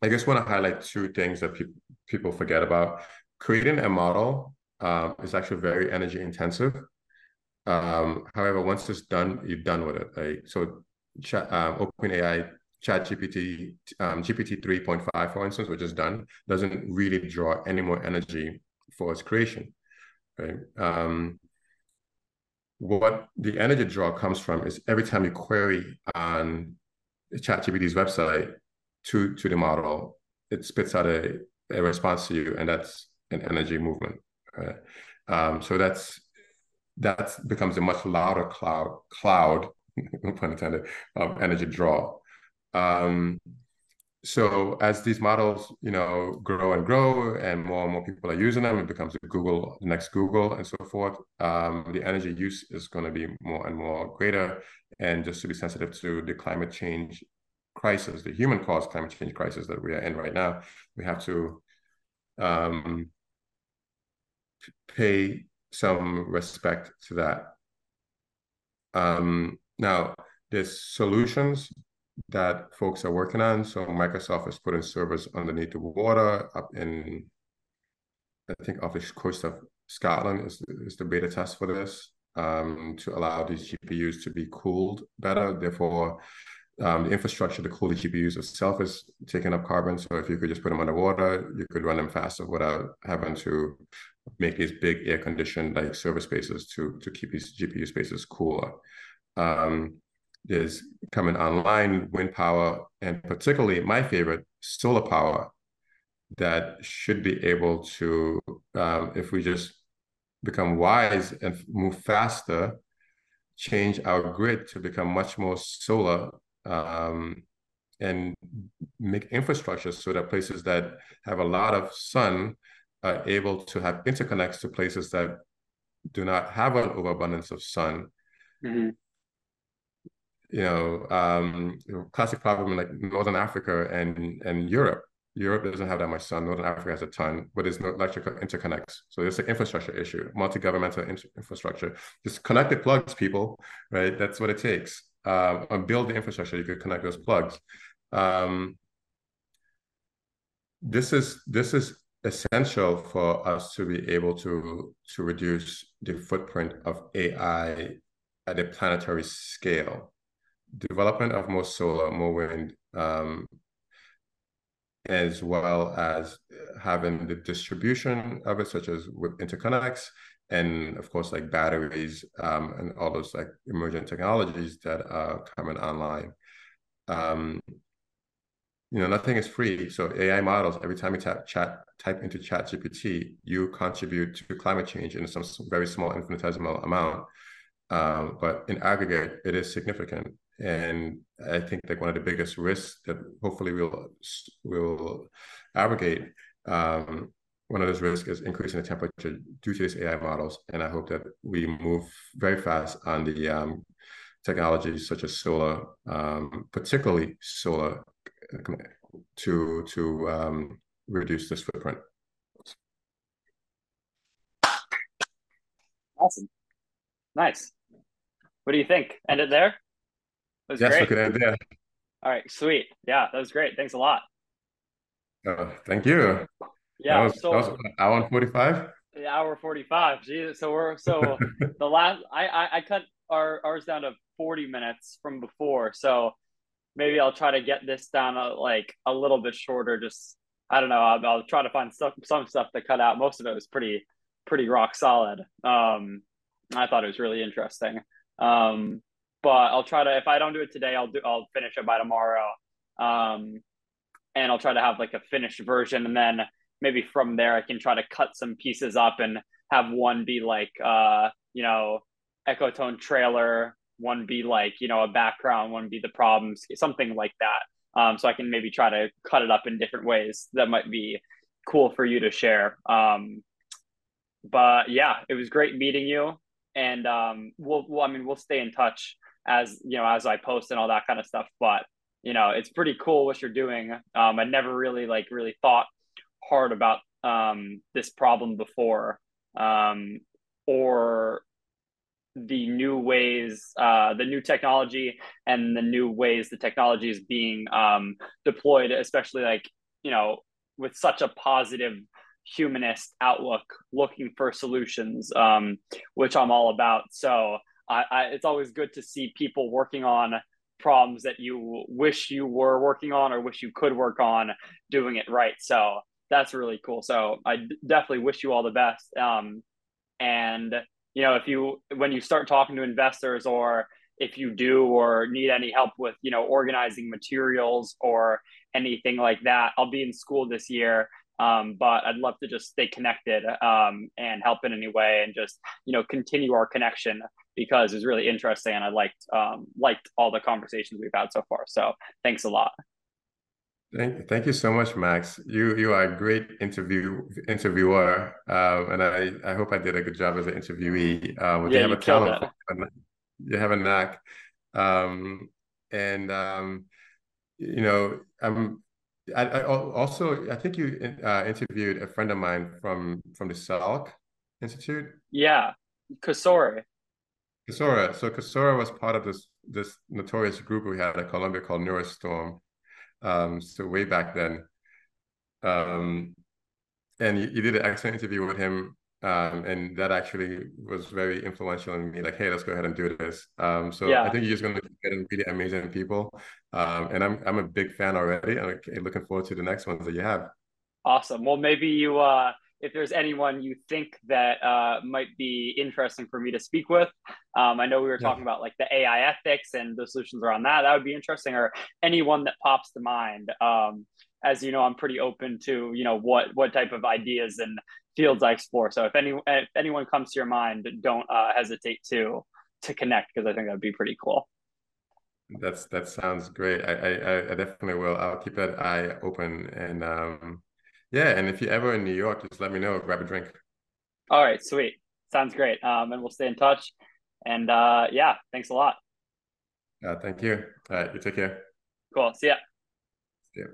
I just want to highlight two things that pe- people forget about. Creating a model um, is actually very energy intensive. Um, however, once it's done, you're done with it. So, um, OpenAI Chat GPT, um, GPT 3.5, for instance, which is done, doesn't really draw any more energy for its creation. Right? Um, what the energy draw comes from is every time you query on ChatGPT's website to to the model, it spits out a, a response to you, and that's an energy movement. Right? Um, so that's that becomes a much louder cloud cloud, pun intended, of energy draw. Um, so as these models, you know, grow and grow, and more and more people are using them, it becomes Google, the next Google, and so forth. Um, the energy use is going to be more and more greater, and just to be sensitive to the climate change crisis, the human-caused climate change crisis that we are in right now, we have to um, pay some respect to that. Um, now, there's solutions that folks are working on. So Microsoft is putting servers underneath the water up in, I think, off the coast of Scotland is, is the beta test for this um, to allow these GPUs to be cooled better. Therefore, um, the infrastructure to cool the GPUs itself is taking up carbon. So if you could just put them underwater, you could run them faster without having to make these big air conditioned like server spaces to to keep these GPU spaces cooler. Um, is coming online, wind power, and particularly my favorite, solar power, that should be able to, um, if we just become wise and move faster, change our grid to become much more solar um, and make infrastructure so that places that have a lot of sun are able to have interconnects to places that do not have an overabundance of sun. Mm-hmm you know, um, classic problem in like Northern Africa and and Europe, Europe doesn't have that much sun. Northern Africa has a ton, but there's no electrical interconnects. So it's an infrastructure issue, multi-governmental in infrastructure. Just connect the plugs, people, right? That's what it takes. Um, and build the infrastructure. You could connect those plugs. Um, this is this is essential for us to be able to to reduce the footprint of AI at a planetary scale. Development of more solar, more wind, um, as well as having the distribution of it, such as with interconnects, and of course, like batteries um, and all those like emerging technologies that are coming online. Um, you know, nothing is free. So AI models, every time you tap chat, type into Chat GPT, you contribute to climate change in some very small infinitesimal amount. Um, but in aggregate, it is significant. And I think like one of the biggest risks that hopefully we'll we'll abrogate. Um, one of those risks is increasing the temperature due to these AI models. And I hope that we move very fast on the um, technologies such as solar, um, particularly solar to to um, reduce this footprint. Awesome, nice. What do you think? End it there. That yes, great. we could end there. All right, sweet. Yeah, that was great. Thanks a lot. Uh, thank you. Yeah, that was, so, that was hour forty-five. Hour forty-five. Jesus. So we're so the last. I, I I cut our ours down to forty minutes from before. So maybe I'll try to get this down a, like a little bit shorter. Just I don't know. I'll, I'll, try to find stuff, some stuff to cut out. Most of it was pretty pretty rock solid. Um, I thought it was really interesting. Um, but I'll try to if I don't do it today, I'll do I'll finish it by tomorrow. Um, and I'll try to have like a finished version, and then maybe from there I can try to cut some pieces up and have one be like uh, you know Ecotone trailer one be like you know a background one be the problems something like that. Um, so i can maybe try to cut it up in different ways that might be cool for you to share. Um, but yeah it was great meeting you. And um, we'll, we'll i mean we'll stay in touch as you know as i post and all that kind of stuff but you know it's pretty cool what you're doing um, i never really like really thought hard about um, this problem before um, or the new ways, uh, the new technology, and the new ways the technology is being um, deployed, especially like you know with such a positive humanist outlook, looking for solutions, um, which I'm all about. So I, I, it's always good to see people working on problems that you wish you were working on or wish you could work on, doing it right. So that's really cool. So I definitely wish you all the best. Um, and you know if you when you start talking to investors or if you do or need any help with you know organizing materials or anything like that i'll be in school this year um, but i'd love to just stay connected um, and help in any way and just you know continue our connection because it was really interesting and i liked um, liked all the conversations we've had so far so thanks a lot Thank, thank you so much, Max. You you are a great interview interviewer, um, and I, I hope I did a good job as an interviewee. Um, yeah, you have a talent, you have a knack, um, and um, you know, I'm. I, I, also I think you uh, interviewed a friend of mine from from the Salk Institute. Yeah, Kosora. Kosora. So Kosora was part of this this notorious group we had at Columbia called Neurostorm um, so way back then. Um, and you, you, did an excellent interview with him. Um, and that actually was very influential in me. Like, hey, let's go ahead and do this. Um, so yeah. I think you're just going to get really amazing people, um, and I'm I'm a big fan already. I'm looking forward to the next ones that you have. Awesome. Well, maybe you uh, if there's anyone you think that uh, might be interesting for me to speak with. Um, I know we were yeah. talking about like the AI ethics and the solutions around that. That would be interesting, or anyone that pops to mind. As you know, I'm pretty open to you know what what type of ideas and fields I explore. So if any if anyone comes to your mind, don't uh, hesitate to to connect because I think that'd be pretty cool. That's that sounds great. I, I I definitely will. I'll keep that eye open and um yeah, and if you're ever in New York, just let me know. Grab a drink. All right, sweet. Sounds great. Um, and we'll stay in touch. And uh, yeah, thanks a lot. Uh, thank you. All right, you take care. Cool. See ya. See ya.